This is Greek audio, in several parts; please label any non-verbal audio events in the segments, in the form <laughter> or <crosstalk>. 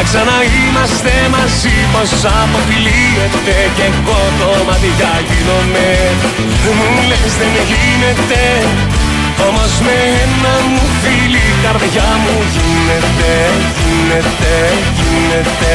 να ξαναείμαστε μαζί πως αποκλείεται και εγώ το μάτια γίνομαι. Μου λες δεν γίνεται όμως με ένα μου φίλη καρδιά μου γίνεται, γίνεται, γίνεται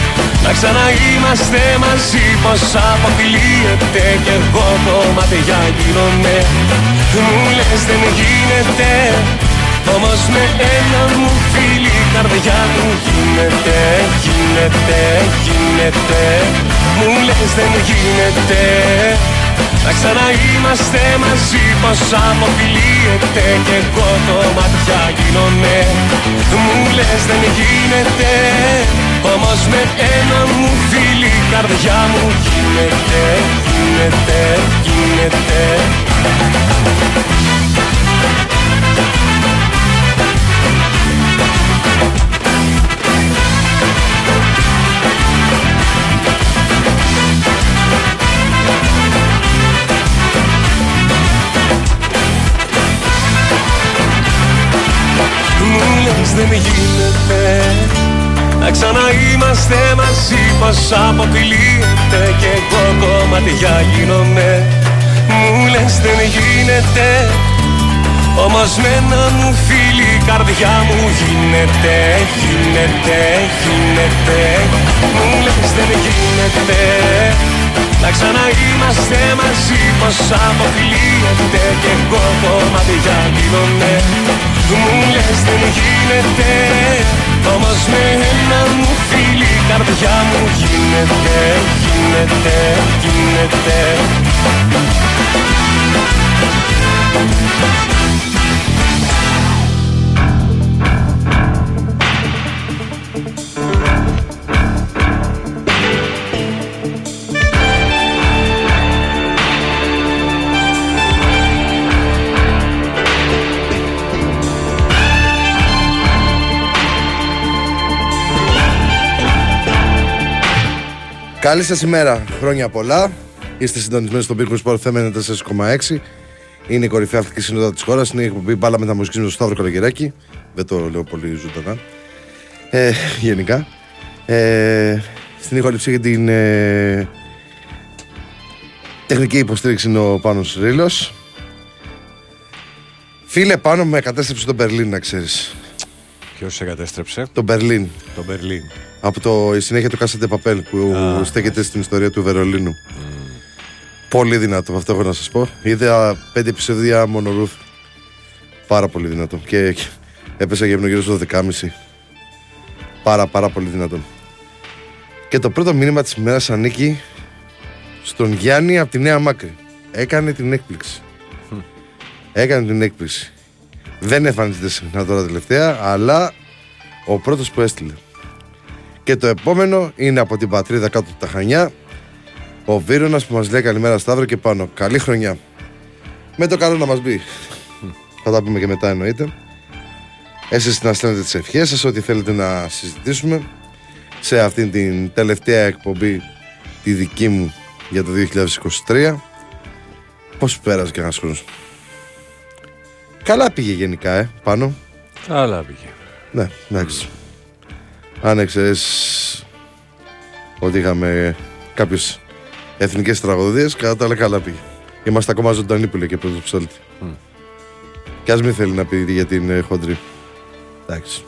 να ξαναείμαστε μαζί πως αποκλείεται Κι εγώ το ματιά γίνομαι. Μου λες δεν γίνεται Όμως με ένα μου φίλη καρδιά μου γίνεται Γίνεται, γίνεται. Μου λες δεν γίνεται να ξαναείμαστε μαζί πως αποκλείεται Κι εγώ το ματιά γίνομαι. Μου λες δεν γίνεται καρδιά μου. Γίνεται, γίνεται, γίνεται δεν γίνεται Να ξαναείμαστε μαζί πως αποκλείεται Κι εγώ κομματιά γίνομαι Μου λες δεν γίνεται όμως με ένα μου φίλη η καρδιά μου γίνεται, γίνεται, γίνεται. Μου λες δεν γίνεται να ξαναείμαστε μαζί πως αποκλείεται Κι εγώ κομματιά γίνομαι Μου λες δεν γίνεται Όμως με ένα μου φίλη η καρδιά μου γίνεται, γίνεται, γίνεται Καλή σας ημέρα. Χρόνια πολλά. Είστε συντονισμένοι στο Big Sport FM 4,6. Είναι η κορυφαία αθλητική σύνοδο της χώρας. Είναι η εκπομπή μπάλα με τα μουσική με τον Σταύρο Δεν το λέω πολύ ζωντανά. Ε, γενικά. Ε, Στην ηχοληψία για την ε, τεχνική υποστήριξη είναι ο Πάνος Ρήλος. Φίλε, πάνω με κατέστρεψε τον Μπερλίν, να ξέρεις. Ποιος σε κατέστρεψε, Το Μπερλίν. το Μπερλίν. Από το η συνέχεια του Κάσατε Παπέλ που Α, στέκεται στην ιστορία του Βερολίνου. Πολύ δυνατό, αυτό έχω να σας πω. Είδα πέντε επεισόδια μόνο Ρουθ. Πάρα πολύ δυνατό. Και, και έπεσα γυμνό γύρω στο 12.30. Πάρα πάρα πολύ δυνατό. Και το πρώτο μήνυμα της ημέρας ανήκει στον Γιάννη από τη Νέα Μάκρη. Έκανε την έκπληξη. Έκανε την έκπληξη. Δεν εμφανίζεται συχνά τώρα τελευταία, αλλά ο πρώτος που έστειλε. Και το επόμενο είναι από την πατρίδα κάτω από τα Χανιά. Ο Βίρονας που μας λέει καλημέρα Σταύρο και πάνω. Καλή χρονιά. Με το καλό να μας μπει. Θα τα πούμε και μετά εννοείται. Εσείς να στέλνετε τις ευχές σας, ό,τι θέλετε να συζητήσουμε σε αυτήν την τελευταία εκπομπή τη δική μου για το 2023. Πώς πέρασε και ένας χρόνος. Καλά πήγε γενικά, ε, πάνω. Καλά πήγε. Ναι, εντάξει. Αν έξερες ότι είχαμε κάποιες εθνικές τραγωδίες, κατά τα άλλα καλά πήγε. Είμαστε ακόμα ζωντανοί που λέει και πρώτος ψάλτη. Μμ. Κι ας μην θέλει να πει για την ε, χοντρή. Εντάξει.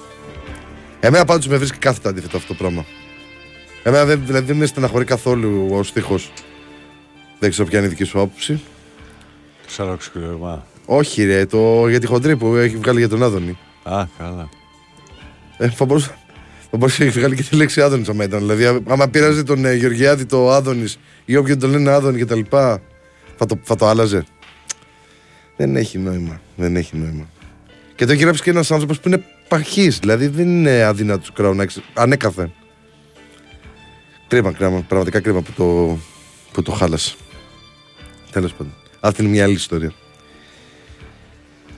Εμένα πάντως με βρίσκει κάθετα αντίθετο αυτό το πράγμα. Εμένα δεν, δηλαδή δεν με στεναχωρεί καθόλου ο στίχος. Δεν ξέρω ποια είναι η δική σου άποψη. Σαροξυκλωμά. Όχι ρε, το, για τη χοντρή που έχει βγάλει για τον Άδωνη. Α, καλά. Ε, θα μπορούσε, θα μπορούσε να έχει βγάλει και τη λέξη Άδωνης άμα ήταν. Δηλαδή, άμα πειράζει τον ε, Γεωργιάδη το Άδωνης ή όποιον τον λένε Άδωνη κτλ. Θα το, θα το άλλαζε. Δεν έχει νόημα. Δεν έχει νόημα. Και το έχει γράψει και ένας άνθρωπος που είναι παχή. Δηλαδή δεν είναι αδύνατος του κράου να εξ- ανέκαθεν. Κρίμα, κρίμα. Πραγματικά κρίμα που το, που το χάλασε. Τέλος πάντων. Αυτή είναι μια άλλη ιστορία.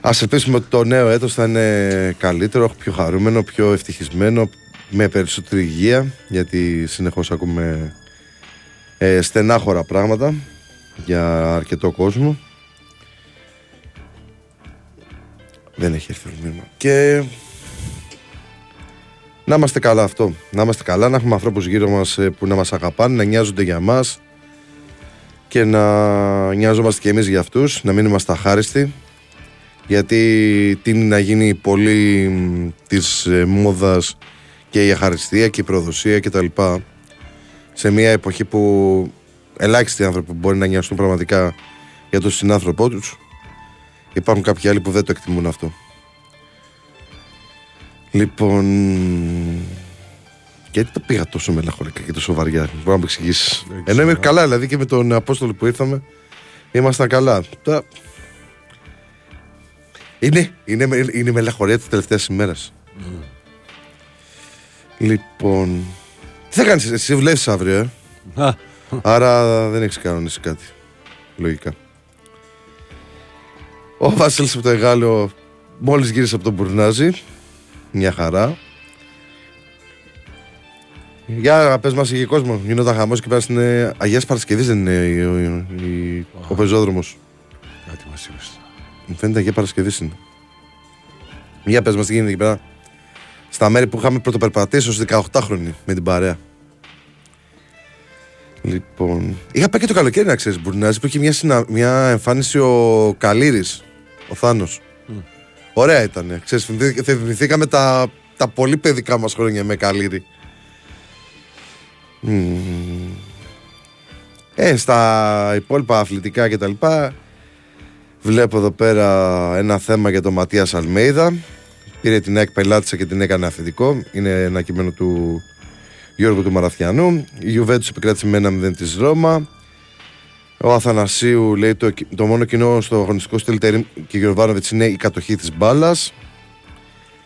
Α ελπίσουμε ότι το νέο έτος θα είναι καλύτερο, πιο χαρούμενο, πιο ευτυχισμένο, με περισσότερη υγεία, γιατί συνεχώς ακούμε ε, στενάχωρα πράγματα για αρκετό κόσμο. Δεν έχει έρθει το μήνυμα. Και να είμαστε καλά αυτό. Να είμαστε καλά, να έχουμε ανθρώπους γύρω μας ε, που να μας αγαπάνε, να νοιάζονται για μας και να νοιάζομαστε και εμείς για αυτούς, να μην είμαστε αχάριστοι γιατί τίνει να γίνει πολύ μ, της ε, μόδας και η αχαριστία και η προδοσία και τα λοιπά σε μια εποχή που ελάχιστοι άνθρωποι μπορεί να νοιαστούν πραγματικά για τον συνάνθρωπό τους υπάρχουν κάποιοι άλλοι που δεν το εκτιμούν αυτό λοιπόν γιατί το πήγα τόσο μελαγχολικά και τόσο βαριά μπορεί να μου εξηγήσεις Δεν ενώ είμαι ξέρω. καλά δηλαδή και με τον Απόστολο που ήρθαμε ήμασταν καλά Τώρα, είναι, είναι, με- είναι η μελαγχολία τη τελευταία ημέρα. Λοιπόν. Τι θα κάνεις, εσύ δουλεύει αύριο, ε; Α, Άρα δεν έχεις κανονίσει κάτι. Λογικά. Ο Βάσιλ από το Εγάλεο μόλις γύρισε από τον Μπουρνάζι. Μια χαρά. Για πες μας, είχε κόσμος. Γινόταν χαμός και πέρα στην ε, Αγίας Παρασκευής δεν είναι η- ο, η- ο πεζόδρομος. κάτι μας είπες. Μου φαίνεται Αγία Παρασκευής είναι. Για πες μας τι γίνεται εκεί πέρα. Στα μέρη που είχαμε πρωτοπερπατήσει ως 18χρονοι με την παρέα. Λοιπόν. Είχα πάει και το καλοκαίρι να ξέρεις, Μπουρνάζη, που είχε μια, συνα... μια εμφάνιση ο Καλύρης, ο Θάνος. Ωραία ήταν. Ξέρεις, θυμηθή- θυμηθήκαμε τα, τα πολύ παιδικά μας χρόνια με Καλύρη. Μμμ. Ε, στα υπόλοιπα αθλητικά κτλ. Βλέπω εδώ πέρα ένα θέμα για τον Ματίας Αλμέιδα. Πήρε την ΑΕΚ πελάτησα και την έκανε αθλητικό. Είναι ένα κείμενο του Γιώργου του Μαραθιανού. Η Γιουβέντους επικράτησε με ένα 0 της Ρώμα. Ο Αθανασίου λέει το, το μόνο κοινό στο αγωνιστικό στυλ Τερίμ και Γιωβάνοβιτς είναι η κατοχή της μπάλας.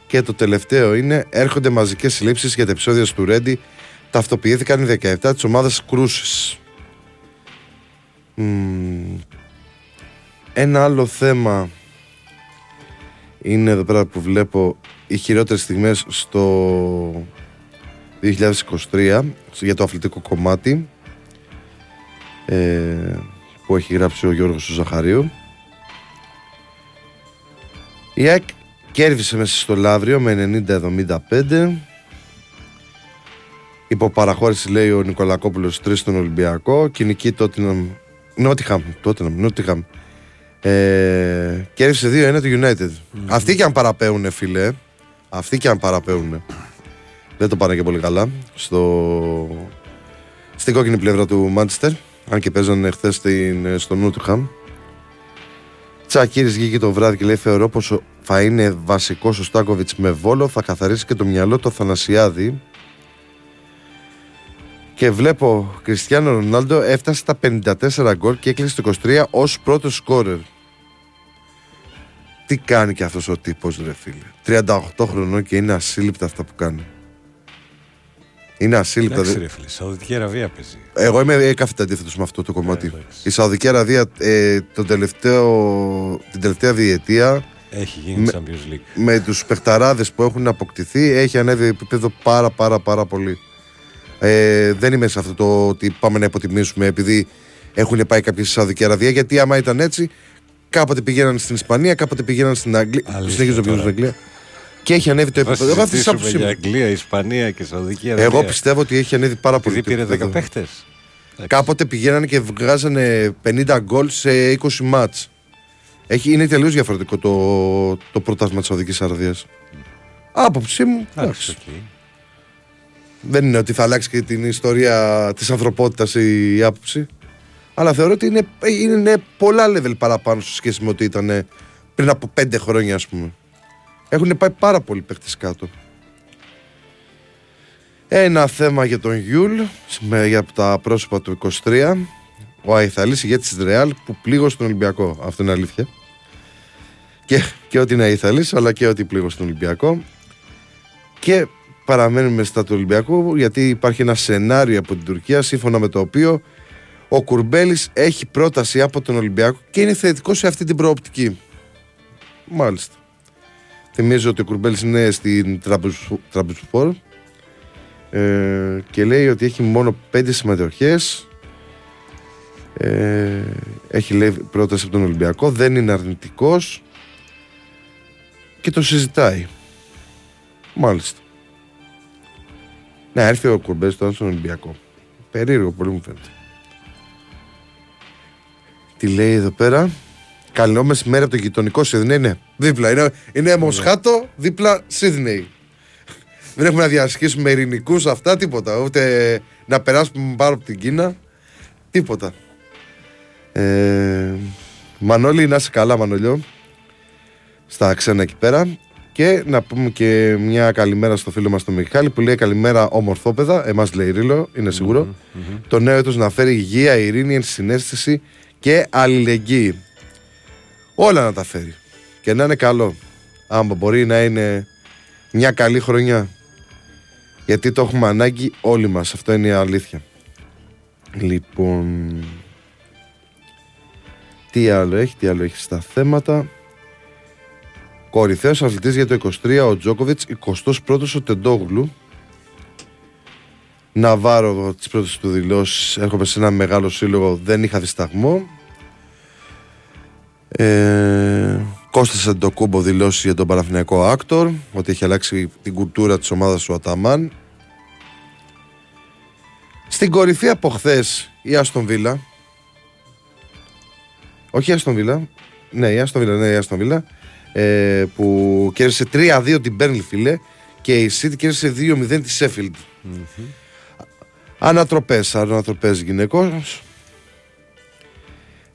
Και το τελευταίο είναι έρχονται μαζικές συλλήψεις για τα επεισόδια του Ρέντι. Ταυτοποιήθηκαν οι 17 της ομάδας Κρούσης. Μμμ. Ένα άλλο θέμα είναι εδώ πέρα που βλέπω οι χειρότερες στιγμές στο 2023 για το αθλητικό κομμάτι ε, που έχει γράψει ο Γιώργος του Ζαχαρίου. Η ΑΕΚ κέρδισε μέσα στο Λαύριο με 90-75. Υποπαραχώρηση λέει ο Νικολακόπουλος 3 στον Ολυμπιακό. Κοινική Τότιναμ. Νότιχαμ. Τότιναμ. Νότιχαμ. Ε, κέρδισε 2-1 το United. Αυτοί και αν παραπέουν, φίλε. Αυτοί και αν παραπέουν. Δεν το πάνε και πολύ καλά. Στο... Στην κόκκινη πλευρά του Μάντσεστερ. Αν και παίζανε χθες στο Νότιχαμ. Τσακίρης βγήκε το βράδυ και λέει: Θεωρώ πως θα είναι βασικός ο Στάκοβιτς με βόλο. Θα καθαρίσει και το μυαλό του Θανασιάδη. Και βλέπω Κριστιανό Ρονάλντο έφτασε στα 54 γκολ και έκλεισε το 23 ως πρώτος σκόρερ. Τι κάνει και αυτός ο τύπος, ρε φίλε. 38 χρονών και είναι ασύλληπτα αυτά που κάνει. Είναι ασύλληπτα. Εντάξει, ρε φίλε, Σαουδική Αραβία παίζει. Εγώ είμαι κάθετα αντίθετο με αυτό το κομμάτι. Ε, εντάξει. Η Σαουδική Αραβία ε, τον τελευταίο, την τελευταία διετία Έχει γίνει Με- Champions League. με τους παιχταράδες που έχουν αποκτηθεί έχει ανέβει επίπεδο πάρα πάρα πάρα πολύ. Ε, δεν είμαι σε αυτό το ότι πάμε να υποτιμήσουμε επειδή έχουν πάει κάποιοι στη Σαουδική Αραβία γιατί άμα ήταν έτσι κάποτε πηγαίναν στην Ισπανία, κάποτε πηγαίναν στην Αγγλία. Αλήθεια Συνεχίζω να πηγαίνουν στην τώρα. Αγγλία. Και έχει ανέβει το Θα επίπεδο. Εγώ αυτή τη συζητήσουμε άποψη για μου. Αγγλία, Ισπανία και Σαουδική Αραβία. Εγώ πιστεύω ότι έχει ανέβει πάρα πολύ. Επειδή το πήρε 10 επίπεδο. παίχτες. Κάποτε πηγαίνανε και βγάζανε 50 γκολ σε 20 μάτς. Έχει, είναι τελείως διαφορετικό το, το πρωτάθλημα της Σαουδικής Αραβίας. Άποψή μου, εντάξει. Δεν είναι ότι θα αλλάξει και την ιστορία της ανθρωπότητας η, η άποψη. Αλλά θεωρώ ότι είναι, είναι πολλά level παραπάνω σε σχέση με ότι ήταν πριν από 5 χρόνια ας πούμε. Έχουν πάει πάρα πολλοί παίχτες κάτω. Ένα θέμα για τον Γιούλ με, για τα πρόσωπα του 23. Ο Αϊθαλής ηγέτης της Ρεάλ που πλήγωσε τον Ολυμπιακό. Αυτό είναι αλήθεια. Και, και ότι είναι Αϊθαλής αλλά και ότι πλήγωσε τον Ολυμπιακό. Και παραμένουμε στα του Ολυμπιακού γιατί υπάρχει ένα σενάριο από την Τουρκία σύμφωνα με το οποίο ο Κουρμπέλης έχει πρόταση από τον Ολυμπιακό και είναι θετικός σε αυτή την προοπτική. Μάλιστα. Θυμίζω ότι ο Κουρμπέλης είναι στην Τραμπουσφόρ ε, και λέει ότι έχει μόνο πέντε συμμετοχές ε, έχει λέει πρόταση από τον Ολυμπιακό δεν είναι αρνητικός και το συζητάει μάλιστα να έρθει ο Κουρμπέλης τώρα στον Ολυμπιακό περίεργο πολύ μου φαίνεται τι λέει εδώ πέρα; Καλό μεσημέρι από το γειτονικό Σίδνεϊ. Ναι, δίπλα. Είναι, είναι Μοσχάτο, δίπλα Σίδνεϊ. <laughs> Δεν έχουμε να διασχίσουμε ειρηνικούς αυτά, τίποτα. Ούτε να περάσουμε πάνω από την Κίνα. Τίποτα. Ε, Μανώλη, να είσαι καλά, Μανολιό. Στα ξένα εκεί πέρα. Και να πούμε και μια καλημέρα στο φίλο μας τον Μιχάλη που λέει καλημέρα ομορφόπεδα. Εμάς λέει Ρίλο, είναι σίγουρο. Το νέο έτος να φέρει υγεία, ειρήνη, ενσυναίσθηση και αλληλεγγύη. Όλα να τα φέρει. Και να είναι καλό. Άμα μπορεί να είναι μια καλή χρονιά. Γιατί το έχουμε ανάγκη όλοι μας. Αυτό είναι η αλήθεια. Λοιπόν... Τι άλλο έχει, τι άλλο έχει στα θέματα. Κορυφαίος αθλητής για το 23 ο Τζόκοβιτς, 21ος ο Τεντόγλου. Ναβάρο τις πρώτες του δηλώσεις, έρχομαι σε ένα μεγάλο σύλλογο, δεν είχα δισταγμό. Ε, Κώστας Αντοκούμπο δηλώσει για τον Παναθηναϊκό Άκτορ ότι έχει αλλάξει την κουλτούρα της ομάδας του Αταμάν. Στην κορυφή από χθες η Άστον Βίλα. Όχι η Άστον Βίλα. Ναι, η Άστον Βίλα, ναι, η Άστον Βίλα. Ε, που κέρδισε 3-2 την Μπέρνλι, φίλε. Και η City κέρδισε 2-0 τη Σέφιλντ. Ανατροπές, ανατροπές γυναικός.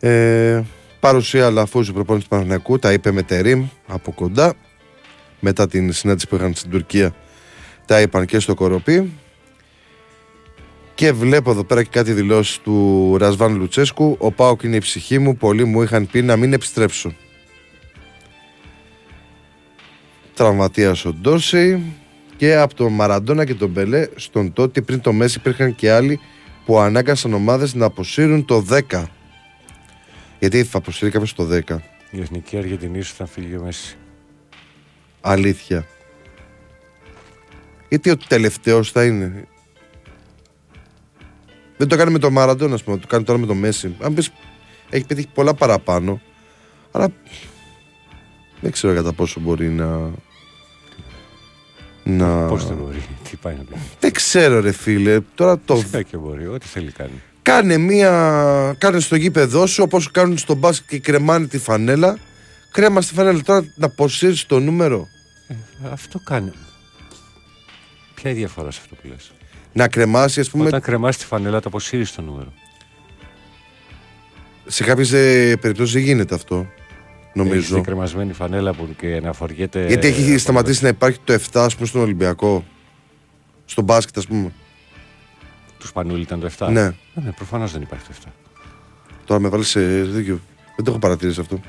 Ε, παρουσία Λαφούζου προπόνηση του Παναθηναϊκού, τα είπε με Τερίμ από κοντά. Μετά την συνάντηση που είχαν στην Τουρκία, τα είπαν και στο Κοροπή. Και βλέπω εδώ πέρα και κάτι δηλώσεις του Ρασβάν Λουτσέσκου. Ο Πάοκ είναι η ψυχή μου. Πολλοί μου είχαν πει να μην επιστρέψω. Τραυματίας ο Ντόρσεϊ. Και από τον Μαραντόνα και τον Μπελέ, στον τότε πριν το Μέση υπήρχαν και άλλοι που ανάγκασαν ομάδες να αποσύρουν το 10. Γιατί θα αποσύρει κάποιος το 10. Η εθνική Αργεντινής σου θα φύγει ο Μέση. Αλήθεια. Γιατί ο τελευταίος θα είναι. Δεν το κάνει με τον Μαραντών, ας πούμε. Το κάνει τώρα με τον Μέση. Αν πεις έχει πετύχει πολλά παραπάνω. Αλλά δεν ξέρω κατά πόσο μπορεί να. να. Πώς δεν μπορεί, <laughs> τι πάει να πει. Δεν ξέρω, ρε φίλε. Τώρα το. Φυσικά και μπορεί, ό,τι θέλει κάνει. Κάνε μία. Κάνε στο γήπεδό σου όπως κάνουν στο μπάσκετ και κρεμάνε τη φανέλα. Κρέμα στη φανέλα. Τώρα να αποσύρει το νούμερο. Ε, αυτό κάνει. Ποια είναι η διαφορά σε αυτό που λες; Να κρεμάσει, ας πούμε. Όταν κρεμάσει τη φανέλα, το αποσύρεις το νούμερο. Σε κάποιες περιπτώσεις δεν γίνεται αυτό. Έχεις Νομίζω. την κρεμασμένη φανέλα που και να φοριέται. Γιατί έχει ε, σταματήσει να υπάρχει το 7, ας πούμε, στον Ολυμπιακό; Στο μπάσκετ, ας πούμε. Του Σπανούλη ήταν το 7. Ναι. Ε, ναι προφανώς δεν υπάρχει το 7. Τώρα με βάλεις σε δίκιο. Δεν το έχω παρατηρήσει αυτό.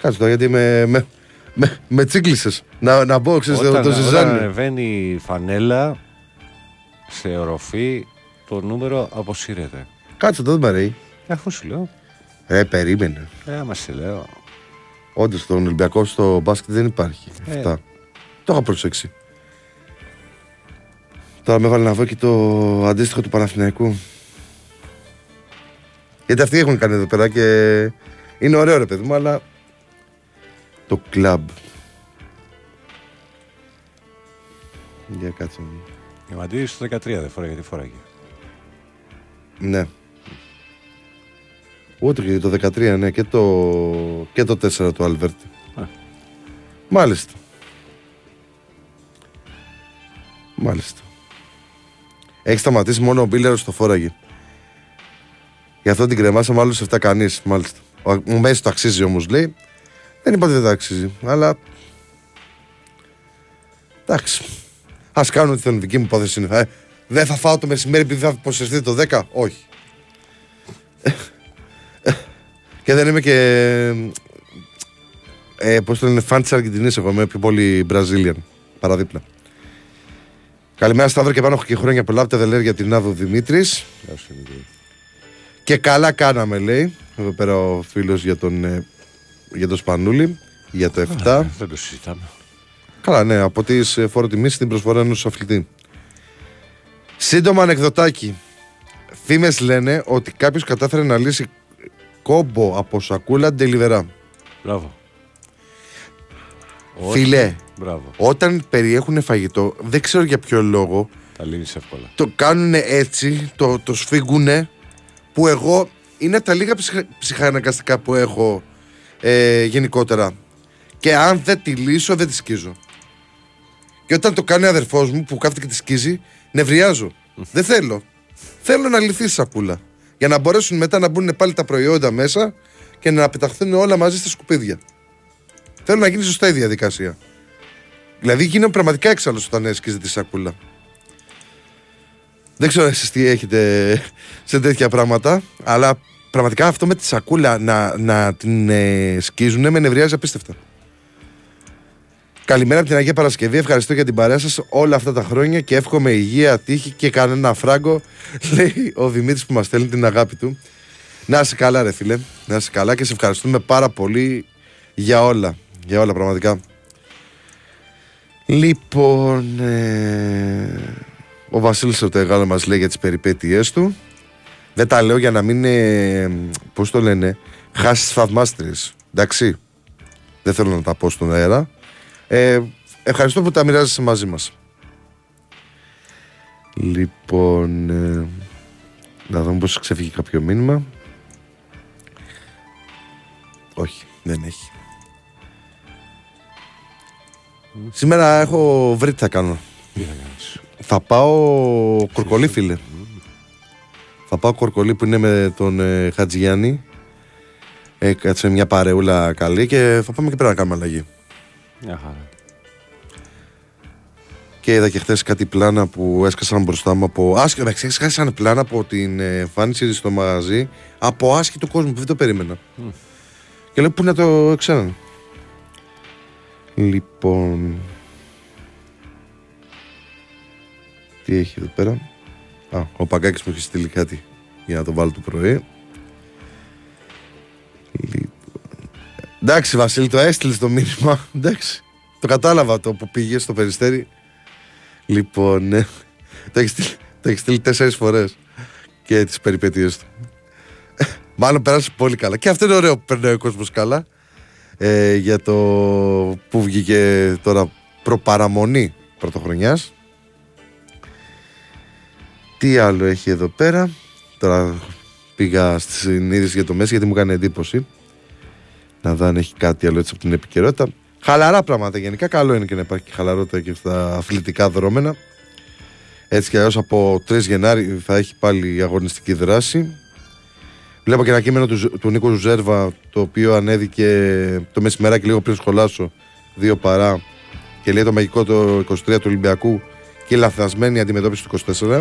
Κάτσε τώρα γιατί με, με, με, με τσίκλισες. Να, να μπω, ξέρεις, το, Όταν, το όταν ζυζάνι. ανεβαίνει η φανέλα σε οροφή, το νούμερο αποσύρεται. Κάτσε το, δεν με ρέει. Ε, Αφού σου λέω. Ε, περίμενε. Ε, άμα σε λέω. Όντως, στον Ολυμπιακό στο μπάσκετ δεν υπάρχει. Ε. Αυτά. Το είχα προσέξει. Τώρα με έβαλε να δω και το αντίστοιχο του Παναθηναϊκού. Γιατί αυτοί έχουν κάνει εδώ πέρα και είναι ωραίο ρε παιδί μου, αλλά το κλαμπ. Για κάτσε. Η Μαντήρη στο 13 δεν φοράει γιατί φοράγε. Ναι. Ούτε και το 13, ναι, και το, και το 4 του Αλβέρτη. Α. Μάλιστα. Μάλιστα. Έχει σταματήσει μόνο ο Μπίλερο στο φόραγε. Γι' αυτό την κρεμάσαμε άλλους 7 κανείς, μάλιστα. Ο, ο Μέση το αξίζει όμως, λέει. Δεν είπα ότι δεν το αξίζει, αλλά. Εντάξει. Α κάνουν ό,τι θέλουν. Δική μου υπόθεση είναι. Ε, δεν θα φάω το μεσημέρι επειδή θα αποσυρθεί το 10. Όχι. Και δεν είμαι και. Ε, Πώς το λένε, φαν της Αργεντινής. Εγώ είμαι πιο πολύ Brazilian. Παραδίπλα. Καλημέρα Σταύρο και πάνω έχω και χρόνια πολλά από τα δελέρ για την Άδο Δημήτρης. Γεια σου, Δημήτρη. Και καλά κάναμε, λέει. Εδώ πέρα ο φίλος για τον, ε, για τον Σπανούλη. Για το 7. Δεν το συζητάμε. Καλά, ναι, από τις φόρο τιμής στην προσφορά ενός αθλητή. Σύντομα ανεκδοτάκι. Φήμες λένε ότι κάποιος κατάφερε να λύσει κόμπο από σακούλα ντελιβερά. Μπράβο. Φίλε, Μπράβο. όταν περιέχουν φαγητό, δεν ξέρω για ποιο λόγο, Τα λύνεις εύκολα. το κάνουν έτσι, το, το σφίγγουνε, που εγώ είναι τα λίγα ψυχα, ψυχαναγκαστικά που έχω ε, γενικότερα. Και αν δεν τη λύσω, δεν τη σκίζω. Και όταν το κάνει ο αδερφός μου που κάθεται και τη σκίζει, νευριάζω. δεν θέλω. Θέλω να λυθεί η σακούλα. Για να μπορέσουν μετά να μπουν πάλι τα προϊόντα μέσα και να πεταχθούν όλα μαζί στα σκουπίδια. Θέλω να γίνει σωστά η διαδικασία. Δηλαδή γίνω πραγματικά έξαλλος όταν έσκυζε τη σακούλα. Δεν ξέρω εσείς τι έχετε σε τέτοια πράγματα, αλλά πραγματικά αυτό με τη σακούλα να, να την ε, σκίζουν με νευριάζει απίστευτα. Καλημέρα από την Αγία Παρασκευή. Ευχαριστώ για την παρέα σας όλα αυτά τα χρόνια και εύχομαι υγεία, τύχη και κανένα φράγκο. <laughs> Λέει ο Δημήτρης που μας στέλνει την αγάπη του. Να είσαι καλά, ρε φίλε. Να είσαι καλά και σε ευχαριστούμε πάρα πολύ για όλα. Για όλα, πραγματικά. Λοιπόν. Ε... Ο Βασίλης Ορτεγάλο μας λέει για τις περιπέτειές του. Δεν τα λέω για να μην. Ε, Πώς το λένε, χάσεις θαυμάστριες. Εντάξει. Δεν θέλω να τα πω στον αέρα. Ε, ευχαριστώ που τα μοιράζεσαι μαζί μας. Λοιπόν, ε, να δούμε πώς ξεφύγει κάποιο μήνυμα. Όχι, δεν έχει. Σήμερα έχω βρει τι θα κάνω. Τι θα κάνεις; Θα πάω κορκολί, φίλε. Θα πάω κορκολί που είναι με τον ε, Χατζηγιάννη. Ε, κάτσε μια παρεούλα καλή και θα πάμε και πέρα να κάνουμε αλλαγή. Μια χαρά. Και είδα και χθες κάτι πλάνα που έσκασαν μπροστά μου από. Άσχετο, εντάξει, έσκασαν πλάνα από την ε, εμφάνιση στο μαγαζί από άσχετο κόσμο που δεν το περίμενα. Και λέω πού να το ξέραν; Λοιπόν. Τι έχει εδώ πέρα; Α, ο Παγκάκης μου έχει στείλει κάτι για να το βάλω το πρωί. Λοιπόν. Εντάξει, Βασίλη, το έστειλες το μήνυμα. <laughs> Εντάξει. Το κατάλαβα το που πήγε στο περιστέρι. Λοιπόν, ναι. Το έχεις στείλει, το έχεις στείλει τέσσερις φορές. Και τις περιπέτειές του. <laughs> Μάλλον πέρασε πολύ καλά. Και αυτό είναι ωραίο που περνάει ο κόσμος καλά. Ε, για το που βγήκε τώρα προπαραμονή πρωτοχρονιάς. Τι άλλο έχει εδώ πέρα. Τώρα πήγα στη συνείδηση για το Μέση γιατί μου έκανε εντύπωση. Να δω αν έχει κάτι άλλο έτσι από την επικαιρότητα. Χαλαρά πράγματα γενικά. Καλό είναι και να υπάρχει χαλαρότητα και στα αθλητικά δρόμενα. Έτσι κι αλλιώς από 3 Γενάρη θα έχει πάλι αγωνιστική δράση. Βλέπω και ένα κείμενο του, του Νίκο Ζέρβα το οποίο ανέβηκε το μεσημεράκι λίγο πριν σχολάσω. Δύο παρά και λέει το μαγικό το 23 του Ολυμπιακού και η λαθασμένη αντιμετώπιση του 24.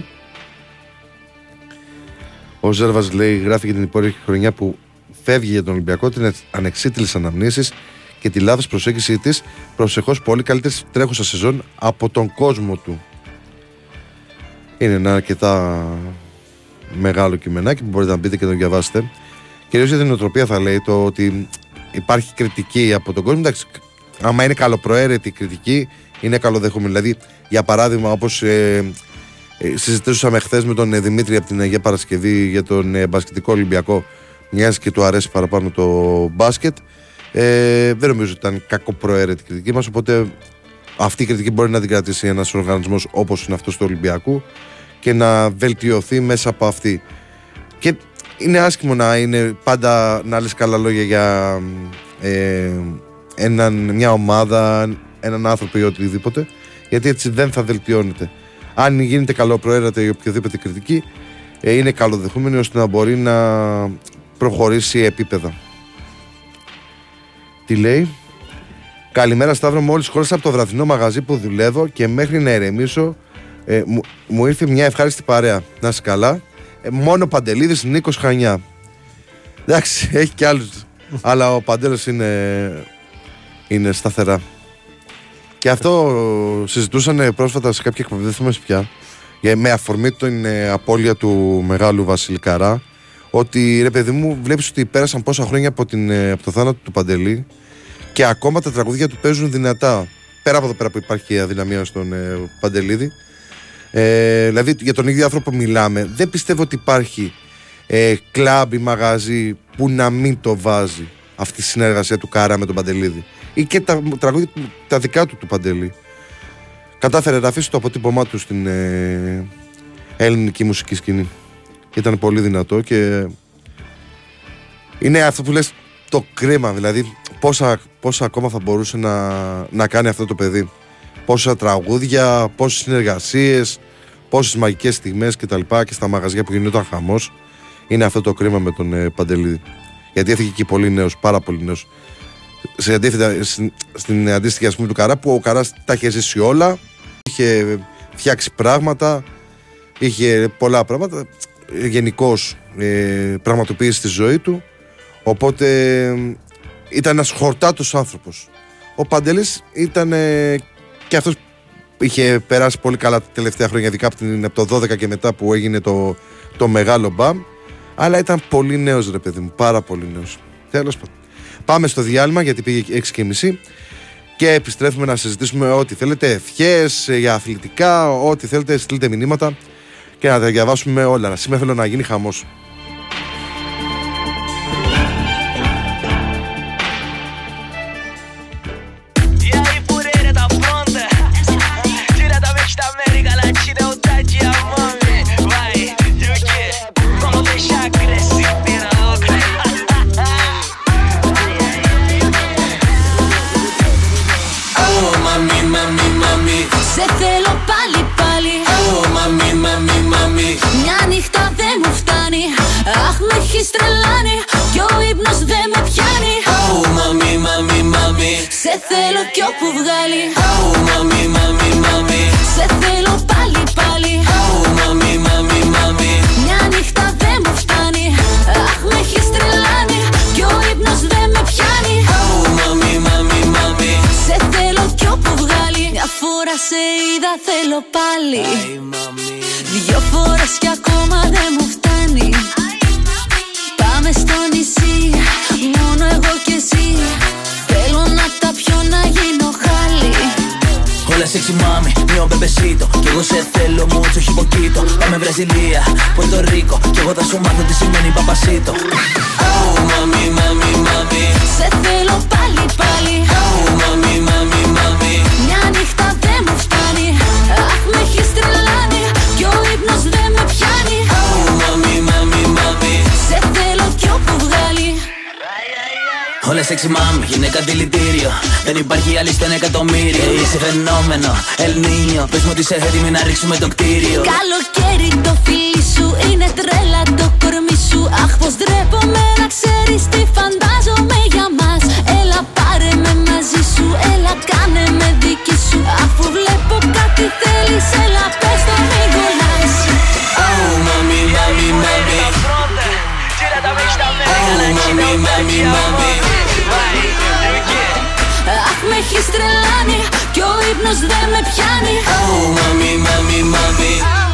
Ο Ζέρβας λέει, γράφει για την υπόλοιπη χρονιά που φεύγει για τον Ολυμπιακό, την ανεξίτηλες αναμνήσεις και τη λάθος προσέγγιση της προσεχώς πολύ καλύτερης τρέχουσα σεζόν από τον κόσμο του. Είναι ένα αρκετά μεγάλο κειμενάκι που μπορείτε να μπείτε και να το διαβάσετε. Κυρίως για την νοοτροπία θα λέει το ότι υπάρχει κριτική από τον κόσμο. Εντάξει, άμα είναι καλοπροαίρετη η κριτική, είναι καλοδεχόμενη. Δηλαδή, για παράδειγμα, όπως ε, ε, συζητούσαμε χθες με τον ε, Δημήτρη από την Αγία Παρασκευή για τον ε, μπασκετικό Ολυμπιακό, μια και του αρέσει παραπάνω το μπάσκετ. Ε, δεν νομίζω ότι ήταν κακοπροαίρετη η κριτική μας. Οπότε αυτή η κριτική μπορεί να την κρατήσει ένας οργανισμός όπως είναι αυτός του Ολυμπιακού και να βελτιωθεί μέσα από αυτή. Και είναι άσχημο να είναι πάντα να λες καλά λόγια για ε, έναν, μια ομάδα, έναν άνθρωπο ή οτιδήποτε, γιατί έτσι δεν θα βελτιώνεται. Αν γίνεται καλοπροαίρετα ή οποιοδήποτε κριτική, ε, είναι καλοδεχούμενη ώστε να μπορεί να προχωρήσει επίπεδα. Τι λέει; Καλημέρα Σταύρο, μόλις χώρισα από το βραδινό μαγαζί που δουλεύω και μέχρι να ερεμήσω ε, μου, μου, ήρθε μια ευχάριστη παρέα. Να είσαι καλά. Ε, μόνο Παντελίδης, Νίκος Χανιά. Εντάξει, <laughs> έχει και άλλους. αλλά ο Παντέλος είναι, είναι σταθερά. Και αυτό συζητούσαν πρόσφατα σε κάποια εκπομπή, δεν θυμάμαι πια, με αφορμή την ε, απώλεια του μεγάλου Βασιλικαρά, ότι ρε παιδί μου, βλέπεις ότι πέρασαν πόσα χρόνια από, την, ε, από το θάνατο του Παντελή και ακόμα τα τραγούδια του παίζουν δυνατά. Πέρα από εδώ πέρα που υπάρχει αδυναμία στον ε, Παντελίδη. Ε, δηλαδή για τον ίδιο άνθρωπο μιλάμε. Δεν πιστεύω ότι υπάρχει ε, κλαμπ ή μαγαζί που να μην το βάζει αυτή η συνεργασία του Κάρα με τον Παντελίδη. Ή και τα τραγούδια τα δικά του του Παντελή. Κατάφερε να αφήσει το αποτύπωμά του στην ε, ελληνική μουσική σκηνή. Ήταν πολύ δυνατό και είναι αυτό που λες το κρίμα. Δηλαδή πόσα, πόσα ακόμα θα μπορούσε να, να κάνει αυτό το παιδί πόσα τραγούδια, πόσες συνεργασίες, πόσες μαγικές στιγμές κτλ. Και, και στα μαγαζιά που γινόταν χαμός. Είναι αυτό το κρίμα με τον ε, Παντελίδη. Γιατί έφυγε και πολύ νέος, πάρα πολύ νέος. Σε αντίθετα, στην, στην αντίστοιχη ας πούμε του Καρά, που ο Καράς τα είχε ζήσει όλα, είχε φτιάξει πράγματα, είχε πολλά πράγματα. Γενικώς ε, πραγματοποίησε τη ζωή του. Οπότε ε, ήταν ένας χορτάτος άνθρωπος. Ο Παντελής ήταν και αυτός είχε περάσει πολύ καλά τα τελευταία χρόνια, ειδικά από, το 12 και μετά που έγινε το, το μεγάλο μπαμ. Αλλά ήταν πολύ νέος ρε παιδί μου, πάρα πολύ νέος. Τέλος πάντων. Πάμε στο διάλειμμα γιατί πήγε 6 και μισή και επιστρέφουμε να συζητήσουμε ό,τι θέλετε, ευχές για αθλητικά, ό,τι θέλετε, στείλτε μηνύματα και να τα διαβάσουμε όλα. Σήμερα θέλω να γίνει χαμός. υπάρχει άλλη στα εκατομμύρια. Είσαι φαινόμενο, Ελνίνιο. Πε μου ότι είσαι έτοιμη να ρίξουμε το κτίριο. Καλοκαίρι το φίλι σου είναι τρέλα το κορμί σου. Αχ, πω ντρέπομαι να ξέρει τι φαντάζομαι για μα. Έλα πάρε με μαζί σου, έλα κάνε με δική σου. Αφού βλέπω κάτι θέλει, έλα πε το μην κολλά. Oh, mami, mami, mami. Oh, mommy mommy mommy με έχει τρελάνει Κι ο ύπνος δεν με πιάνει. Oh, mommy, mommy, mami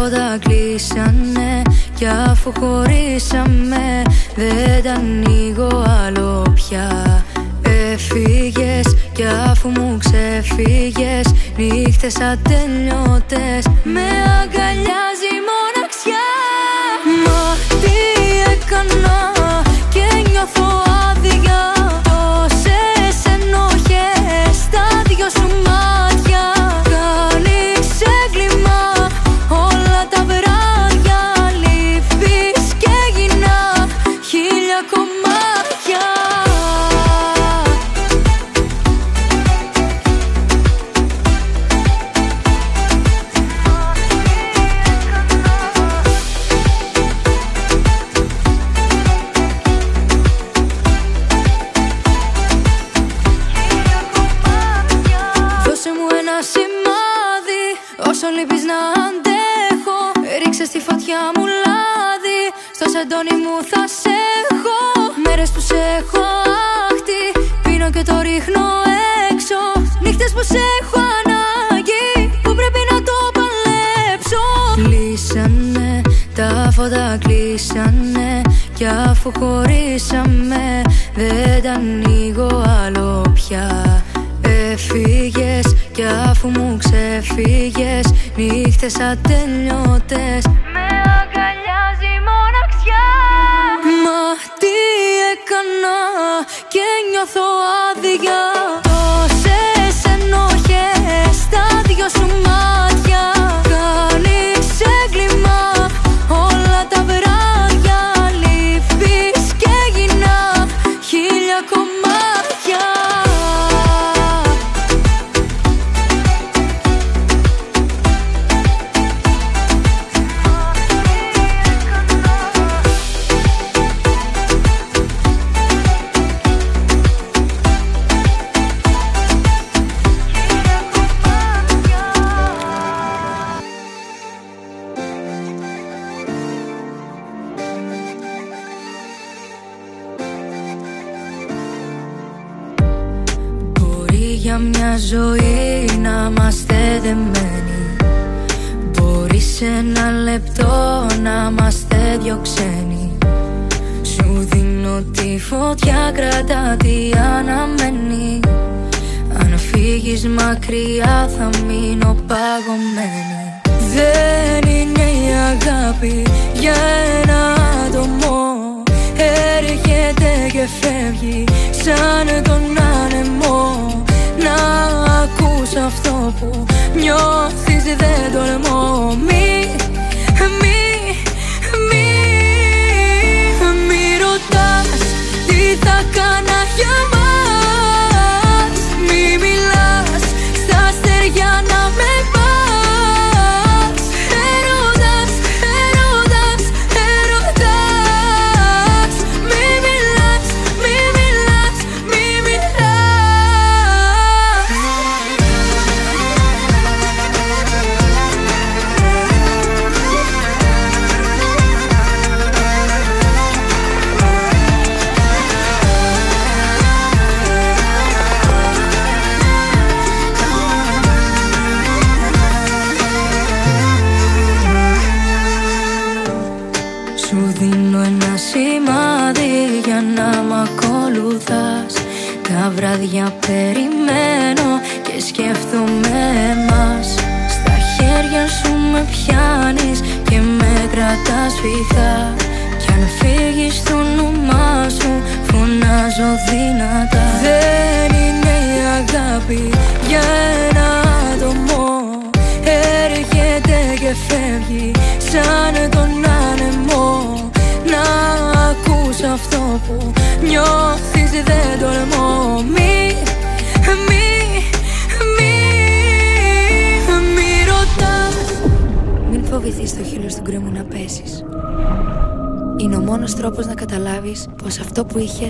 φώτα κλείσανε Κι αφού χωρίσαμε δεν τα ανοίγω άλλο πια. Έφυγες κι αφού μου ξεφύγες Νύχτες ατελειώτες με αγκαλιάζει μοναξιά. Μα τι έκανα; Κι αφού χωρίσαμε δεν τα ανοίγω άλλο πια. Έφυγες κι αφού μου ξεφύγες Νύχτες ατέλειωτες Με αγκαλιάζει μοναξιά. Μα τι έκανα και νιώθω άδεια.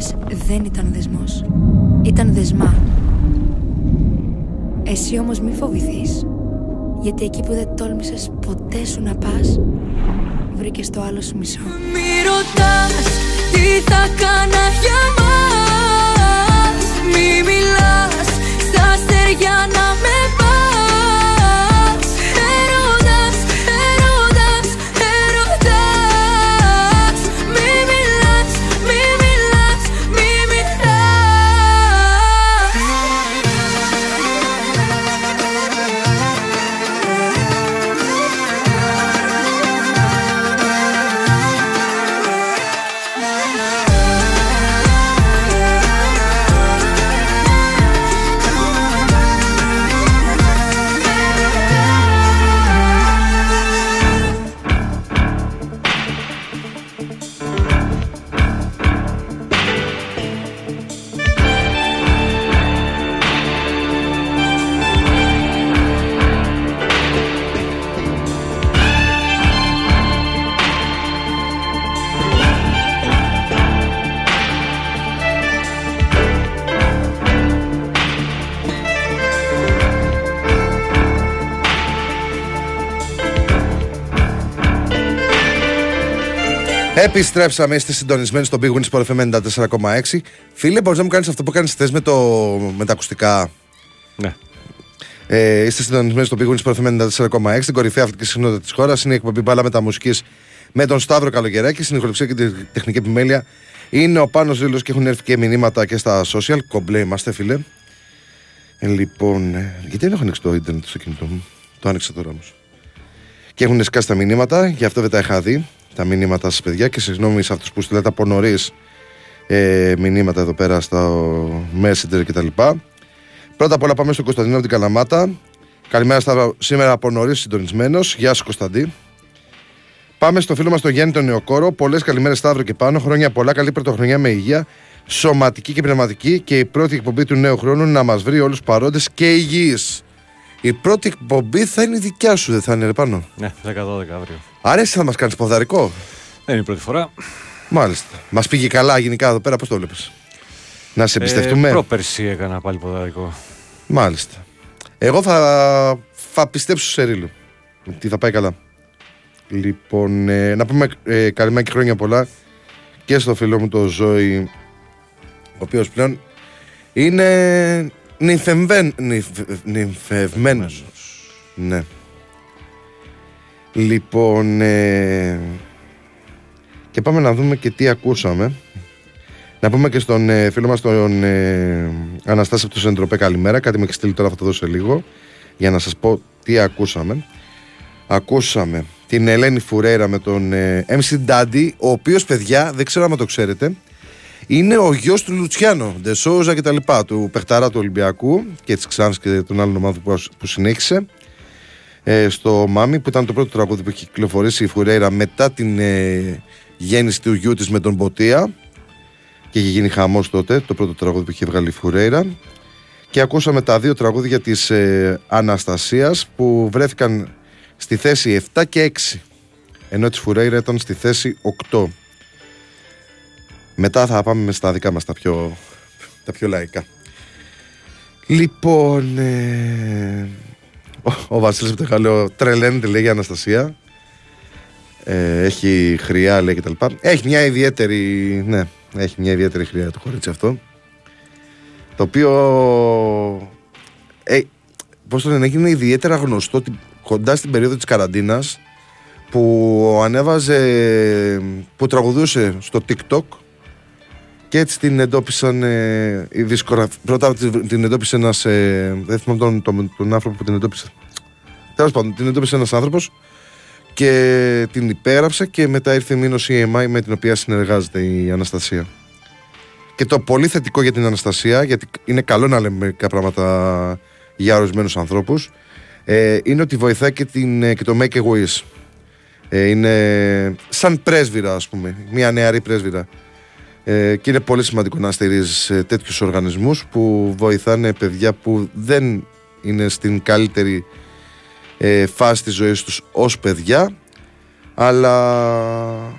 Αυτό που είχες δεν ήταν δεσμός. Ήταν δεσμά. Εσύ όμως μη φοβηθείς. Γιατί εκεί που δεν τόλμησες ποτέ σου να πας, βρήκες το άλλο σου μισό. Μη ρωτάς τι θα κάνα Επιστρέψαμε, είστε συντονισμένοι στο Big Win Sport FM 94,6. Φίλε, μπορείς να μου κάνεις αυτό που κάνεις χθες με, το... με τα ακουστικά; Ναι. Ε, είστε συντονισμένοι στο Big Win Sport FM 94,6, την κορυφαία αθλητική συχνότητα της χώρας. Είναι η εκπομπή μπάλα με τα μουσικής με τον Σταύρο Καλογεράκη. Στην ηχοληψία και την τεχνική επιμέλεια είναι ο Πάνος Ρήλος και έχουν έρθει και μηνύματα και στα social. Κομπλέ είμαστε, φίλε. Ε, λοιπόν, ε, γιατί δεν έχω ανοίξει το ίντερνετ στο κινητό μου; Το άνοιξα τώρα όμως. Και έχουν σκάσει τα μηνύματα, γι' αυτό δεν τα είχα δει. Τα μηνύματα σας, παιδιά, και συγγνώμη σε αυτούς που στείλατε από νωρίς ε, μηνύματα εδώ πέρα στο Messenger κτλ. Πρώτα απ' όλα πάμε στον Κωνσταντίνο από την Καλαμάτα. Καλημέρα στα σήμερα από νωρίς συντονισμένος. Γεια σου Κωνσταντί. Πάμε στο φίλο μας τον Γιάννη τον Νεοκόρο. Πολλές καλημέρες Σταύρο και πάνω. Χρόνια πολλά. Καλή πρωτοχρονιά με υγεία. Σωματική και πνευματική. Και η πρώτη εκπομπή του νέου χρόνου να μας βρει όλους παρόντες και υγιείς. Η πρώτη εκπομπή θα είναι η δικιά σου, δεν θα είναι ρε πάνω; Ναι, 10-12 αύριο. Άρα εσύ θα μας κάνεις ποδαρικό; Δεν είναι η πρώτη φορά. Μάλιστα. Μας πήγε καλά γενικά εδώ πέρα, πώς το βλέπεις; Να σε εμπιστευτούμε; Ε, πρόπερση έκανα πάλι ποδαρικό. Μάλιστα. Εγώ θα, θα πιστέψω σε ρίλο. Τι θα πάει καλά. Λοιπόν, ε, να πούμε ε, καλημέρα και χρόνια πολλά και στο φίλο μου το Ζώη, ο οποίος πλέον είναι νυμφευμέν, νυμφ- νυμφευμένος. Ναι. Λοιπόν, ε, και πάμε να δούμε και τι ακούσαμε. Να πούμε και στον ε, φίλο μας τον ε, Αναστάση από το Σεντροπέ καλημέρα. Κάτι με έχει στείλει τώρα, θα το δώσω σε λίγο. Για να σας πω τι ακούσαμε. Ακούσαμε την Ελένη Φουρέρα με τον ε, MC Daddy, ο οποίος παιδιά, δεν ξέρω αν το ξέρετε, είναι ο γιος του Λουτσιάνο, Ντεσόζα και τα λοιπά, του παιχταρά του Ολυμπιακού και της Ξάνης και των άλλων ομάδων που, που συνέχισε ε, στο Μάμι που ήταν το πρώτο τραγούδι που έχει κυκλοφορήσει η Φουρέιρα μετά την ε, γέννηση του γιού της με τον Μποτία. Και είχε γίνει χαμός τότε το πρώτο τραγούδι που είχε βγάλει η Φουρέιρα. Και ακούσαμε τα δύο τραγούδια της ε, Αναστασίας που βρέθηκαν στη θέση 7 και 6 ενώ της Φουρέιρα ήταν στη θέση 8 μετά θα πάμε στα δικά μας τα πιο, τα πιο λαϊκά Λοιπόν, ε, ο, ο Βασίλης από το Χαλαιό τρελαίνεται λέει για Αναστασία. Ε, έχει χρειά λέει και τα λοιπά. Έχει μια ιδιαίτερη, ναι, έχει μια ιδιαίτερη χρειά το κορίτσι αυτό. Το οποίο, ε, πώς το λένε, έγινε ιδιαίτερα γνωστό την- κοντά στην περίοδο της καραντίνας που ανέβαζε, που τραγουδούσε στο TikTok Και έτσι την εντόπισαν ε, η δισκογραφ... Πρώτα την την εντόπισε ένας. Ε, δεν θυμάμαι τον, τον, τον άνθρωπο που την εντόπισε. Τέλος πάντων, την εντόπισε ένας άνθρωπος και την υπέγραψε και μετά ήρθε η μήνωση EMI με την οποία συνεργάζεται η Αναστασία. Και το πολύ θετικό για την Αναστασία, γιατί είναι καλό να λέμε μερικά πράγματα για ορισμένους ανθρώπους, ε, είναι ότι βοηθάει και, την, ε, και το Make a Wish. Ε, είναι σαν πρέσβυρα, ας πούμε, μια νεαρή πρέσβυρα. Ε, και είναι πολύ σημαντικό να στηρίζεις ε, τέτοιους οργανισμούς που βοηθάνε παιδιά που δεν είναι στην καλύτερη ε, φάση της ζωής τους ως παιδιά αλλά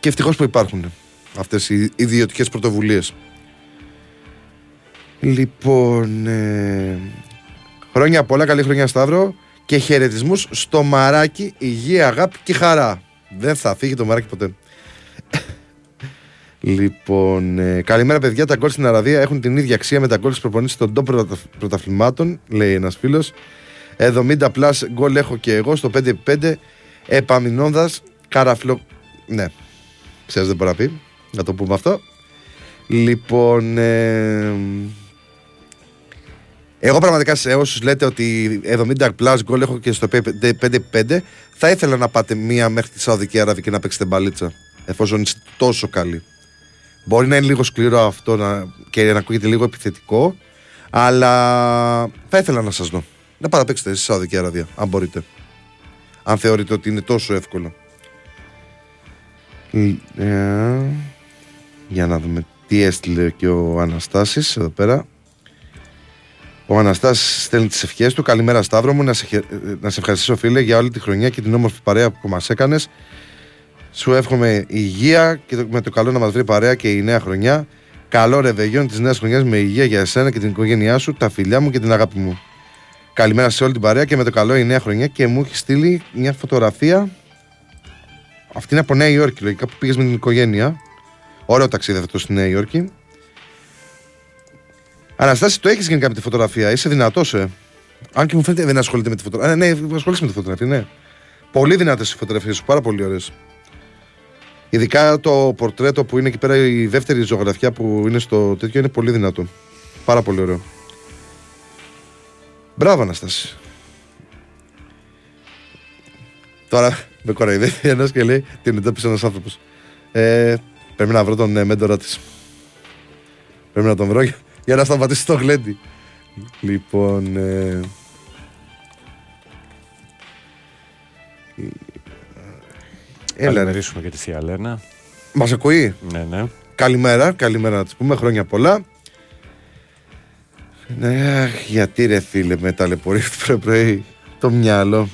και ευτυχώς που υπάρχουν αυτές οι ιδιωτικές πρωτοβουλίες. Λοιπόν, ε, χρόνια πολλά, καλή χρονιά Σταύρο και χαιρετισμούς στο μαράκι, υγεία, αγάπη και χαρά. Δεν θα φύγει το μαράκι ποτέ. Λοιπόν, ε, καλημέρα παιδιά. Τα γκολ στην Αραβία έχουν την ίδια αξία με τα γκολ της προπονήση των top πρωταθλημάτων, λέει ένας φίλος. 70 plus γκολ έχω και εγώ στο 5x5. Επαμεινώνδας καραφλο. Ναι, ξέρεις δεν μπορεί να πει. Να το πούμε αυτό. Λοιπόν, ε, εγώ πραγματικά σε όσους λέτε ότι 70 plus γκολ έχω και στο 5-5, θα ήθελα να πάτε μία μέχρι τη Σαουδική Αραβία και να παίξετε μπαλίτσα. Εφόσον είστε τόσο καλοί. Μπορεί να είναι λίγο σκληρό αυτό να, και να ακούγεται λίγο επιθετικό, αλλά θα ήθελα να σας δω. Να πάτε να παίξετε στη Σαουδική Αραβία, αν μπορείτε. Αν θεωρείτε ότι είναι τόσο εύκολο. Ε, για να δούμε τι έστειλε και ο Αναστάσης εδώ πέρα. Ο Αναστάσης στέλνει τις ευχές του. Καλημέρα Σταύρο μου, να σε, χε- να σε ευχαριστήσω φίλε για όλη τη χρονιά και την όμορφη παρέα που μας έκανες. Σου εύχομαι υγεία και το- με το καλό να μας βρει παρέα και η νέα χρονιά. Καλό ρεβεγιόν της νέας χρονιάς με υγεία για εσένα και την οικογένειά σου, τα φιλιά μου και την αγάπη μου. Καλημέρα σε όλη την παρέα και με το καλό η νέα χρονιά και μου έχεις στείλει μια φωτογραφία. Αυτή είναι από Νέα Υόρκη, λογικά που πήγες με την οικογένεια. Ωραίο ταξίδι αυτό στη Νέα Υόρκη. Αναστάση, το έχεις γενικά με τη φωτογραφία; Είσαι δυνατός, ε; Αν και μου φαίνεται δεν ασχολείται με τη φωτογραφία. Ναι, ναι, ασχολείσαι με τη φωτογραφία, ναι. Πολύ δυνατές οι φωτογραφίες σου, πάρα πολύ ωραίες. Ειδικά το πορτρέτο που είναι εκεί πέρα, η δεύτερη ζωγραφιά που είναι στο τέτοιο είναι πολύ δυνατό. Πάρα πολύ ωραίο. Μπράβο, Αναστάση. Τώρα με κοροϊδεύει ένας και λέει την εντόπισε ένας άνθρωπος. Ε, πρέπει να βρω τον ε, μέντορα της. Πρέπει να τον βρω για, για να σταματήσει το γλέντι. Λοιπόν. Ε, Έλα, ρε. Καλημερίσουμε και τη Θεία Λένα. Μας ακούει; Ναι, ναι. Καλημέρα, καλημέρα να της πούμε, χρόνια πολλά. Ναι, αχ, γιατί ρε φίλε με ταλαιπωρείς πρωί πρωί το μυαλό.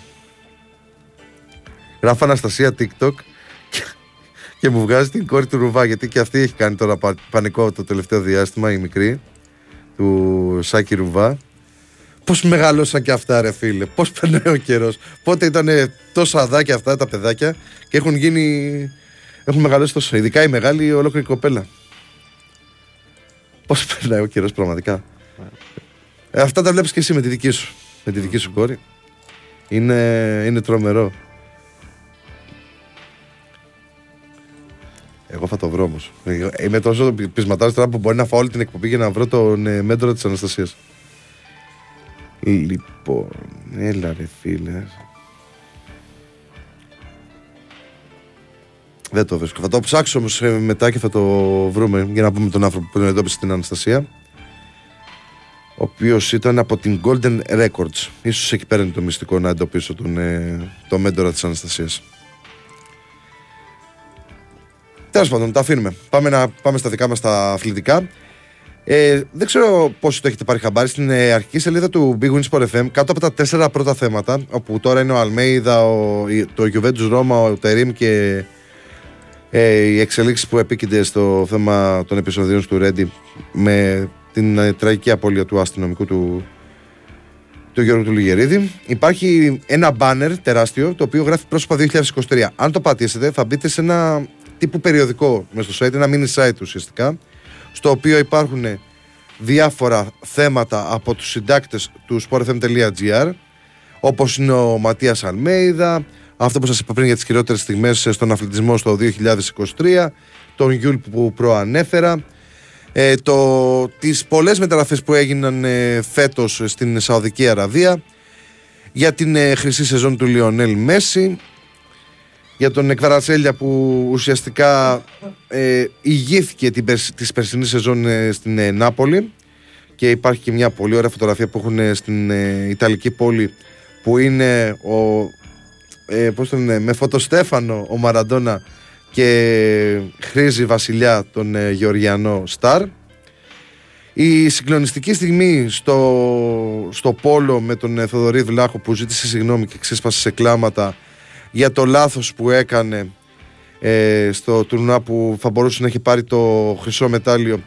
Γράφω Αναστασία TikTok και, και μου βγάζει την κόρη του Ρουβά γιατί και αυτή έχει κάνει τώρα πα- πανικό το τελευταίο διάστημα η μικρή του Σάκη Ρουβά. Πώς μεγαλώσαν και αυτά ρε φίλε, πώς <laughs> περνάει ο καιρός. Πότε ήταν τόσα αδάκια αυτά τα παιδάκια και έχουν γίνει, έχουν μεγαλώσει τόσο. Ειδικά η μεγάλη η ολόκληρη κοπέλα. Πώς <laughs> περνάει ο καιρός πραγματικά. Ε, αυτά τα βλέπεις και εσύ με τη δική σου, με τη δική σου κόρη. Είναι, είναι τρομερό. Εγώ θα το βρω όμως. Είμαι τόσο πεισματάρης τώρα που μπορεί να φάω όλη την εκπομπή για να βρω τον ε, μέντορα της Αναστασίας. Λοιπόν, έλα ρε φίλε. Δεν το βρίσκω. Θα το ψάξω όμως μετά και θα το βρούμε για να πούμε τον άνθρωπο που τον εντόπισε την Αναστασία. Ο οποίος ήταν από την Golden Records. Ίσως εκεί πέρα είναι το μυστικό να εντοπίσω τον, ε, τον μέντορα της Αναστασίας. Τέλος πάντων, τα αφήνουμε. Πάμε, να, πάμε στα δικά μας τα αθλητικά. Ε, δεν ξέρω πόσοι το έχετε πάρει χαμπάρι στην ε, αρχική σελίδα του Big Win Sport FM κάτω από τα τέσσερα πρώτα θέματα όπου τώρα είναι ο Αλμέιδα, ο, η- το Juventus Ρώμα, ο Τερίμ και ε, οι εξελίξεις που επίκυνται στο θέμα των επεισοδίων του Ρέντι με την ε, τραγική απώλεια του αστυνομικού του, του Γιώργου του Λιγερίδη. Υπάρχει ένα μπάνερ τεράστιο το οποίο γράφει πρόσωπα 2023. Αν το πατήσετε θα μπείτε σε ένα τύπου περιοδικό μέσα στο site, ένα mini site ουσιαστικά στο οποίο υπάρχουν διάφορα θέματα από τους συντάκτες του sportfm.gr όπως είναι ο Ματίας Αλμέιδα, Αυτό που σας είπα πριν για τις χειρότερες στιγμές στον αθλητισμό στο 2023, τον Γιουλ που προανέφερα, ε, το, τις πολλές μεταγραφές που έγιναν ε, φέτος στην Σαουδική Αραβία, για την ε, χρυσή σεζόν του Λιονέλ Μέση, για τον Εκβαρατσέλια που ουσιαστικά ε, ηγήθηκε την, της περσινής σεζόν ε, στην ε, Νάπολη και υπάρχει και μια πολύ ωραία φωτογραφία που έχουν ε, στην ε, Ιταλική πόλη που είναι ο, ε, πώς το λένε, με φωτοστέφανο ο Μαραντόνα και χρήζει βασιλιά τον ε, Γεωργιανό Σταρ. Η συγκλονιστική στιγμή στο, στο Πόλο με τον ε, Θοδωρή Βλάχο που ζήτησε συγγνώμη και ξέσπασε σε κλάματα για το λάθος που έκανε ε, στο τουρνά που θα μπορούσε να έχει πάρει το χρυσό μετάλλιο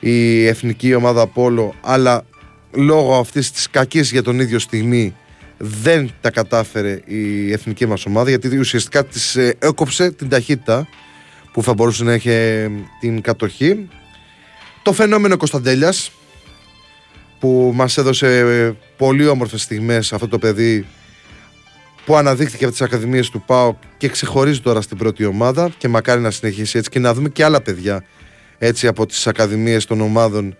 η εθνική ομάδα Πόλο αλλά λόγω αυτής της κακής για τον ίδιο στιγμή δεν τα κατάφερε η εθνική μας ομάδα γιατί ουσιαστικά της ε, έκοψε την ταχύτητα που θα μπορούσε να έχει ε, την κατοχή. Το φαινόμενο Κωνσταντέλιας που μας έδωσε ε, πολύ όμορφες στιγμές αυτό το παιδί που αναδείχθηκε από τις ακαδημίες του ΠΑΟ και ξεχωρίζει τώρα στην πρώτη ομάδα και μακάρι να συνεχίσει έτσι και να δούμε και άλλα παιδιά έτσι από τις ακαδημίες των ομάδων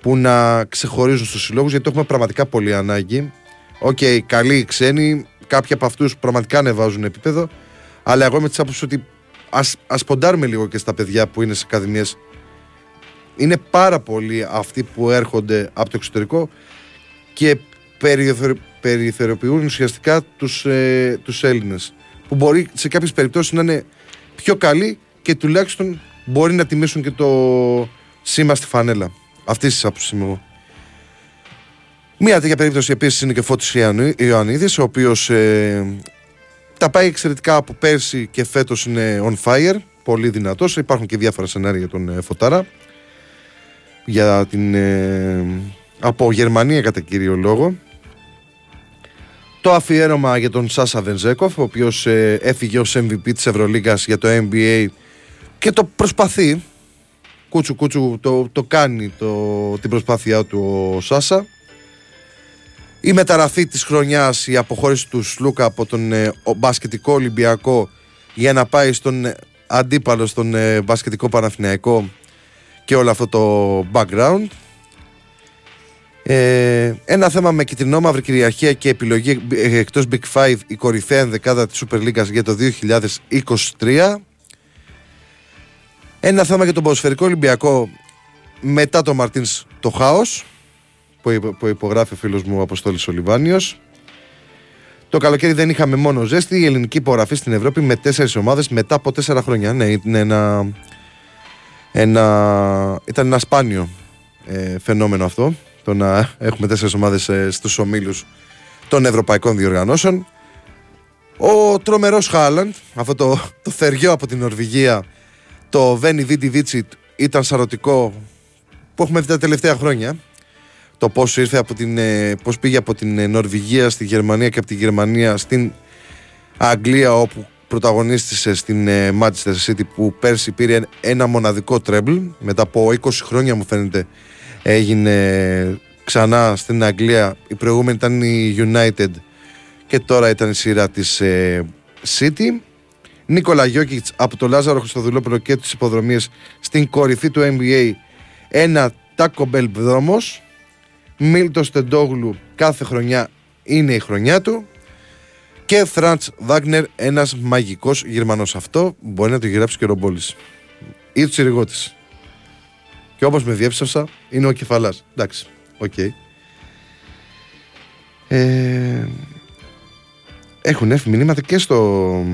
που να ξεχωρίζουν στους συλλόγους γιατί το έχουμε πραγματικά πολύ ανάγκη. OK, okay, καλοί ξένοι, κάποιοι από αυτούς πραγματικά ανεβάζουν επίπεδο αλλά εγώ είμαι της άποψης ότι ας, ας ποντάρουμε λίγο και στα παιδιά που είναι σε ακαδημίες. Είναι πάρα πολλοί αυτοί που έρχονται από το εξωτερικό και περιθωριοποιούν ουσιαστικά τους, ε, τους Έλληνες που μπορεί σε κάποιες περιπτώσεις να είναι πιο καλοί και τουλάχιστον μπορεί να τιμήσουν και το σήμα στη φανέλα. Αυτή τη άποψη είμαι εγώ. Μία τέτοια περίπτωση επίσης είναι και Φώτης Ιωαννίδης ο οποίος ε, τα πάει εξαιρετικά από πέρσι και φέτος είναι on fire. Πολύ δυνατός. Υπάρχουν και διάφορα σενάρια για τον ε, Φωτάρα. Για την, ε, από Γερμανία κατά κύριο λόγο. Το αφιέρωμα για τον Σάσα Βενζέκοφ, ο οποίος ε, έφυγε ως MVP της Ευρωλίγα για το NBA και το προσπαθεί. Κούτσου κούτσου το, το κάνει το, την προσπάθειά του ο Σάσα. Η μεταγραφή της χρονιάς, η αποχώρηση του Σλούκα από τον ε, μπασκετικό Ολυμπιακό για να πάει στον ε, αντίπαλο στον ε, μπασκετικό Παναθηναϊκό και όλο αυτό το background. Ε, ένα θέμα με κοιτρινό μαύρη κυριαρχία και επιλογή ε, εκτός Big Five η κορυφαία ενδεκάδα της Super League για το 2023 ένα θέμα για τον ποδοσφαιρικό Ολυμπιακό μετά το Μαρτίνς το χάος που υπογράφει ο φίλος μου Αποστόλης Ολιβάνιος το καλοκαίρι δεν είχαμε μόνο ζέστη η ελληνική υπογραφή στην Ευρώπη με τέσσερις ομάδες μετά από τέσσερα χρόνια. Ναι, είναι ένα, ένα, ήταν ένα σπάνιο ε, φαινόμενο αυτό το να έχουμε τέσσερις ομάδες ε, στους ομίλους των ευρωπαϊκών διοργανώσεων. Ο τρομερός Χάλαντ, αυτό το, το θεριό από την Νορβηγία, το Βένι Βίντι Βίτσιτ ήταν σαρωτικό που έχουμε δει τα τελευταία χρόνια. Το πώς, ήρθε από την, ε, πώς πήγε από την ε, Νορβηγία στη Γερμανία και από τη Γερμανία στην Αγγλία όπου πρωταγωνίστησε στην ε, Manchester City που πέρσι πήρε ένα μοναδικό τρέμπλ μετά από 20 χρόνια μου φαίνεται έγινε ξανά στην Αγγλία. Η προηγούμενη ήταν η United και τώρα ήταν η σειρά της ε, City. Νίκολα Γιώκητς από το Λάζαρο Χριστοδουλόπουλο και τις υποδρομίες στην κορυφή του NBA ένα Taco Bell δρόμος. Μίλτος Στεντόγλου κάθε χρονιά είναι η χρονιά του. Και Φραντς Βάγνερ, ένας μαγικός Γερμανός. Αυτό μπορεί να το γράψει και ο Ρομπόλης. Ή του Τσιριγώτης. Και όπως με διέψευσα, είναι ο κεφαλάς. Εντάξει, OK. Okay. Ε, έχουν έρθει μηνύματα και στο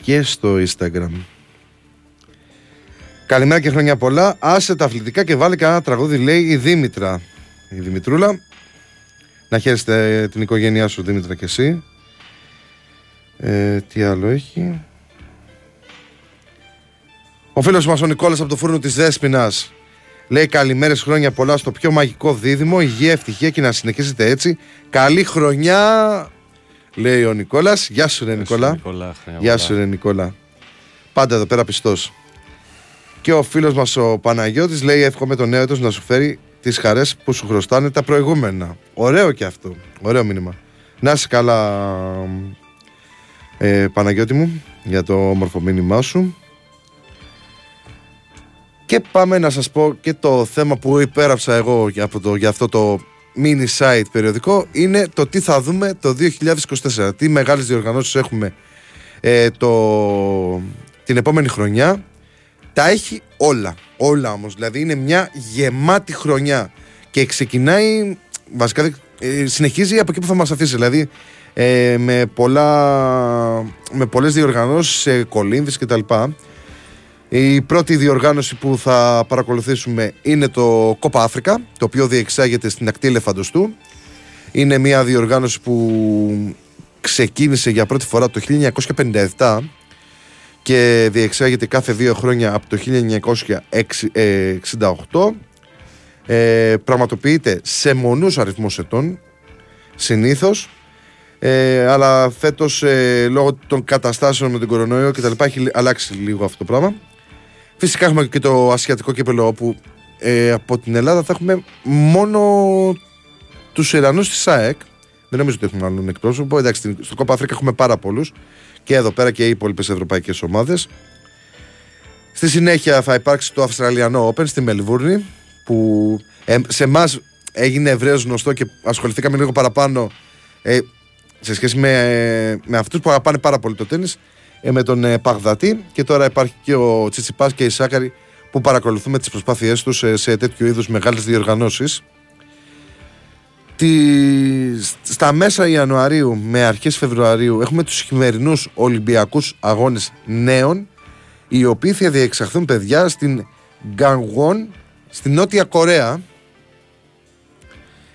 και στο Instagram. Καλημέρα και χρόνια πολλά. Άσε τα αθλητικά και βάλει κανένα τραγούδι, λέει η Δήμητρα. Η Δημητρούλα. Να χαίρεστε την οικογένειά σου, Δήμητρα, και εσύ. Ε, τι άλλο έχει; Ο φίλος μας ο Νικόλας από το φούρνο της Δέσπινας λέει καλημέρες χρόνια πολλά στο πιο μαγικό δίδυμο. Υγεία, ευτυχία και να συνεχίσετε έτσι. Καλή χρονιά, λέει ο Νικόλας. Γεια σου, ρε Νικόλα. Γεια σου, ρε Νικόλα. Πάντα εδώ πέρα πιστός. Και ο φίλος μας ο Παναγιώτης λέει: Εύχομαι τον νέο να σου φέρει τις χαρές που σου χρωστάνε τα προηγούμενα. Ωραίο και αυτό. Ωραίο μήνυμα. Να είσαι καλά, ε, Παναγιώτη μου για το όμορφο μήνυμά σου και πάμε να σας πω και το θέμα που υπέραψα εγώ για αυτό το, για αυτό το mini site περιοδικό είναι το τι θα δούμε το 2024 τι μεγάλες διοργανώσεις έχουμε ε, το, την επόμενη χρονιά. Τα έχει όλα όλα όμως. Δηλαδή είναι μια γεμάτη χρονιά. Και ξεκινάει βασικά ε, συνεχίζει από εκεί που θα μας αφήσει. Δηλαδή ε, με, πολλά, με πολλές διοργανώσεις σε κολύμβες και τα λοιπά. Η πρώτη διοργάνωση που θα παρακολουθήσουμε είναι το Κόπα Αφρικα, το οποίο διεξάγεται στην ακτή Ελεφαντοστού. Είναι μια διοργάνωση που ξεκίνησε για πρώτη φορά το 1957 και διεξάγεται κάθε δύο χρόνια από το 1968. Ε, πραγματοποιείται σε μονούς αριθμούς ετών συνήθως ε, αλλά φέτος ε, λόγω των καταστάσεων με τον κορονοϊό και τα λοιπά έχει αλλάξει λίγο αυτό το πράγμα. Φυσικά έχουμε και το ασιατικό κύπελο όπου ε, από την Ελλάδα θα έχουμε μόνο τους Ιρανούς της ΣΑΕΚ. Δεν νομίζω ότι έχουμε άλλον εκπρόσωπο. Εντάξει, στο Κόπα Αφρικα έχουμε πάρα πολλούς και εδώ πέρα και οι υπόλοιπες ευρωπαϊκές ομάδες. Στη συνέχεια θα υπάρξει το Αυστραλιανό Open στη Μελβούρνη που ε, σε εμάς έγινε ευρέως γνωστό και ασχοληθήκαμε λίγο παραπάνω ε, σε σχέση με, με αυτούς που αγαπάνε πάρα πολύ το τέννη, ε, με τον ε, Παγδατή και τώρα υπάρχει και ο Τσιτσιπάς και η Σάκαρη που παρακολουθούμε τις προσπάθειές τους σε, σε τέτοιου είδους μεγάλες διοργανώσεις. Στα μέσα Ιανουαρίου με αρχές Φεβρουαρίου έχουμε τους χειμερινούς Ολυμπιακούς Αγώνες Νέων οι οποίοι θα διεξαχθούν παιδιά στην Γκανγουόν στην Νότια Κορέα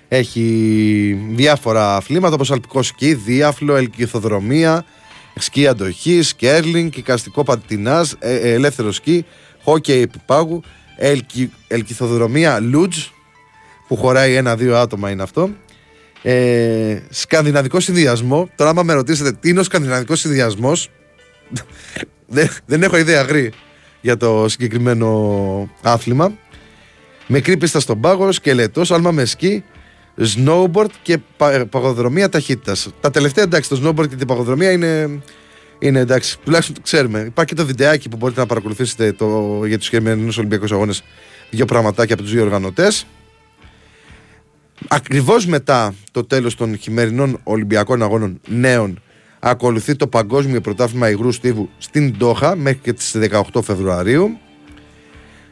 έχει διάφορα αθλήματα όπως αλπικός σκι, διάφλο, ελκυθοδρομία, σκι αντοχή, σκέρλινγκ, οικαστικό πατινάζ, ε, ε, ελεύθερο σκι, χόκεϊ επιπάγου, ελκυ, ελκυθοδρομία λούτζ που χωράει ένα-δύο άτομα είναι αυτό. Ε, σκανδιναβικό συνδυασμό. Τώρα, άμα με ρωτήσετε τι είναι ο σκανδιναβικός συνδυασμός, <laughs> δεν, δεν έχω ιδέα γρή για το συγκεκριμένο άθλημα. Μικρή πίστα στον πάγο, σκελετός, άλμα με σκι, snowboard και παγοδρομία ταχύτητας. Τα τελευταία εντάξει, το snowboard και την παγοδρομία είναι, είναι εντάξει. Τουλάχιστον το ξέρουμε. Υπάρχει και το βιντεάκι που μπορείτε να παρακολουθήσετε το, για τους χειμερινούς Ολυμπιακούς Αγώνες. Δύο πραγματάκια από τους δύο οργανωτές. Ακριβώς μετά το τέλος των χειμερινών Ολυμπιακών Αγώνων νέων, ακολουθεί το Παγκόσμιο Πρωτάθλημα Υγρού Στίβου στην Τόχα μέχρι και τις 18 Φεβρουαρίου.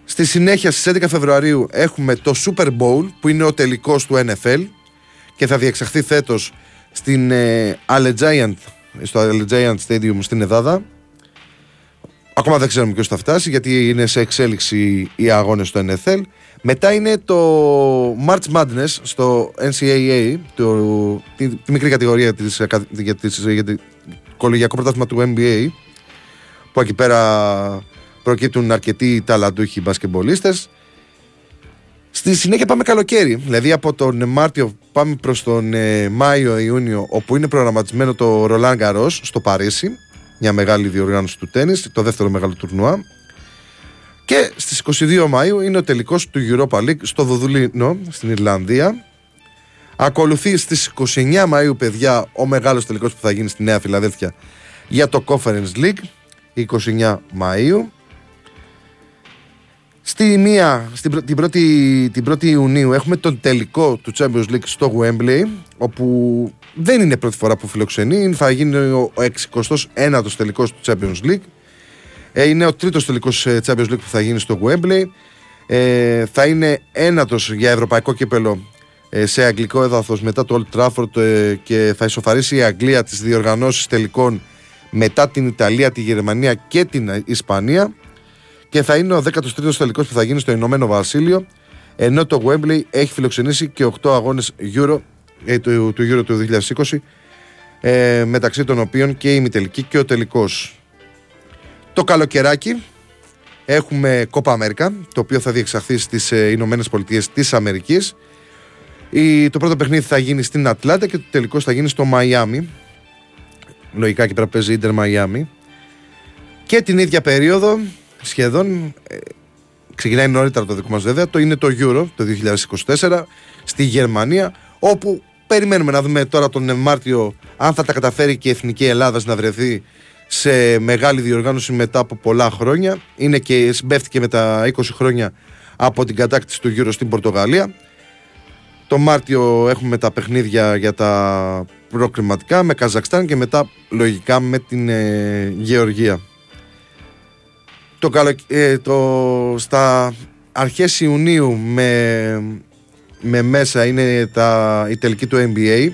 Στη συνέχεια στις 11 Φεβρουαρίου έχουμε το Super Bowl που είναι ο τελικός του NFL και θα διεξαχθεί φέτος στην ε, Allegiant, στο Allegiant Stadium στην Εδάδα. Ακόμα δεν ξέρουμε ποιος θα φτάσει γιατί είναι σε εξέλιξη οι αγώνες στο NFL. Μετά είναι το March Madness στο NCAA, το, τη, τη, μικρή κατηγορία της, για, της, για το κολογιακό πρωτάθλημα του NBA που εκεί πέρα προκύπτουν αρκετοί ταλαντούχοι μπασκεμπολίστες. Στη συνέχεια πάμε καλοκαίρι, δηλαδή από τον Μάρτιο πάμε προς τον ε, Μάιο-Ιούνιο όπου είναι προγραμματισμένο το Roland Garros στο Παρίσι, μια μεγάλη διοργάνωση του τέννις, το δεύτερο μεγάλο τουρνουά. Και στις 22 Μαΐου είναι ο τελικός του Europa League στο Δοδουλίνο, στην Ιρλανδία. Ακολουθεί στις 29 Μαΐου, παιδιά, ο μεγάλος τελικός που θα γίνει στη Νέα Φιλαδέλφια για το Conference League, 29 Μαΐου. Στη μία, στην, την, πρώτη, την 1η Ιουνίου έχουμε τον τελικό του Champions League στο Wembley όπου δεν είναι πρώτη φορά που φιλοξενεί. Θα γίνει ο 69ος τελικός του Champions League. Ε, είναι ο τρίτος τελικός ε, Champions League που θα γίνει στο Wembley. Ε, θα είναι ένατος για ευρωπαϊκό κύπελο ε, σε αγγλικό έδαφος μετά το Old Trafford ε, και θα ισοφαρίσει η Αγγλία τις διοργανώσεις τελικών μετά την Ιταλία, τη Γερμανία και την Ισπανία και θα είναι ο 13ο τελικός που θα γίνει στο Ηνωμένο Βασίλειο. Ενώ το Wembley έχει φιλοξενήσει και 8 αγώνες Euro ε, του, του Euro του 2020, ε, μεταξύ των οποίων και η ημιτελική και ο τελικός. Το καλοκαιράκι έχουμε Κόπα Αμέρικα, το οποίο θα διεξαχθεί στις ε, Ηνωμένες Πολιτείες της Αμερικής. Το πρώτο παιχνίδι θα γίνει στην Ατλάντα και το τελικό θα γίνει στο Μαϊάμι. Λογικά και πρέπει να παίζει Ιντερ Μαϊάμι. Και την ίδια περίοδο σχεδόν ε, ξεκινάει νωρίτερα το δικό μας βέβαια το είναι το Euro το 2024 στη Γερμανία όπου περιμένουμε να δούμε τώρα τον Μάρτιο αν θα τα καταφέρει και η Εθνική Ελλάδας να βρεθεί σε μεγάλη διοργάνωση μετά από πολλά χρόνια. Είναι και συμπέφτηκε με τα 20 χρόνια από την κατάκτηση του γύρω στην Πορτογαλία. Το Μάρτιο έχουμε τα παιχνίδια για τα προκριματικά με Καζακστάν και μετά λογικά με την ε, Γεωργία. Το, ε, το, στα αρχές Ιουνίου με, με μέσα είναι τα, η τελική του NBA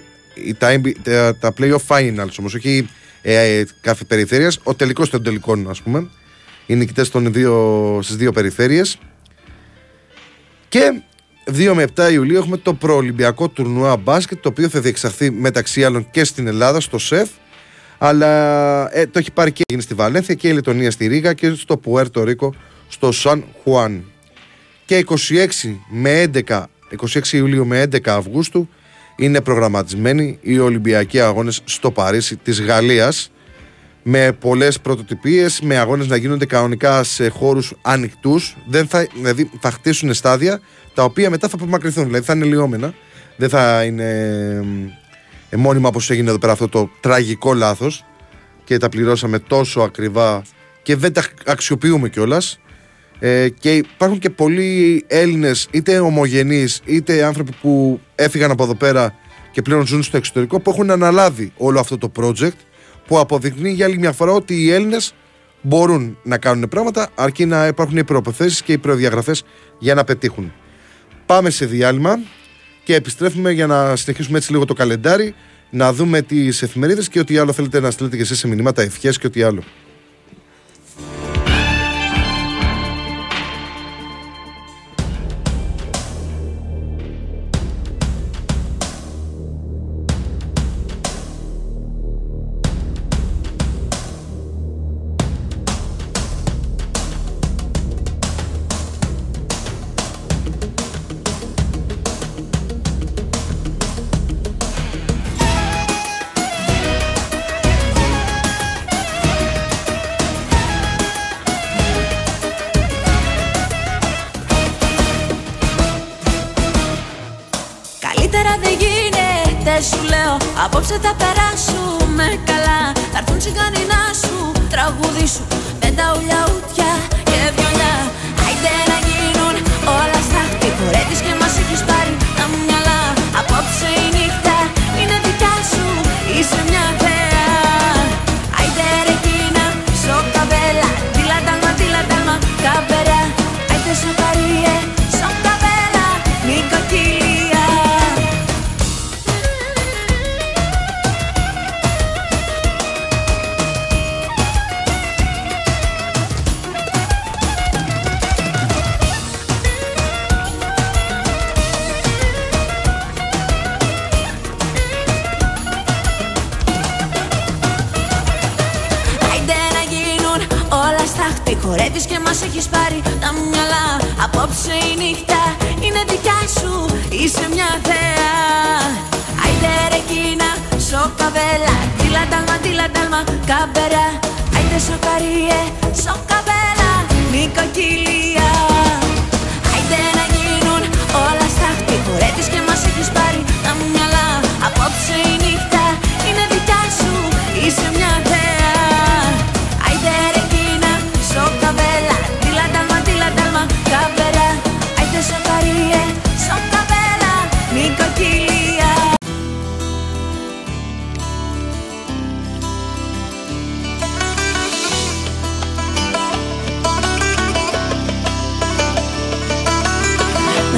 τα, τα, τα playoff finals όμως όχι ε, κάθε περιφέρειας. Ο τελικός των τελικών ας πούμε. Οι νικητές των δύο, στις δύο περιφέρειες. Και 2 με 7 Ιουλίου έχουμε το προολυμπιακό τουρνουά μπάσκετ το οποίο θα διεξαχθεί μεταξύ άλλων και στην Ελλάδα στο ΣΕΦ αλλά ε, το έχει πάρει και γίνει στη Βαλένθια και η Λετωνία στη Ρίγα και στο Πουέρτο Ρίκο στο Σαν Χουάν. Και 26 με 11 26 Ιουλίου με 11 Αυγούστου είναι προγραμματισμένοι οι Ολυμπιακοί Αγώνες στο Παρίσι της Γαλλίας με πολλές πρωτοτυπίες, με αγώνες να γίνονται κανονικά σε χώρους ανοιχτούς. Θα, δηλαδή θα χτίσουν στάδια τα οποία μετά θα απομακρυνθούν, δηλαδή θα είναι λιώμενα δεν θα είναι ε, μόνιμα όπως έγινε εδώ πέρα αυτό το τραγικό λάθος και τα πληρώσαμε τόσο ακριβά και δεν τα αξιοποιούμε κιόλας. Ε, και υπάρχουν και πολλοί Έλληνες, είτε ομογενείς, είτε άνθρωποι που έφυγαν από εδώ πέρα και πλέον ζουν στο εξωτερικό, που έχουν αναλάβει όλο αυτό το project, που αποδεικνύει για άλλη μια φορά ότι οι Έλληνες μπορούν να κάνουν πράγματα, αρκεί να υπάρχουν οι προποθέσει και οι προδιαγραφές για να πετύχουν. Πάμε σε διάλειμμα και επιστρέφουμε για να συνεχίσουμε έτσι λίγο το καλεντάρι, να δούμε τις εφημερίδες και ό,τι άλλο θέλετε να στείλετε και εσείς σε μηνύματα, ευχές και ό,τι άλλο. Χορεύεις και μας έχεις πάρει τα μυαλά. Απόψε η νύχτα είναι δικιά σου Είσαι μια θέα. Άιντε ρε κίνα, σοκαβέλα. Τίλα τάλμα, τίλα τάλμα, καμπερά Άιντε σοκαριέ, σοκαβέλα. Νοικοκυλία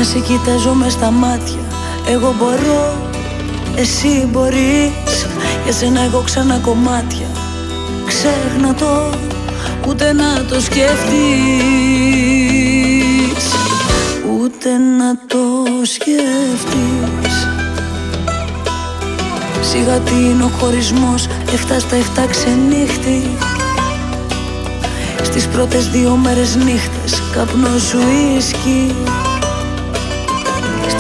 Να σε κοιτάζω με στα μάτια. Εγώ μπορώ, εσύ μπορείς. Για σένα εγώ ξανά κομμάτια. Ξέχνα το, ούτε να το σκεφτείς Ούτε να το σκεφτείς Σιγά τι είναι ο χωρισμός. Εφτά στα εφτά ξενύχτη. Στις πρώτες δύο μέρες νύχτες. Καπνός σου ίσκι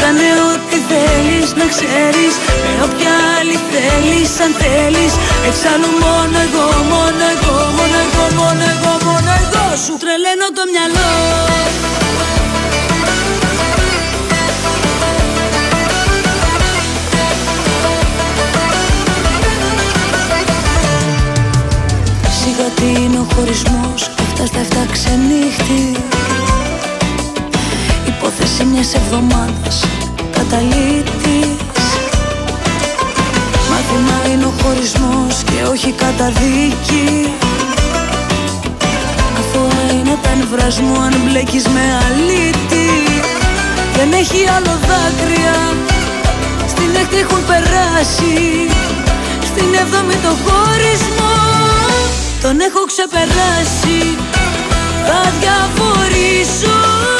Κάνε ό,τι θέλεις να ξέρεις Με όποια άλλη θέλεις αν θέλεις. Εξάλλου μόνο εγώ, μόνο εγώ, μόνο εγώ, μόνο εγώ, μόνο εγώ Σου τρελαίνω το μυαλό. Σιγά τι είναι ο χωρισμός Αυτά στα εφτά ξενύχτη Υπόθεση μιας εβδομάδας Καταλήτης. Μάθημα είναι ο χωρισμός Και όχι καταδίκη. Αθώα είναι τα νευράς μου Αν μπλέκεις με αλήτη. Δεν έχει άλλο δάκρυα. Στην έκτη έχουν περάσει. Στην έβδομη το χωρισμό. Τον έχω ξεπεράσει. Θα διαφορήσω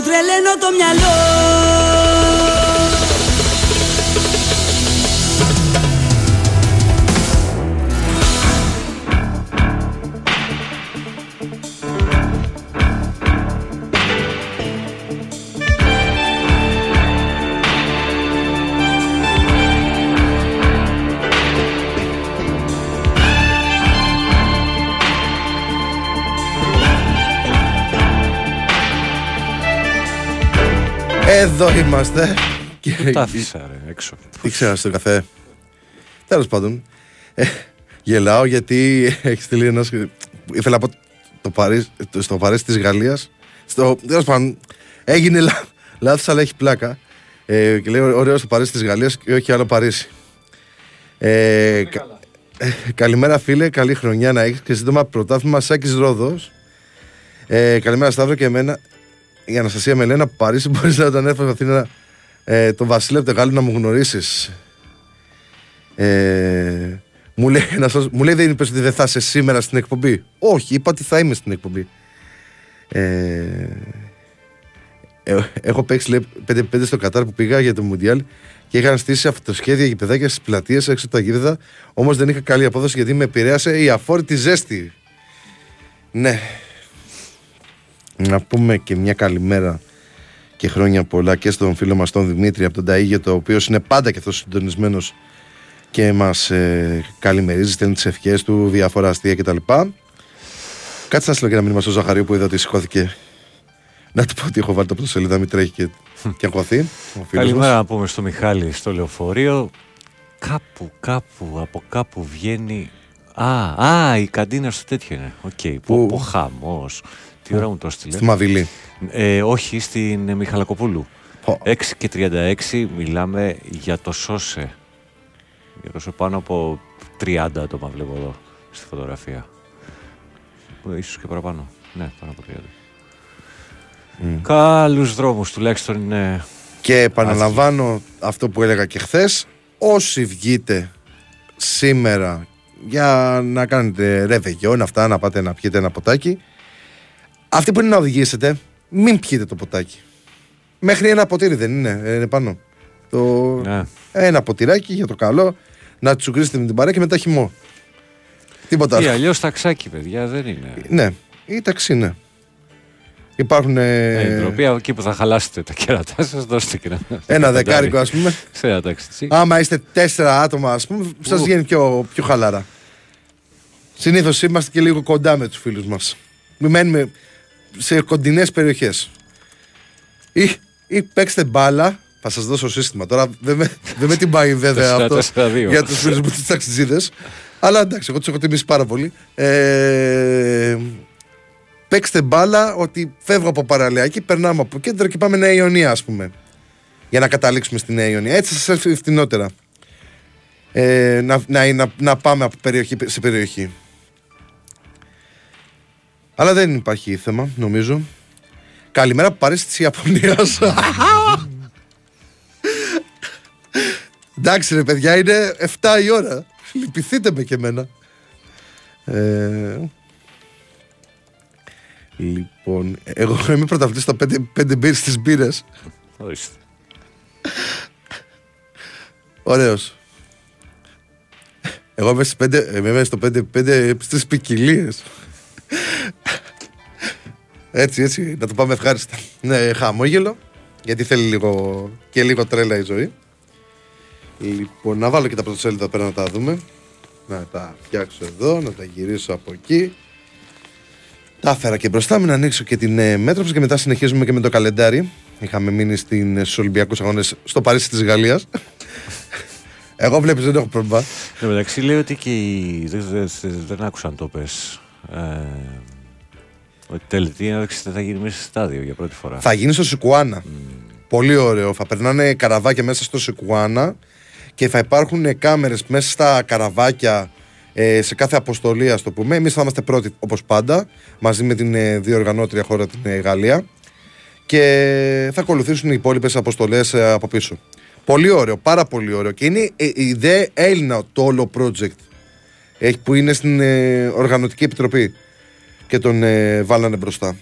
Σου τρελαίνω το μυαλό Εδώ είμαστε. Και Πού τα άφησα, ρε, έξω. ήξερα στο καφέ. Τέλος πάντων. Ε, γελάω γιατί έχεις στείλει ένα. Ήθελα να πω το Παρίσι, το- στο Παρίσι της Γαλλίας. Στο. Τέλος πάντων. Έγινε λα, λάθος, αλλά έχει πλάκα. Ε, και λέει ωραίος στο Παρίσι της Γαλλίας και όχι άλλο Παρίσι. Ε, κα- ε, καλημέρα φίλε, καλή χρονιά να έχεις και σύντομα πρωτάθλημα Σάκης Ρόδος. Ε, καλημέρα Σταύρο και εμένα. Η Αναστασία με λένε από Παρίσι <laughs> μπορείς να τον έφερε Αθήνα ε, τον Βασίλη από το Γάλλο να μου γνωρίσεις. Ε, μου, λέει, ένας άλλος- μου λέει δεν είπες ότι δεν θα είσαι σήμερα στην εκπομπή. Όχι, είπα ότι θα είμαι στην εκπομπή. Ε, ε, έχω παίξει λέει 5-5 στο Κατάρ που πήγα για το Μουντιάλ και είχαν στήσει αυτοσχέδια γηπεδάκια στις πλατείες έξω από τα γήπεδα. Όμως δεν είχα καλή απόδοση γιατί με επηρέασε η αφόρητη ζέστη. Ναι. Να πούμε και μια καλημέρα και χρόνια πολλά και στον φίλο μας τον Δημήτρη από τον Ταΐγετο ο οποίος είναι πάντα και αυτός συντονισμένος και μας ε, καλημερίζει, στέλνει τις ευχές του, διάφορα αστεία κτλ. Κάτσε να στείλω και ένα μήνυμα στο Ζαχαρίου που είδα ότι σηκώθηκε. Να του πω ότι έχω βάλει το πρωτοσέλιδα, μην τρέχει και, και αγχωθεί. ο φίλος Καλημέρα μας. να πούμε στο Μιχάλη στο λεωφορείο. Κάπου, κάπου, από κάπου βγαίνει. Α, α, η καντίνα στο τέτοιο είναι. Οκ, Πού; πω, πω χαμός. Τι ώρα μου το έστειλε; Στη Μαβιλή. Ε, όχι, στην ε, Μιχαλακοπούλου. Πω. 6 και 36 μιλάμε για το σώσε. Για το σώσε πάνω από 30 άτομα βλέπω εδώ στη φωτογραφία. Ε, Ίσως και παραπάνω. Ναι, πάνω από 30. Καλούς δρόμους τουλάχιστον είναι Και επαναλαμβάνω αυτό που έλεγα και χθες. Όσοι βγείτε σήμερα για να κάνετε ρεβεγιόν, αυτά, να πάτε να πιείτε ένα ποτάκι, αυτοί που είναι να οδηγήσετε, μην πιείτε το ποτάκι. Μέχρι ένα ποτήρι δεν είναι, ε, είναι πάνω. Το... Ναι. Ένα ποτηράκι για το καλό, να τσουκρίσετε με την παρέα και μετά χυμό. Τίποτα Ή άλλο. αλλιώς ταξάκι, παιδιά, δεν είναι. Ναι, ή ταξί, ναι. Υπάρχουν ε, Ε, ντροπή, εκεί που θα χαλάσετε τα κέρατά σας, δώστε και ένα. ένα δεκάρικο, ας πούμε. Σε ένα ταξί. Άμα είστε τέσσερα άτομα, ας πούμε, σας Ου. βγαίνει πιο, πιο χαλαρά. Συνήθως είμαστε και λίγο κοντά με τους φίλους μας. Μην μένουμε σε κοντινές περιοχές. Ή, ή παίξτε μπάλα. Θα σας δώσω σύστημα. Τώρα δεν με, δεν με την πάει βέβαια αυτό 4-4-2. για τους φίλους μου του ταξιτζίδες. Αλλά εντάξει, εγώ τους έχω τιμήσει πάρα πολύ. Ε, παίξτε μπάλα ότι φεύγω από παραλιακή, περνάμε από κέντρο και πάμε Νέα Ιωνία, ας πούμε. Για να καταλήξουμε στη Νέα Ιωνία. Έτσι σας έρθει φτηνότερα. ε, να, να, να, να πάμε από περιοχή σε περιοχή. Αλλά δεν υπάρχει θέμα, νομίζω. Καλημέρα παρέστηση της Ιαπωνίας. Εντάξει ρε παιδιά, είναι 7 η ώρα. Λυπηθείτε με και εμένα. Ε, λοιπόν, εγώ <laughs> είμαι πρωταθλητής στα 5, 5 μπύρες στις μπύρες. Ορίστε. Ωραίος. Εγώ είμαι, στις πέντε, είμαι μέσα στο 5, 5 στις ποικιλίες. Έτσι, έτσι, να το πάμε ευχάριστα. <laughs> Ναι, χαμόγελο, γιατί θέλει λίγο, και λίγο τρέλα η ζωή. Λοιπόν, να βάλω και τα πρωτοσέλιδα πέρα να τα δούμε. Να τα φτιάξω εδώ, να τα γυρίσω από εκεί. Τα έφερα και μπροστά μου να ανοίξω και την ε, μέτροπος και μετά συνεχίζουμε και με το καλεντάρι. Είχαμε μείνει στην, ε, στους Ολυμπιακούς Αγώνες στο Παρίσι της Γαλλίας. <laughs> Εγώ βλέπεις δεν έχω πρόβλημα. Εν τω μεταξύ λέει ότι και οι. Δεν, δεν, δεν άκουσαν το πες. Ε, ότι τελετή έναρξη δεν θα γίνει μέσα σε στάδιο για πρώτη φορά. Θα γίνει στο Σικουάνα. Πολύ ωραίο. Θα περνάνε καραβάκια μέσα στο Σικουάνα και θα υπάρχουν κάμερες μέσα στα καραβάκια ε, σε κάθε αποστολή, ας το πούμε. Εμείς θα είμαστε πρώτοι όπως πάντα, μαζί με την ε, διοργανώτρια χώρα την ε, Γαλλία. Και θα ακολουθήσουν οι υπόλοιπες αποστολές ε, από πίσω. Πολύ ωραίο, πάρα πολύ ωραίο. Και είναι ε, η ιδέα Έλληνα το όλο project έχει, που είναι στην ε, Οργανωτική Επιτροπή και τον ε, βάλανε μπροστά.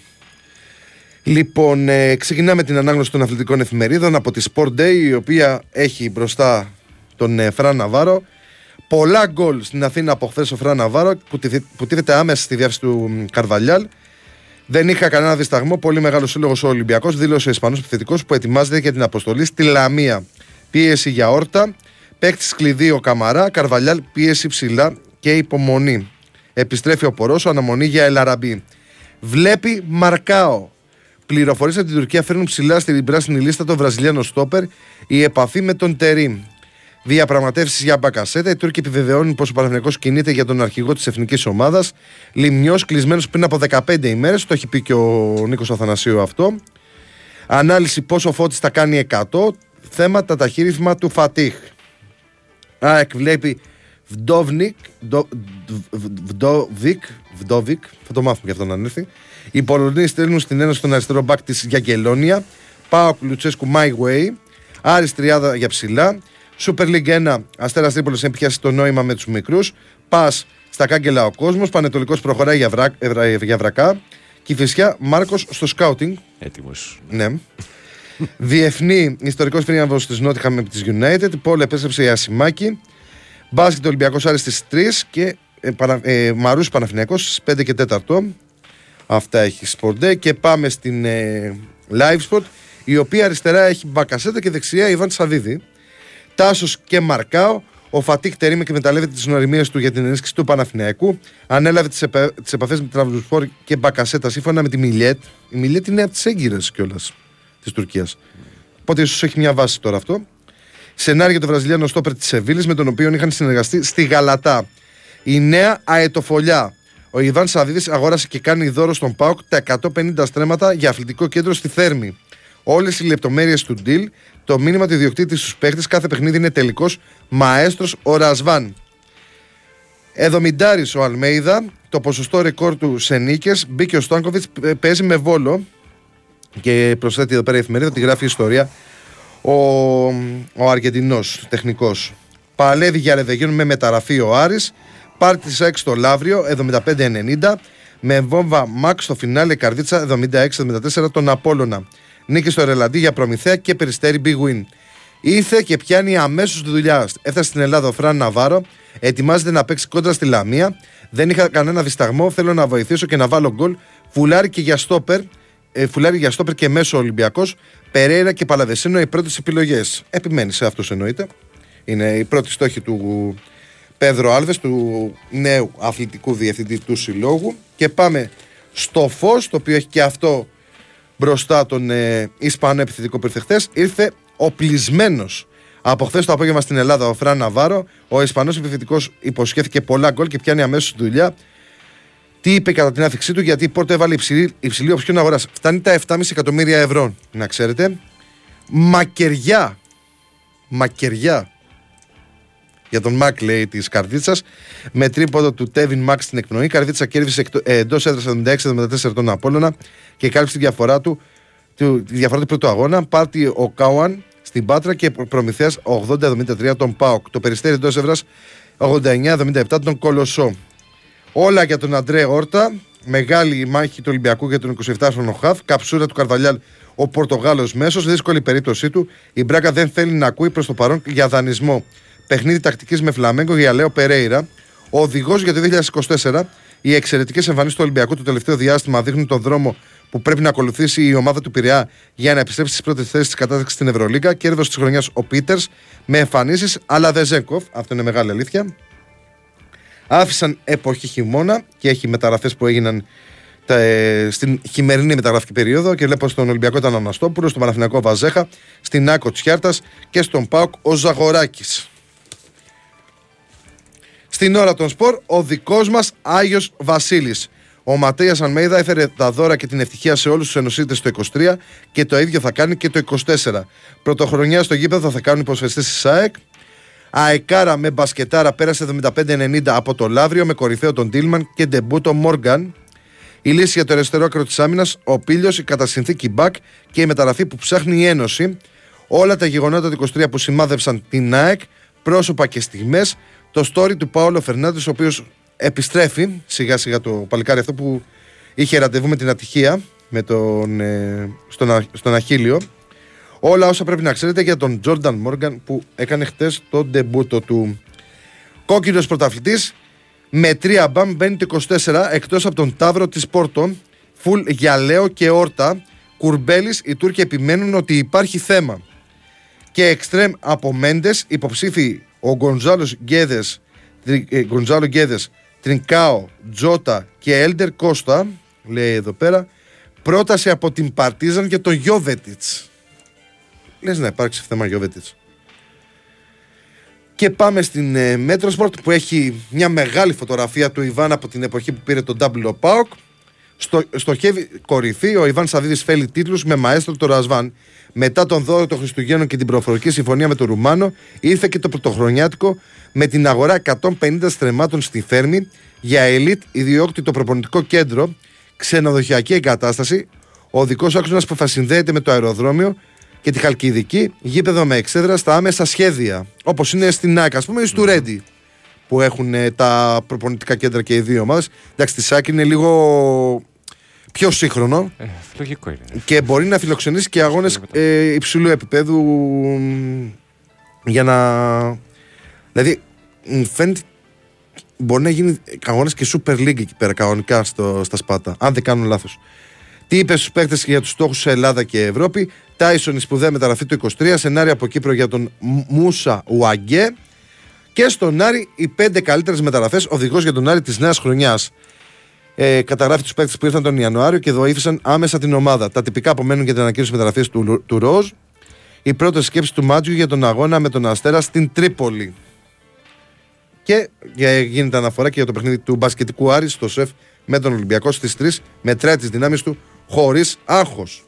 Λοιπόν, ε, ξεκινάμε την ανάγνωση των αθλητικών εφημερίδων από τη Sport Day, η οποία έχει μπροστά τον ε, Φραν Ναβάρο. Πολλά γκολ στην Αθήνα από χθες ο Φραν Ναβάρο, που, τυθ- που τίθεται άμεσα στη διάθεση του μ, Καρβαλιάλ. Δεν είχα κανένα δισταγμό. Πολύ μεγάλος σύλλογος ο Ολυμπιακός, δήλωσε ο Ισπανός επιθετικός που ετοιμάζεται για την αποστολή στη Λαμία. Πίεση για Όρτα. Παίκτης κλειδί ο Καμαρά. Καρβαλιάλ πίεση ψηλά και υπομονή. Επιστρέφει ο Πορόσο, αναμονή για Ελ Αραμπί. Βλέπει Μαρκάο. Πληροφορίες από την Τουρκία φέρνουν ψηλά στην πράσινη λίστα τον Βραζιλιάνο στόπερ η επαφή με τον Τερίμ. Διαπραγματεύσεις για Μπακασέτα. Οι Τούρκοι επιβεβαιώνουν πως ο Παναθηναϊκός κινείται για τον αρχηγό της εθνικής ομάδας. Λημνιό κλεισμένος πριν από 15 ημέρες. Το έχει πει και ο Νίκος Αθανασίου αυτό. Ανάλυση πόσο Φώτης θα κάνει 100. Θέματα τα χείρισμα του Φατίχ. ΑΕΚ βλέπει Βντόβνικ, Βντο- Β- Βντόβικ, Βντόβικ, θα το μάθουμε και αυτό να έρθει. Οι Πολωνοί στέλνουν στην Ένωση τον αριστερό μπακ της Γιαγκελόνια. Πάο Λουτσέσκου My Way. Άρης Τριάδα για ψηλά. Super League 1. Αστέρας Τρίπολης έχει πιάσει το νόημα με τους μικρούς. Πας στα κάγκελα ο κόσμος. Πανετολικός προχωράει για, βρά, ευρα- για βρακά. Κυφυσιά Μάρκος στο σκάουτινγκ. Έτοιμος. Ναι. Διεθνή ιστορικός φρύναβο της Νότιχαμ με της United. Πόλη επέστρεψε η Ασημάκη. Μπάσκετ Ολυμπιακός Άρης στις 3 και ε, παρα, ε, Μαρούς Παναθηναϊκός στις 5 και 4. Αυτά έχει Sport Day και πάμε στην ε, Live Sport η οποία αριστερά έχει Μπακασέτα και δεξιά Ιβάν Σαββίδη. Τάσος και Μαρκάο. Ο Φατίχ Τερήμ εκμεταλλεύεται τις νοημίε του για την ενίσχυση του Παναθηναϊκού. Ανέλαβε τις επαφές με Τραυζουσφόρ και Μπακασέτα σύμφωνα με τη Μιλιέτ. Η Μιλιέτ είναι από τις έγκυρες κιόλας της Τουρκίας. Οπότε ίσως έχει μια βάση τώρα αυτό. Σενάριο για τον Βραζιλιάνο στόπερ της Σεβίλης με τον οποίο είχαν συνεργαστεί στη Γαλατά. Η νέα αετοφολιά. Ο Ιβάν Σαββίδη αγόρασε και κάνει δώρο στον Πάοκ τα 150 στρέμματα για αθλητικό κέντρο στη Θέρμη. Όλες οι λεπτομέρειες του deal, το μήνυμα του ιδιοκτήτη στους παίχτες, κάθε παιχνίδι είναι τελικός μαέστρος ο Ρασβάν. Εδομιντάρη ο Αλμέιδα, το ποσοστό ρεκόρ του σε νίκες. Μπήκε ο Στάνκοβιτς, παίζει με βόλο. Και προσθέτει εδώ πέρα η εφημερίδα, τη γράφει η ιστορία. Ο, ο Αργεντινός τεχνικός. Παλεύει για ρεβεγιόν με μεταγραφή ο Άρης. Πάρει τη 6 στο Λαύριο, 75-90. Με βόμβα Μαξ στο φινάλε Καρδίτσα 76-74 τον Απόλλωνα. Νίκη στο ρελαντί για Προμηθέα και Περιστέρι Big Win. Ήρθε και πιάνει αμέσως τη δουλειά. Έφτασε στην Ελλάδα ο Φραν Ναβάρο. Ετοιμάζεται να παίξει κόντρα στη Λαμία. Δεν είχα κανένα δισταγμό. Θέλω να βοηθήσω και να βάλω γκολ. Φουλάρει και για στόπερ. Ε, φουλάρι για στόπερ και μέσο Ολυμπιακός. Περέιρα και Παλαδεσίνο οι πρώτες επιλογές. Επιμένεις σε αυτός εννοείται. Είναι η πρώτη στόχη του Πέδρο Άλβες, του νέου αθλητικού διευθυντή του συλλόγου. Και πάμε στο φως, το οποίο έχει και αυτό μπροστά τον ε, Ισπανό επιθετικό που ήρθε χθες. Ήρθε οπλισμένος από χθες το απόγευμα στην Ελλάδα ο Φραν Ναβάρο. Ο Ισπανός επιθετικός υποσχέθηκε πολλά γκολ και πιάνει αμέσως δουλειά. Τι είπε κατά την άφηξή του, γιατί η Πόρτο έβαλε υψηλή, υψηλή οψιόν αγορά. Φτάνει τα 7,5 εκατομμύρια ευρώ, να ξέρετε. Μακεριά. Μακεριά. για τον Μακ, λέει, της Καρδίτσας. Με τρίποδο του Τέβιν Μακ στην εκπνοή. Η Καρδίτσα κέρδισε εντός έδρας 76-74 τον Απόλωνα και κάλυψε τη διαφορά του, του, τη διαφορά του πρώτου αγώνα. Πάρτι ο Κάουαν στην Πάτρα και προμηθεία 80-73 τον Πάοκ. Το περιστέρι εντός έδρας 89-77 τον Κολοσσό. Όλα για τον Αντρέ Όρτα. Μεγάλη μάχη του Ολυμπιακού για τον 27χρονο Χαφ. Καψούρα του Καρβαλιάλ ο Πορτογάλος μέσος. Δύσκολη περίπτωσή του. Η Μπράκα δεν θέλει να ακούει προς το παρόν για δανεισμό. Παιχνίδι τακτικής με Φλαμέγκο για Λέο Περέιρα. Ο οδηγός για το 2024. Οι εξαιρετικές εμφανίσεις του Ολυμπιακού το τελευταίο διάστημα δείχνουν τον δρόμο που πρέπει να ακολουθήσει η ομάδα του Πειραιά για να επιστρέψει στις πρώτες θέσεις της κατάταξη στην Ευρωλίγα. Κέρδος της χρονιάς ο Πίτερς με εμφανίσεις, αλλά δεν Ζέγκοφ. Αυτό είναι μεγάλη αλήθεια. Άφησαν εποχή χειμώνα και έχει μεταγραφές που έγιναν τα, ε, στην χειμερινή μεταγραφική περίοδο και βλέπω στον Ολυμπιακό ήταν Αναστόπουλος, στον Παναθηναϊκό Βαζέχα, στην Άκο Τσιάρτα και στον Πάοκ ο Ζαγοράκης. Στην ώρα των σπορ, ο δικός μας Άγιος Βασίλης. Ο Ματέας Αλμέιδα έφερε τα δώρα και την ευτυχία σε όλους τους ενωσίτες το 23 και το ίδιο θα κάνει και το 24. Πρωτοχρονιά στο γήπεδο θα κάνουν υποσχεστές της ΣΑΕΚ. Αεκάρα με μπασκετάρα πέρασε 75-90 από το Λαύριο με κορυφαίο τον Τίλμαν και ντεμπούτο Μόργαν. Η λύση για το αριστερό άκρο της άμυνας, ο Πίλιος, η κατασυνθήκη Μπακ και η μεταγραφή που ψάχνει η Ένωση. Όλα τα γεγονότα του 23 που σημάδευσαν την ΑΕΚ, πρόσωπα και στιγμές. Το story του Πάολο Φερνάνδη, ο οποίος επιστρέφει σιγά σιγά το παλικάρι αυτό που είχε ραντεβού με την ατυχία με τον, ε, στον, στον Αχίλιο. Όλα όσα πρέπει να ξέρετε για τον Τζόρνταν Μόργαν που έκανε χτες το ντεμπούτο του. Κόκκινος πρωταθλητής με τρία μπαμ μπαίνει το 24 εκτός από τον Ταύρο της Πόρτο. Φουλ για Λέο και Όρτα. Κουρμπέλης, οι Τούρκοι επιμένουν ότι υπάρχει θέμα. Και εξτρέμ από Μέντες, υποψήφοι ο Γκονζάλος Γκέδες, ε, Γκονζάλο Γκέδες, Τρινκάο, Τζότα και Έλντερ Κώστα, λέει εδώ πέρα, πρόταση από την Παρτίζαν για τον Γιώβετιτς. Λες να υπάρξει θέμα Γιώβετιτς. Και πάμε στην ε, Metrosport που έχει μια μεγάλη φωτογραφία του Ιβάν από την εποχή που πήρε τον W Pauk. Στο, στο χέρι κορυφή, ο Ιβάν Σαββίδης φέλει τίτλους με μαέστρο το Ρασβάν. Μετά τον δώρο των Χριστουγέννων και την προφορική συμφωνία με τον Ρουμάνο, ήρθε και το πρωτοχρονιάτικο με την αγορά 150 στρεμάτων στη Φέρμη για ελίτ ιδιόκτητο προπονητικό κέντρο, ξενοδοχειακή εγκατάσταση, ο οδικό άξονας που θα συνδέεται με το αεροδρόμιο και τη Χαλκιδική, γήπεδο με εξέδρα στα άμεσα σχέδια. Όπως είναι στην ΑΕΚ, ας πούμε, ή στο Ρέντι, που έχουν ε, τα προπονητικά κέντρα και οι δύο ομάδες. Εντάξει, τη ΣΑΚ είναι λίγο πιο σύγχρονο. Ε, λογικό είναι. Και μπορεί να φιλοξενήσει και αγώνες ε, υψηλού επίπεδου για να. Δηλαδή, φαίνεται μπορεί να γίνει αγώνες και Super League εκεί πέρα κανονικά στο, στα Σπάτα, αν δεν κάνω λάθος. Τι είπες στους παίκτες για τους στόχους σε Ελλάδα και Ευρώπη; Τάισον η σπουδαία μεταγραφή του 23. Σενάρια από Κύπρο για τον Μούσα Ουαγκέ. Και στον Άρη οι πέντε καλύτερες μεταγραφές. Οδηγός για τον Άρη της νέας χρονιάς. Ε, καταγράφει τους παίκτες που ήρθαν τον Ιανουάριο και βοήθησαν άμεσα την ομάδα. Τα τυπικά απομένουν για την ανακοίνωση μεταγραφής του, του Ροζ. Η πρώτη σκέψη του Μάτζιου για τον αγώνα με τον Αστέρα στην Τρίπολη. Και γίνεται αναφορά και για το παιχνίδι του μπασκετικού Άρη στο σεφ με τον Ολυμπιακό στις 3. Μετράει τι δυνάμεις του χωρίς άγχος.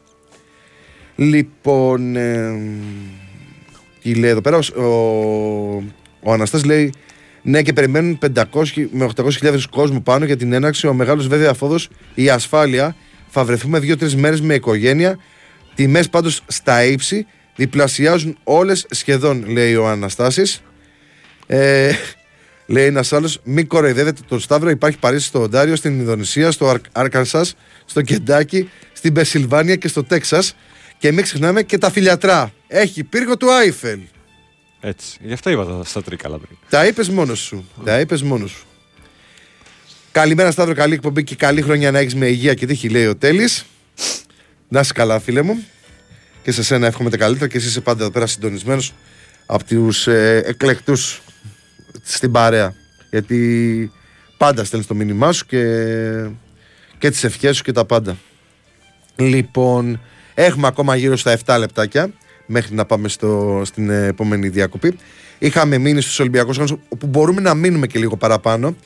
Λοιπόν. Ε, τι λέει εδώ πέρα, ο, ο Αναστάς λέει ναι και περιμένουν 500 με 800.000 κόσμο πάνω για την έναρξη. Ο μεγάλος βέβαια αφόδος η ασφάλεια. Θα βρεθούμε δύο-τρεις μέρες με οικογένεια. Τιμές πάντως στα ύψη διπλασιάζουν όλες σχεδόν λέει ο Αναστάσης. Ε, λέει ένας άλλος, μην κοροϊδεύετε τον Σταύρο. Υπάρχει Παρίσι στο Οντάριο, στην Ινδονησία, στο Άρκανσας, στο Κεντάκι, στην Πεσιλβάνια και στο Τέξας. Και μην ξεχνάμε και τα φιλιατρά. Έχει πύργο του Άιφελ. Έτσι. Γι' αυτό είπα τα- στα τρίκαλα πριν. Τα είπες μόνος σου. Τα είπες μόνος σου. Καλημέρα, Σταύρο. Καλή εκπομπή και καλή χρονιά να έχεις με υγεία και τύχη, λέει ο Τέλης. Να είσαι καλά, φίλε μου. Και σε σένα εύχομαι τα καλύτερα και εσύ είσαι πάντα εδώ πέρα συντονισμένος από τους ε, εκλεκτούς στην παρέα. Γιατί πάντα στέλνεις το μήνυμά σου και, και τις ευχές σου και τα πάντα. Λοιπόν, έχουμε ακόμα γύρω στα 7 λεπτάκια μέχρι να πάμε στο, στην ε, επόμενη διακοπή. Είχαμε μείνει στους Ολυμπιακούς Αγώνες όπου μπορούμε να μείνουμε και λίγο παραπάνω.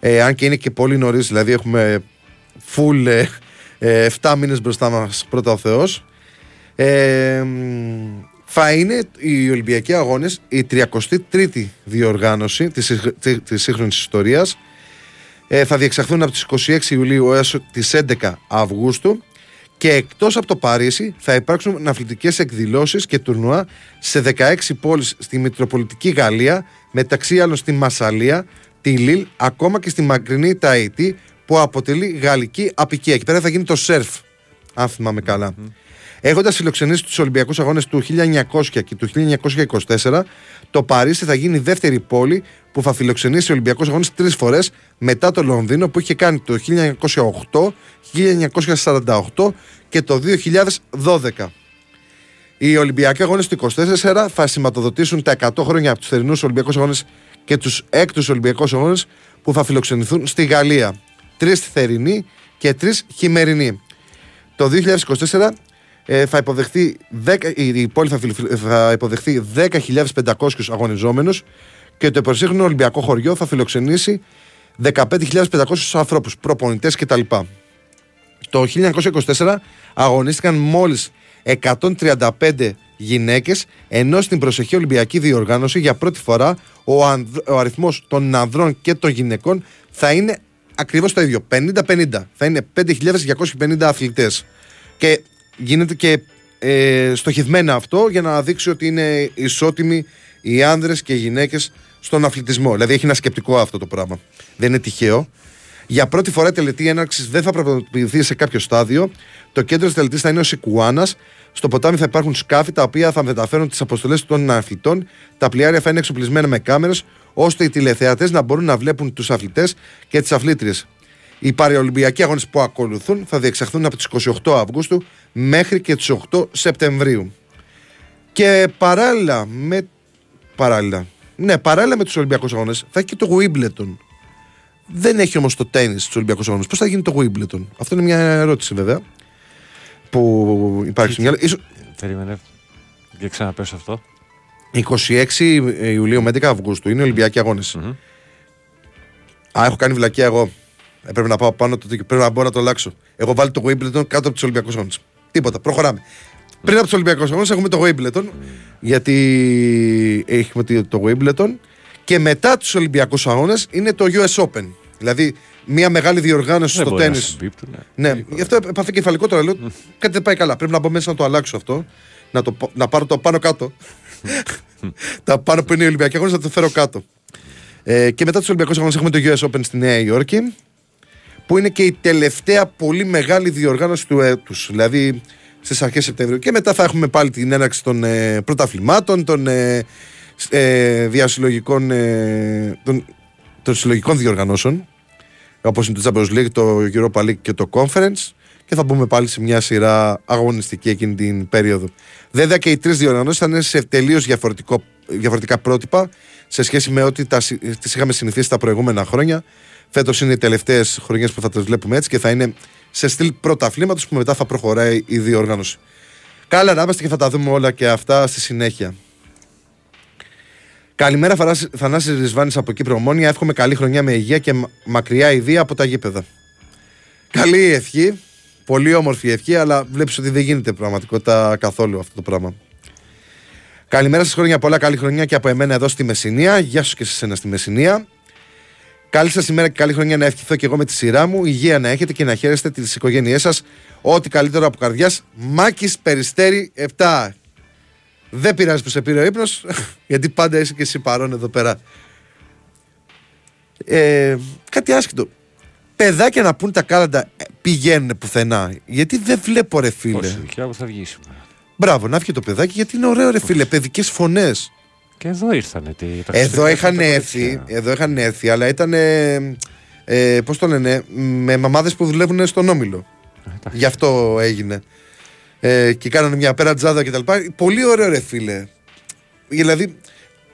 Ε, αν και είναι και πολύ νωρίς, δηλαδή έχουμε full ε, ε, 7 μήνες μπροστά μας πρώτα ο Θεός. Ε, μ, θα είναι οι Ολυμπιακοί Αγώνες η 33η διοργάνωση της, συγχ- τη- της σύγχρονης ιστορίας. Ε, θα διεξαχθούν από τις 26 Ιουλίου έως τις 11 Αυγούστου και εκτός από το Παρίσι θα υπάρξουν αθλητικές εκδηλώσεις και τουρνουά σε 16 πόλεις στη Μητροπολιτική Γαλλία μεταξύ άλλων στη Μασαλία, τη Λίλ, ακόμα και στη μακρινή Ταϊτή που αποτελεί γαλλική απικία. Εκεί πέρα θα γίνει το σερφ, αν θυμάμαι καλά. Έχοντας φιλοξενήσει τους Ολυμπιακούς Αγώνες του 1900 και του 1924, το Παρίσι θα γίνει η δεύτερη πόλη που θα φιλοξενήσει Ολυμπιακού Αγώνες τρεις φορές μετά το Λονδίνο που είχε κάνει το 1908, 1948 και το 2012. Οι Ολυμπιακοί Αγώνες του 24 θα σηματοδοτήσουν τα 100 χρόνια από τους θερινούς Ολυμπιακούς Αγώνες και τους έκτους Ολυμπιακούς Αγώνες που θα φιλοξενηθούν στη Γαλλία. Τρεις θερινοί και τρεις χειμερινοί. Το 2024 ε, θα υποδεχθεί 10, η, η πόλη θα, φιλ- θα υποδεχθεί 10.500 αγωνιζόμενους και το υπερσύγχρονο Ολυμπιακό χωριό θα φιλοξενήσει 15.500 ανθρώπους, προπονητές κτλ. Το 1924 αγωνίστηκαν μόλις 135 γυναίκες ενώ στην προσεχή Ολυμπιακή διοργάνωση για πρώτη φορά ο, ανδ- ο αριθμός των ανδρών και των γυναικών θα είναι ακριβώς το ίδιο, 50-50. Θα είναι 5.250 αθλητές. Και γίνεται και ε, στοχευμένα αυτό για να δείξει ότι είναι ισότιμοι οι άνδρες και οι γυναίκες στον αθλητισμό. Δηλαδή έχει ένα σκεπτικό αυτό το πράγμα. Δεν είναι τυχαίο. Για πρώτη φορά η τελετή έναρξης δεν θα πραγματοποιηθεί σε κάποιο στάδιο. Το κέντρο της τελετής θα είναι ο Σικουάνα. Στο ποτάμι θα υπάρχουν σκάφη τα οποία θα μεταφέρουν τις αποστολές των αθλητών. Τα πλοιάρια θα είναι εξοπλισμένα με κάμερες, ώστε οι τηλεθεατές να μπορούν να βλέπουν τους αθλητές και τις αθλήτριες. Οι παρεολυμπιακοί αγώνες που ακολουθούν θα διεξαχθούν από τις 28 Αυγούστου μέχρι και τις 8 Σεπτεμβρίου. Και παράλληλα με. Παράλληλα. Ναι, παράλληλα με τους Ολυμπιακούς Αγώνες θα έχει και το Wimbledon. Δεν έχει όμως το τέννη στους Ολυμπιακούς Αγώνες. Πώς θα γίνει το Wimbledon; Αυτό είναι μια ερώτηση βέβαια. Που υπάρχει στο μυαλό. Ίσως Περίμενε. Για ξαναπες αυτό. 26 Ιουλίου με 11 Αυγούστου είναι Ολυμπιακοί αγώνες. Α, έχω κάνει βλακία εγώ. Έπρεπε να πάω πάνω το τέτοιο. Πρέπει να μπορώ να το αλλάξω. Εγώ βάλω το Wimbledon κάτω από τους Ολυμπιακούς Αγώνες. Τίποτα. Προχωράμε. Πριν από τους Ολυμπιακούς Αγώνες έχουμε το Wimbledon. Γιατί έχουμε το- το Wimbledon. Και μετά τους Ολυμπιακούς Αγώνες είναι το US Open. Δηλαδή μια μεγάλη διοργάνωση Δεν στο μπορεί να τέννη. συμπίπτουν, ναι. Ναι, γι' αυτό έπαθε κεφαλικό τώρα. Λέω κάτι δεν πάει καλά. Πρέπει να μπω μέσα να το αλλάξω αυτό. Να, το, να πάρω το πάνω κάτω. <laughs> Τα πάνω που είναι οι Ολυμπιακοί αγώνες να το φέρω κάτω. Ε, και μετά τους Ολυμπιακούς αγώνες έχουμε το US Open στη Νέα Υόρκη. Που είναι και η τελευταία πολύ μεγάλη διοργάνωση του έτους. Δηλαδή στις αρχές Σεπτεμβρίου. Και μετά θα έχουμε πάλι την έναρξη των ε, πρωταθλημάτων, των ε, σ- ε, διασυλλογικών. Ε, των, των συλλογικών διοργανώσεων όπως είναι το Champions League, το Europa League και το Conference και θα μπούμε πάλι σε μια σειρά αγωνιστική εκείνη την περίοδο. Βέβαια και οι τρεις διοργανώσεις θα είναι σε τελείως διαφορετικό, διαφορετικά πρότυπα σε σχέση με ό,τι τα, συ- τις είχαμε συνηθίσει τα προηγούμενα χρόνια. Φέτος είναι οι τελευταίες χρονιές που θα τις βλέπουμε έτσι και θα είναι σε στυλ πρωταθλήματος που μετά θα προχωράει η διοργάνωση. Καλά να είμαστε και θα τα δούμε όλα και αυτά στη συνέχεια. Καλημέρα, Θανάση- Θανάσης Ρισβάνης από Κύπρο Ομόνια. Εύχομαι καλή χρονιά με υγεία και μα- μακριά ιδία από τα γήπεδα. Καλή ευχή. Πολύ όμορφη ευχή, αλλά βλέπεις ότι δεν γίνεται πραγματικότητα καθόλου αυτό το πράγμα. Καλημέρα σας χρόνια πολλά, καλή χρονιά και από εμένα εδώ στη Μεσσηνία. Γεια σου και σε σένα στη Μεσσηνία. Καλή σας ημέρα και καλή χρονιά να ευχηθώ και εγώ με τη σειρά μου. Υγεία να έχετε και να χαίρεστε τις οικογένειές σας. Ό,τι καλύτερο από καρδιάς. Μάκης Περιστέρη 7. Δεν πειράζει που σε πήρε ο ύπνος, <laughs> γιατί πάντα είσαι και εσύ παρόν εδώ πέρα. Ε, κάτι άσχετο. Παιδάκια να πούν τα κάλαντα ε, πηγαίνουν πουθενά. Γιατί δεν βλέπω ρε φίλε. Όχι, δικιά μου θα βγει σήμερα. Μπράβο, να βγει το παιδάκι γιατί είναι ωραίο ρε φίλε. Παιδικές φωνές. Και εδώ ήρθανε. Τι, τα Εδώ Χριστούγεννα είχαν τα έρθει, κορίτσια. εδώ είχαν έρθει, αλλά ήταν. Ε, ε, Πώς το λένε, με μαμάδες που δουλεύουν στον Όμιλο. εντάξει. Γι' αυτό έγινε. Ε, και κάνανε μια πέρα τζάδα κτλ. Πολύ ωραίο ρε φίλε. Δηλαδή,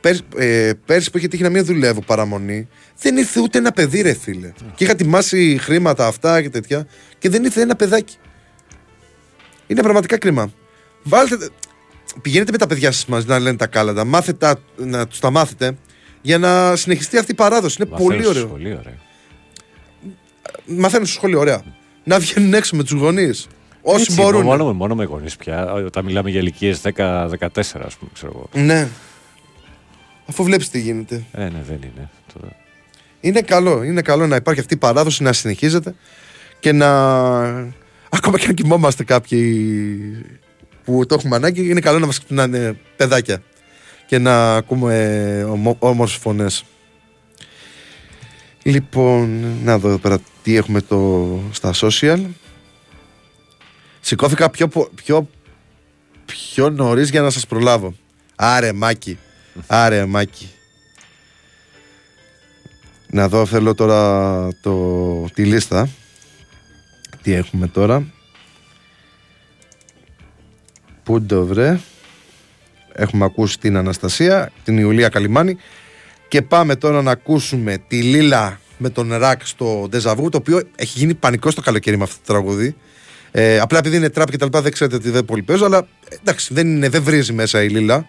πέρσι, ε, πέρσι που είχε τύχει να μην δουλεύω παραμονή, δεν ήρθε ούτε ένα παιδί ρε φίλε. Και είχα ετοιμάσει χρήματα αυτά και τέτοια και δεν ήρθε ένα παιδάκι. Είναι πραγματικά κρίμα. Βάλτε, πηγαίνετε με τα παιδιά σας μαζί να λένε τα κάλαντα, μάθετε, τα- να τους τα μάθετε για να συνεχιστεί αυτή η παράδοση. Είναι Μαθαίνω πολύ στο ωραίο. σχολείο, ρε. Μαθαίνουν στο σχολείο, ωραία. Να βγαίνουν έξω με τους γονείς. Όσοι Έτσι, μπορούν. Μόνο, μόνο με γονείς πια. Όταν μιλάμε για ηλικίες 10-14, ας πούμε, ξέρω εγώ. Ναι. Αφού βλέπεις τι γίνεται. Ε, ναι, δεν είναι. Τώρα. Είναι καλό, είναι καλό να υπάρχει αυτή η παράδοση να συνεχίζεται και να. Ακόμα και αν κοιμόμαστε κάποιοι που το έχουμε ανάγκη, είναι καλό να μα ξυπνάνε παιδάκια και να ακούμε όμορφε φωνές. Λοιπόν, να δω εδώ πέρα τι έχουμε το, στα social. Σηκώθηκα πιο, πο- πιο, πιο νωρίς για να σας προλάβω. Άρε Μάκη, άρε Μάκη. Να δω θέλω τώρα το, τη λίστα. Τι έχουμε τώρα. Πού το βρε. Έχουμε ακούσει την Αναστασία, την Ιουλία Καλιμάνη και πάμε τώρα να ακούσουμε τη Λίλα με τον Ρακ στο Ντεζαβού το οποίο έχει γίνει πανικό στο καλοκαίρι με αυτό το τραγούδι. Ε, απλά επειδή είναι τραπ και τα λοιπά δεν ξέρετε ότι δεν πολύ παίζω αλλά ε, εντάξει δεν, είναι, δεν βρίζει μέσα η Λίλα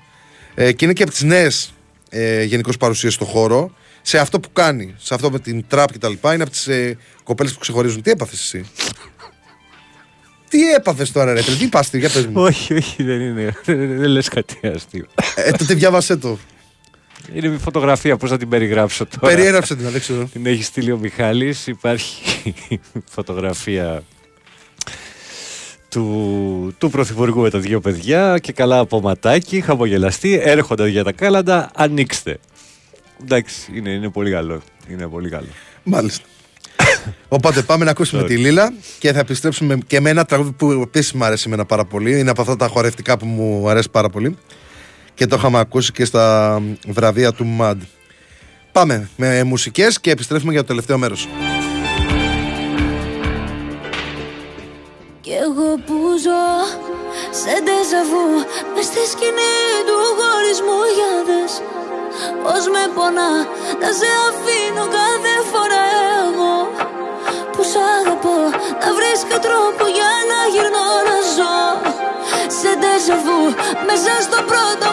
ε, και είναι και από τις νέες ε, γενικώς παρουσίες στο χώρο σε αυτό που κάνει, σε αυτό με την τραπ και τα λοιπά είναι από τις ε, κοπέλες που ξεχωρίζουν. Τι έπαθες εσύ; Τι έπαθες τώρα ρε, τρε, τι πας, για πες μου. όχι, όχι, δεν είναι. δεν, δεν λες κάτι αστείο. ε, τότε διάβασέ το. είναι μια φωτογραφία, πώς να την περιγράψω τώρα. Περιέγραψε την, δεν ξέρω. Την έχει στείλει ο Μιχάλης. Υπάρχει <laughs> φωτογραφία του, του Πρωθυπουργού με τα δύο παιδιά και καλά από ματάκι, χαμογελαστή, έρχονται για τα κάλαντα, ανοίξτε. Εντάξει, είναι, είναι πολύ καλό. Είναι πολύ καλό. Μάλιστα. Οπότε πάμε να ακούσουμε Sorry. τη Λίλα και θα επιστρέψουμε και με ένα τραγούδι που επίσης μου αρέσει εμένα πάρα πολύ. Είναι από αυτά τα χορευτικά που μου αρέσει πάρα πολύ. Και το είχαμε ακούσει και στα βραβεία του ΜΑΝΤ. Πάμε με μουσικές και επιστρέφουμε για το τελευταίο μέρος. Κι εγώ που ζω σε ντεζαβού Μες στη σκηνή του χωρισμού για δες Πώς με πονά να σε αφήνω κάθε μέσα στο πρώτο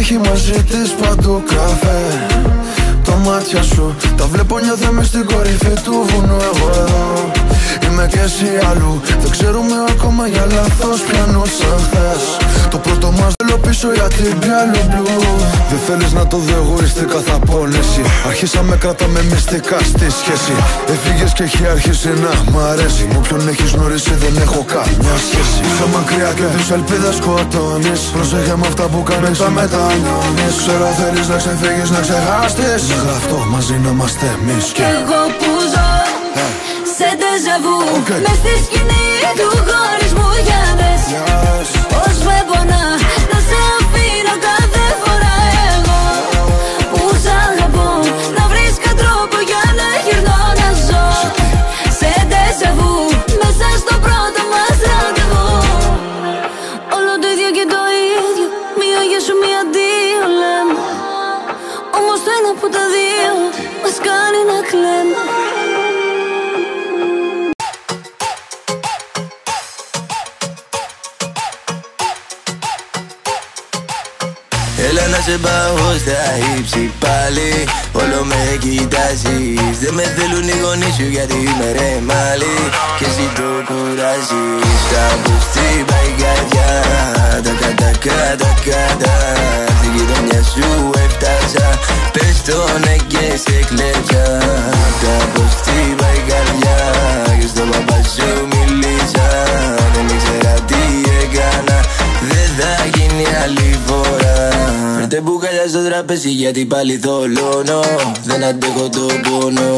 έχει μαζί της παντού καφέ. Το μάτια σου Τα βλέπω νιώθω μες στην κορυφή του βουνού. Εγώ εδώ Είμαι και εσύ αλλού. Δεν ξέρουμε ακόμα για λάθος πιανούς χθες. Το πρώτο μας θέλω πίσω για την πιάλο μπλου Δεν θέλεις να το δω εγωιστικά θα πόνεση Αρχίσαμε κρατάμε μυστικά στη σχέση. Έφυγες και έχει αρχίσει να μ' αρέσει. Μου ποιον έχεις γνωρίσει δεν έχω καμιά σχέση. Είσαι μακριά και τις ελπίδες σκοτώνεις. Προσέχε με αυτά που κάνεις θα μετανιώνεις. Ξέρω θέλεις να ξεφύγεις να ξεχάσεις. Με γραφτό μαζί να είμαστε εμείς Κι εγώ που ζω σε ντεζαβού Οκ. Μες στη σκηνή του χωρισμού για δες Yes. Πώς με πονάς στα ύψη πάλι Όλο με κοιτάζεις Δεν με θέλουν οι γονείς σου γιατί είμαι ρε μάλι Και εσύ το κουράζεις Κάπως τρύπα η καρδιά Τα κατά κατά κατά Στην γειτονιά σου έφτασα Πες το ναι και σε κλέψα Κάπως τρύπα η καρδιά Και στον παπά σου μίλησα άλλη φορά. Φέρτε μπουκάλια τραπέζι γιατί πάλι θολώνω. Δεν αντέχω το πόνο.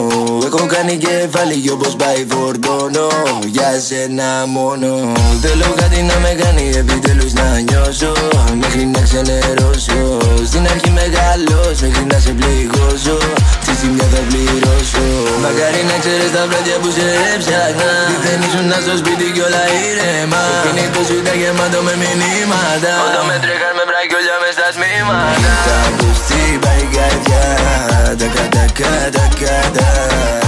Έχω κάνει κεφάλι όπως πάει φορτώνω. Για σένα μόνο. Θέλω κάτι να με κάνει επιτέλους να νιώσω. Μέχρι να ξενερώσω. Στην αρχή μεγαλώσω μέχρι να σε πληγώσω. Τη ζημιά θα πληρώσω. Μακάρι να ξέρεις τα βράδια που σε έψαχνα. Δεν ήσουν στο σπίτι κι όλα ήρεμα. Το κινητός σου ήταν γεμάτο με μηνύματα. Όταν με τρέχαν με μπρακιόλια μες στα σμήματα. Τα που χτύπα η καρδιά. Τα κατά κατά κατά.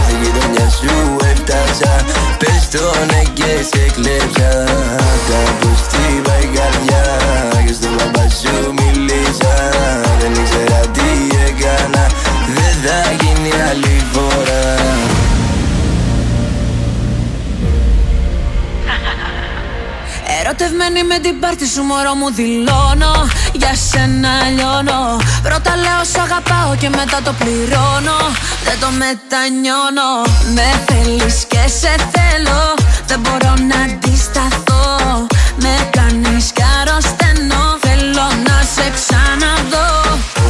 Στη γειτονιά σου έφτασα. Πες το ναι και σε κλέψα Ερωτευμένη με την πάρτι σου μωρό μου δηλώνω. Για σένα λιώνω. Πρώτα λέω σ' αγαπάω και μετά το πληρώνω. Δεν το μετανιώνω. Με θέλεις και σε θέλω. Δεν μπορώ να αντισταθώ. Με κάνεις κι αρρωσταίνω. Θέλω να σε ξαναδώ.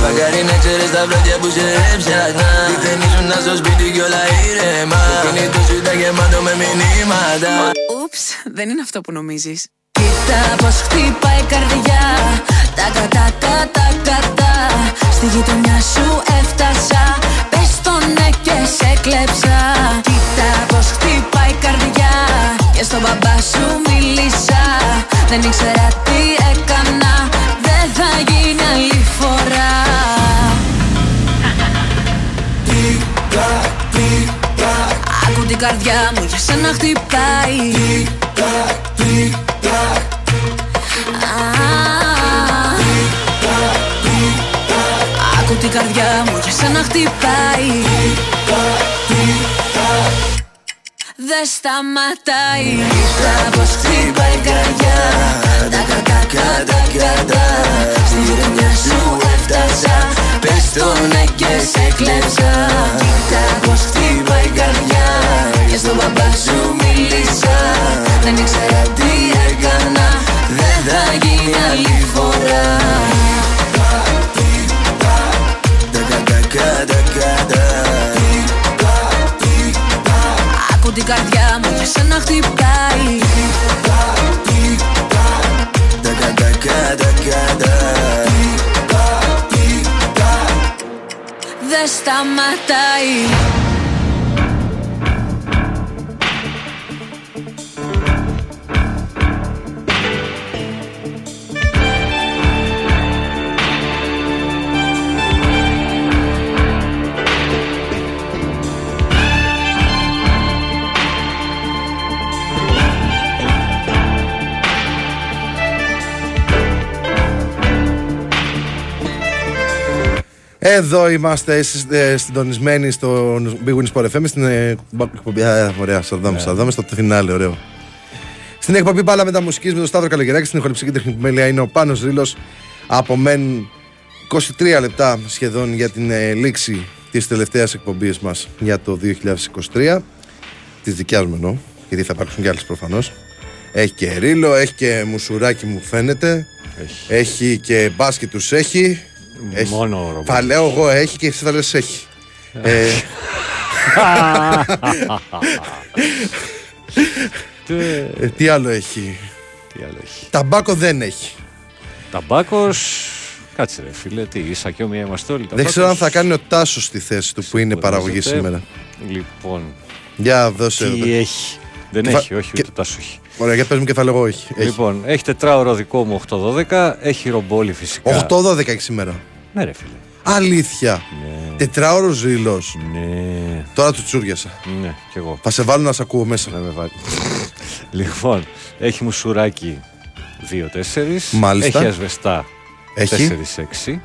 Μακάρι να ξέρεις τα βράδια που σε έψαχνα. Δεν ήσουν στο σπίτι κι όλα ήρεμα. Το κινητό σου ήταν γεμάτο με μηνύματα. Ούψ, δεν είναι αυτό που νομίζεις Κοίτα πως χτυπάει η καρδιά. Τα κατά κατά κατά Στη γειτονιά σου έφτασα. Πες το ναι και σε κλέψα. Κοίτα πως χτυπάει η καρδιά. Και στον μπαμπά σου μίλησα. Δεν ήξερα τι έκανα. Δεν θα γίνει άλλη φορά. Άκου την καρδιά μου για σένα χτυπάει. Α, Άκου την καρδιά μου για σένα χτυπάει. Δεν σταματάει. Κοίτα πως χτυπάει η καρδιά. Τα κατά κατά κατά Στη γειτονιά σου έφτασα. Πες το ναι και σε κλέψα. Κοίτα πως χτυπάει η καρδιά. Και στον μπαμπά σου μίλησα. Δεν ήξερα τι έκανα. Δεν θα γίνει άλλη φορά. Τα κατά κατά κατά Άκου την καρδιά μου για σένα χτυπάει. Τα κατά κατά Δεν σταματάει Εδώ είμαστε εσείς, ε, συντονισμένοι στο Big Win Sport FM στην ε, εκπομπή. Α, ωραία, Σαρδάμ, Σαρδάμ, στο φινάλε, ωραίο. Στην εκπομπή Μπάλα Μεταμουσική με τον Σταύρο Καλογεράκη, στην ηχοληψική τεχνική μέλεια είναι ο Πάνος Ρήλος. Απομένουν 23 λεπτά σχεδόν για την ε, λήξη της τελευταίας εκπομπής μας για το 2023. Της δικιάς μου εννοώ, γιατί θα υπάρξουν και άλλες προφανώς. Έχει και ρίλο, έχει και μουσουράκι μου φαίνεται. Έχει. Έχει και μπάσκετ τους έχει. Έχει. Μόνο ρομπότ. Θα λέω εγώ έχει και εσύ θα λες έχει. ε, Τι <laughs> ε, τι άλλο έχει; τι άλλο έχει; Ταμπάκο δεν έχει. Ταμπάκος, κάτσε ρε φίλε, τι, ίσα και όμοια είμαστε όλοι. Δεν ξέρω αν θα κάνει ο Τάσος στη θέση του που είναι παραγωγής σήμερα. Λοιπόν, Για δώσε εδώ. τι έχει; Δεν Και θα- έχει, όχι, και- ούτε τάσος έχει. Ωραία, για πες μου και θα λέγω όχι. Έχει. Λοιπόν, έχει τετράωρο δικό μου 8-12, έχει ρομπόλι φυσικά. 8-12 έχει σήμερα. Ναι, ρε φίλε. Αλήθεια. Ναι, Τετράωρος ζήλος. ναι, Τώρα του τσούριασα. ναι, κι εγώ. Θα σε βάλω να σε ακούω μέσα. Να με βάλει. λοιπόν, έχει μουσουράκι 2-4. Μάλιστα. Έχει ασβεστά Έχει. 4-6.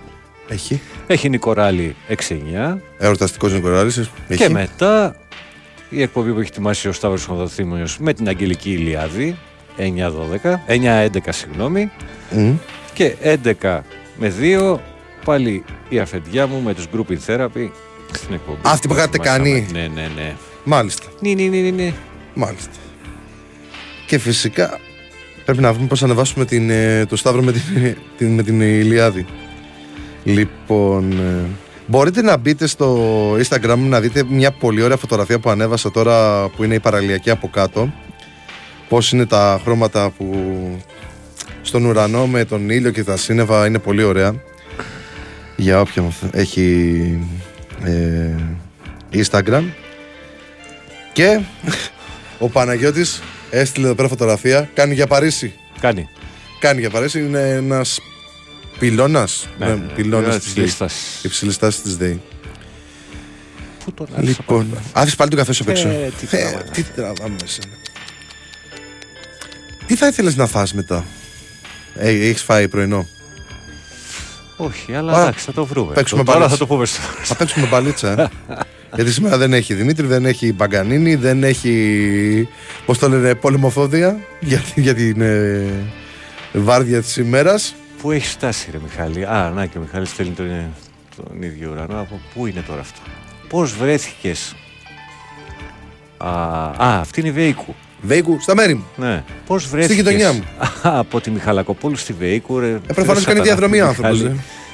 Έχει. Έχει νικοράλι 6-9. Εορταστικός Νικοράλης. Έχει. Και μετά η εκπομπή που έχει ετοιμάσει ο Σταύρος Χονδοθήμιος με την Αγγελική Ηλιάδη 9-12, 9-11 συγγνώμη Μμ. και 11 με 2 πάλι η αφεντιά μου με τους Grouping Therapy στην εκπομπή. Αυτή που είχατε ετοιμάσαμε. κάνει. Ναι, ναι, ναι. Μάλιστα. Ναι, ναι, ναι, ναι, ναι. Μάλιστα. Και φυσικά πρέπει να βρούμε πώς θα ανεβάσουμε την, ε, το Σταύρο με την, την, με την Ηλιάδη. Λοιπόν, ε, μπορείτε να μπείτε στο Instagram μου να δείτε μια πολύ ωραία φωτογραφία που ανέβασα τώρα που είναι η παραλιακή από κάτω. Πώς είναι τα χρώματα που στον ουρανό με τον ήλιο και τα σύννεφα είναι πολύ ωραία. Για όποιον έχει ε, Instagram. Και ο Παναγιώτης έστειλε εδώ πέρα φωτογραφία. Κάνει για Παρίσι. Κάνει. Κάνει για Παρίσι. Είναι ένας πυλώνας. Ναι, Ναι, ναι, πυλώνας είναι της της ΔΕΗ. λίστας. Υψηλής στάση της ΔΕΗ. Πού τον άφησα Λοιπόν, πάνω. άφησε πάλι τον καφέ σου απ' έξω. Ε, τι τραβάμε. τι τραβάμε εσένα. Τι θα ήθελες να φας μετά; Ε, έχεις φάει πρωινό; Όχι, αλλά Α, εντάξει, θα το βρούμε. παίξουμε Το- Τώρα μπάλες. θα το πούμε στο Θα παίξουμε μπαλίτσα. ε. Γιατί σήμερα δεν έχει Δημήτρη, δεν έχει Μπαγκανίνη, δεν έχει. Πώς το λένε, πολεμοφόδια για, για την ε, βάρδια της ημέρας. Πού έχεις φτάσει, ρε Μιχάλη; Α, να και ο Μιχάλης στέλνει τον, τον ίδιο ουρανό. Από πού είναι τώρα αυτό; Πώς βρέθηκες; Α, α, αυτή είναι η Βέικου. Βέικου, στα μέρη μου. Ναι. Πώς βρέθηκες; γειτονιά μου. Από τη Μιχαλακοπούλου στη Βέικου, ρε. Ε, προφανώς κάνει διαδρομή ο άνθρωπος.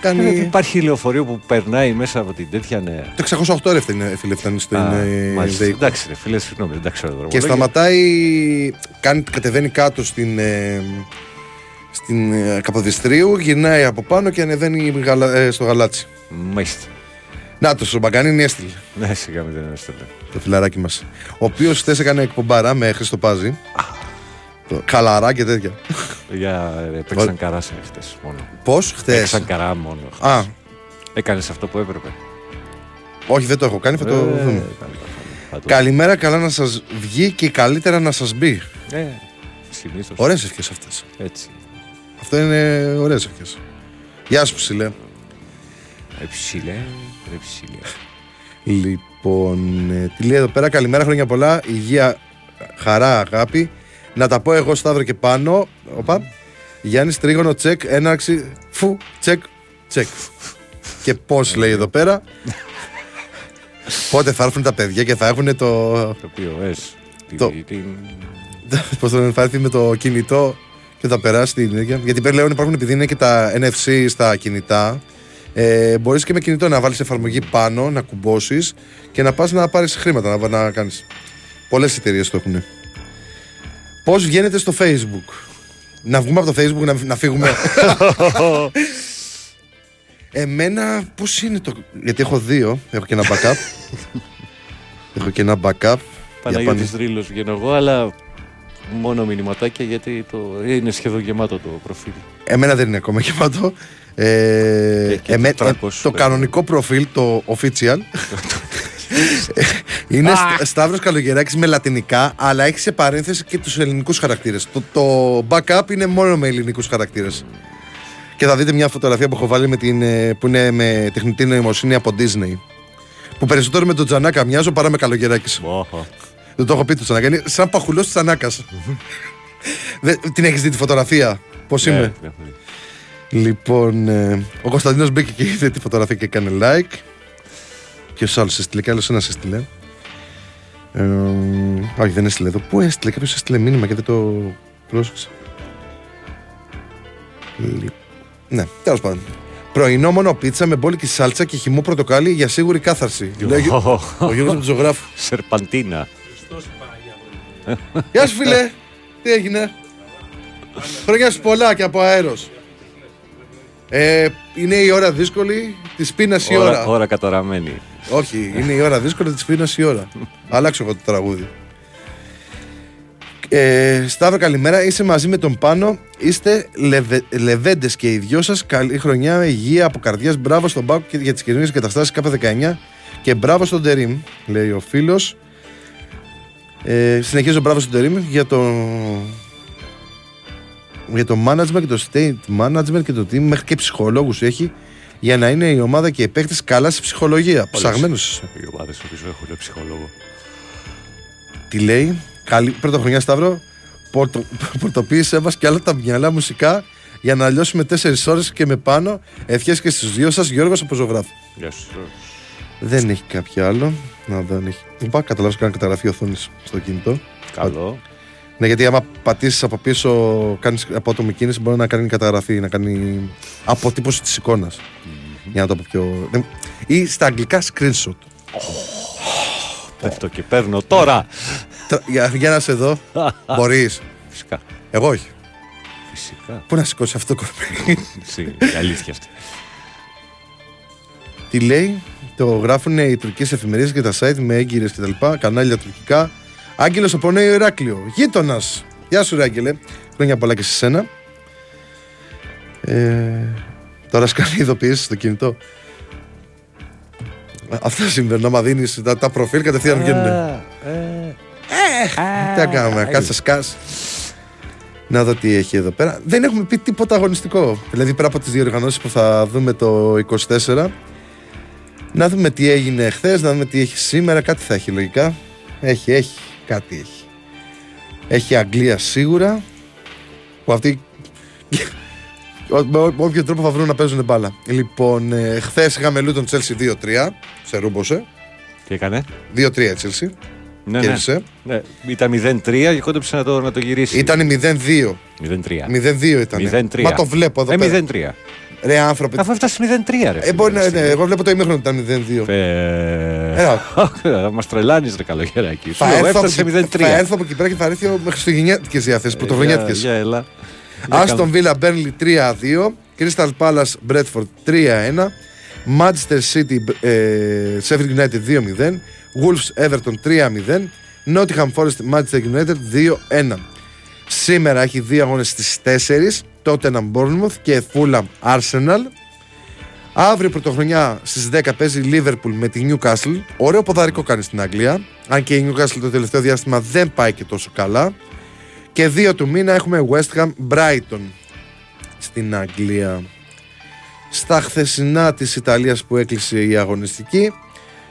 Κάνει. Υπάρχει λεωφορείο που περνάει μέσα από την τέτοια ναι. Το 608 ρε είναι, φίλε, φτάνει στην Α, ε, μάλιστα. Βέικου. Εντάξει, ρε φίλε, συγγνώμη, δεν τα ξέρω τώρα. Και σταματάει, κάνει, κατεβαίνει κάτω στην, ε, στην ε, Καποδιστρίου, γυρνάει από πάνω και ανεβαίνει γαλα- ε, στο γαλάτσι. Μάλιστα. Να το, ο Μπαγκανίνη έστειλε Ναι, σιγά μην δεν έστελνε. Το φιλαράκι μας. Ο οποίος χθες έκανε εκπομπάρα με Χρήστο Πάζη. Το Καλαρά και τέτοια. Για ρε, παίξαν καρά σε χτες μόνο. Πώς χθες; Παίξαν καρά μόνο. Α, Έκανες αυτό που έπρεπε. όχι, δεν το έχω κάνει, θα το Ε, δούμε. καλά, θα το- Καλημέρα, καλά να σας βγει και καλύτερα να σας μπει. Ε, συνήθως. Ωραίες ευχές αυτές. Έτσι. Αυτό είναι ωραίες ευχές. Γεια σου, ψηλέ. Ρε ψηλέ, ρε ψηλέ. Λοιπόν, ε, τι λέει εδώ πέρα, καλημέρα, χρόνια πολλά, υγεία, χαρά, αγάπη. Να τα πω εγώ Σταύρο και πάνω. Οπα. Γιάννης Τρίγωνο, τσεκ, έναρξη, φου, τσεκ, τσεκ. και πώς λέει εδώ πέρα. Πότε θα έρθουν τα παιδιά και θα έχουν το. Το οποίο ες. την- Το- την- <laughs> Πώς θα θα έρθει με το κινητό και θα περάσει την ίδια. Γιατί πλέον υπάρχουν επειδή είναι και τα NFC στα κινητά. Ε, Μπορείς και με κινητό να βάλεις εφαρμογή πάνω, να κουμπώσεις και να πας να πάρεις χρήματα να, να κάνεις. Πολλές εταιρείες το έχουν. Πώς βγαίνετε στο Facebook; Να βγούμε από το Facebook να, να φύγουμε; <laughs> Εμένα πώς είναι το. Γιατί έχω δύο. Έχω και ένα backup. <laughs> έχω και ένα backup. Για Παναγιώτης πάνε- Ρήλος βγαίνω εγώ, αλλά μόνο μηνυματάκια γιατί το... είναι σχεδόν γεμάτο το προφίλ. Εμένα δεν είναι ακόμα γεμάτο. Ε, Και- και εμέ- το 300 ε, το πρέπει. κανονικό προφίλ, το official, <laughs> είναι Στ- Σταύρος Καλογεράκης με λατινικά, αλλά έχει σε παρένθεση και τους ελληνικούς χαρακτήρες. Το, το backup είναι μόνο με ελληνικούς χαρακτήρες. Και θα δείτε μια φωτογραφία που έχω βάλει με την, ε, που είναι με τεχνητή νοημοσύνη από Disney. Που περισσότερο με τον Τζανάκα μοιάζω παρά με Καλογεράκης. Οχα. Δεν το έχω πει του Τζανάκα. Είναι σαν παχουλός της Τζανάκας. την έχεις δει τη φωτογραφία; Πώς Ναι, είμαι; Την έχω δει. Λοιπόν, ε, ο Κωνσταντίνος μπήκε και είδε τη φωτογραφία και έκανε like. Ποιο άλλο έστειλε, κι άλλος ένας έστειλε. Ε, όχι, δεν έστειλε εδώ. Πού έστειλε, κάποιος έστειλε μήνυμα και δεν το πρόσεξα. Λι- Ναι, τέλος πάντων. Πρωινό μόνο πίτσα με μπόλικη σάλτσα και χυμό πορτοκάλι για σίγουρη κάθαρση. Λέει ο Γιώ- ο Γιώργος από του ζωγράφου. Σερπαντίνα. Γεια σου φίλε, τι έγινε; Χρόνια σου πολλά και από αέρος. Ε, είναι η ώρα δύσκολη, της πείνας η ώρα. Ώρα, ώρα καταραμένη. Όχι, είναι η ώρα δύσκολη, της πείνας η ώρα. <laughs> Αλλάξω εγώ το τραγούδι. Ε, Σταύρο, καλημέρα. Είσαι μαζί με τον Πάνο. Είστε λεβε, λεβέντες και οι δυο σας. Καλή χρονιά, υγεία από καρδιάς. Μπράβο στον Πάκο και για τις καινούριε καταστάσεις K19. Και μπράβο στον Τερήμ, λέει ο φίλος. Ε, συνεχίζω μπράβο στον Τερήμ για το, για το management και το state management και το team. Μέχρι και ψυχολόγους έχει για να είναι η ομάδα και οι παίκτες καλά σε ψυχολογία. Ψαγμένος είσαι. Οι ομάδες που πίσω έχουν ψυχολόγο. Τι λέει; Καλή πρώτα χρονιά Σταύρο. Πορτο, <laughs> πορτοποίησε μας και άλλα τα μυαλά μουσικά για να λιώσουμε 4 ώρες και με πάνω. Ευχές και στους δύο σας Γιώργος από ζωγράφο. Γεια σου. Δεν έχει κάποιο άλλο. Να δεν έχει. Είπα, καταλάβω κάνει καταγραφή οθόνης στο κινητό. Καλό. Ναι, γιατί άμα πατήσεις από πίσω, κάνεις απότομη κίνηση, μπορεί να κάνει καταγραφή, να κάνει αποτύπωση της εικόνας. Για να το πω πιο. δεν- Ή στα αγγλικά screenshot. Πέφτω και παίρνω τώρα. Τρα- Για, για να σε δω. <laughs> Μπορείς. Φυσικά. Εγώ όχι. Φυσικά. Πού να σηκώσει αυτό το κορμί; Εσύ, η αλήθεια αυτή. Τι λέει, το γράφουν οι τουρκικές εφημερίδες και τα site με έγκυρες κτλ. Κανάλια τουρκικά. Άγγελος από Νέο Ηράκλειο. Γείτονας. Γεια σου, Ράγγελε. Χρόνια πολλά και σε σένα. Ε, τώρα σκάνει ειδοποιήσεις στο κινητό. Ε, Αυτά συμβαίνουν. Άμα δίνεις τα, τα προφίλ κατευθείαν βγαίνουν. Τι να κάνουμε, κάτσε σκάς. Να δω τι έχει εδώ πέρα. Δεν έχουμε πει τίποτα αγωνιστικό. Δηλαδή, πέρα από τις διοργανώσεις που θα δούμε το 24, να δούμε τι έγινε χθες, να δούμε τι έχει σήμερα. Κάτι θα έχει λογικά. Έχει, έχει. Κάτι έχει. Έχει Αγγλία σίγουρα. Που αυτοί. με ό- με όποιο τρόπο θα βρουν να παίζουν μπάλα. Λοιπόν, ε, χθες είχαμε Λούτον Chelsea 2-3. Σε ρούμποσε. Τι έκανε; 2-3 η Chelsea. Ναι, ναι. Κέρδισε. ναι. Ήταν 0-3 και κόντεψε να το, να το γυρίσει. Ήταν 0-2. 0-3. 0-2 ήταν. 0-3. Μα το βλέπω εδώ Ε, πέρα. 0-3. Ρε άνθρωπε. Αφού έφτασε 0-3, ρε. Ε, μπορεί να, ναι, εγώ βλέπω το ημίχρονο ότι ήταν 0-2. Ε, Έλα. <laughs> Μας τρελάνεις ρε καλοκαιράκι. Σου Θα λέω, έρθω, από έφτασε εκεί, 0-3. θα έρθω από εκεί πέρα και θα έρθει με χριστουγεννιάτικε διαθέσει, Για, πρωτοβρονιάτικε. για, έλα. Άστον Βίλα Μπέρνλι 3-2. Crystal Palace Bradford 3-1. Manchester City ε, Sheffield United 2-0. Wolves Everton 3-0. Nottingham Forest Manchester United 2-1. Σήμερα έχει δύο αγώνες στις 4. Tottenham Bournemouth και Fulham Arsenal. Αύριο πρωτοχρονιά στις 10 παίζει Liverpool με τη Newcastle. Ωραίο ποδαρικό κάνει στην Αγγλία. Αν και η Newcastle το τελευταίο διάστημα δεν πάει και τόσο καλά. Και 2 του μήνα έχουμε West Ham Brighton στην Αγγλία. Στα χθεσινά της Ιταλίας που έκλεισε η αγωνιστική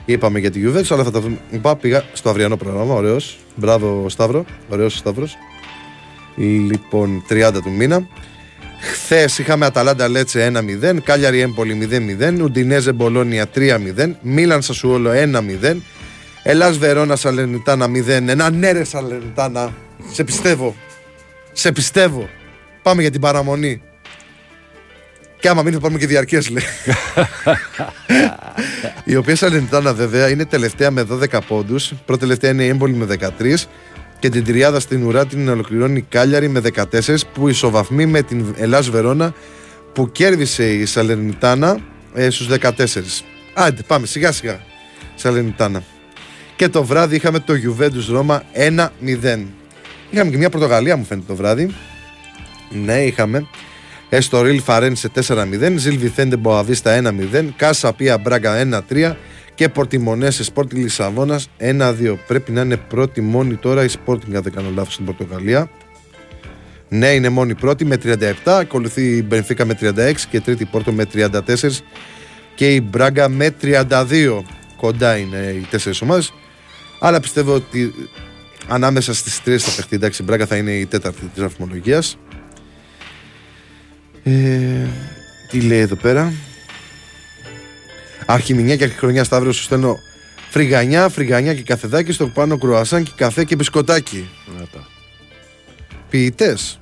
είπαμε για τη Juventus αλλά θα τα δούμε. Είπα, πήγα στο αυριανό πρόγραμμα, ωραίος. Μπράβο Σταύρο, ωραίος ο Σταύρος. Λοιπόν, 30 του μήνα. Χθες είχαμε Αταλάντα Λέτσε 1-0, Κάλιαρη Έμπολη 0-0, Ουντινέζε Μπολόνια 3-0, Μίλαν Σασουόλο 1-0, Ελλάς Βερόνα Σαλενιτάνα 0-1. Ναι, ρε Σαλενιτάνα, σε πιστεύω. Σε πιστεύω. Πάμε για την παραμονή. Και άμα μην θα πάμε και διαρκές, λέει. <laughs> η οποία Σαλενιτάνα βέβαια είναι τελευταία με 12 πόντους. Πρώτη τελευταία είναι η Έμπολη με 13. Και την τριάδα στην ουρά την ολοκληρώνει η Κάλιαρη με 14 που ισοβαθμεί με την Ελλάς Βερόνα που κέρδισε η Σαλενιτάνα ε, στους 14. Άντε πάμε σιγά σιγά Σαλενιτάνα. Και το βράδυ είχαμε το Juventus Ρώμα 1-0. Είχαμε και μια Πορτογαλία μου φαίνεται το βράδυ. Ναι είχαμε. Εστορίλ Φαρένσε 4-0, Ζιλ Βιθέντε Μποαβίστα 1-0, Κάσα Πία Μπράγκα 1-3 και Πορτιμονέσε Sporting Λισαβόνας 1-2. Πρέπει να είναι πρώτη μόνη τώρα η Sporting, αν δεν κάνω λάθος, στην Πορτογαλία. Ναι, είναι μόνη πρώτη με 37. Ακολουθεί η Μπενφίκα με 36 και τρίτη Πόρτο με 34 και η Μπράγκα με 32. Κοντά είναι οι τέσσερις ομάδες. Αλλά πιστεύω ότι ανάμεσα στις τρεις θα παιχτεί. Εντάξει, η Μπράγκα θα είναι η τέταρτη της βαθμολογίας. Ε, τι λέει εδώ πέρα; Αρχιμηνιά και αρχιχρονιά Σταύρο σου στέλνω φρυγανιά, φρυγανιά και καφεδάκι στο πάνω κρουασάν και καφέ και μπισκοτάκι. Να τα. Ποιητές.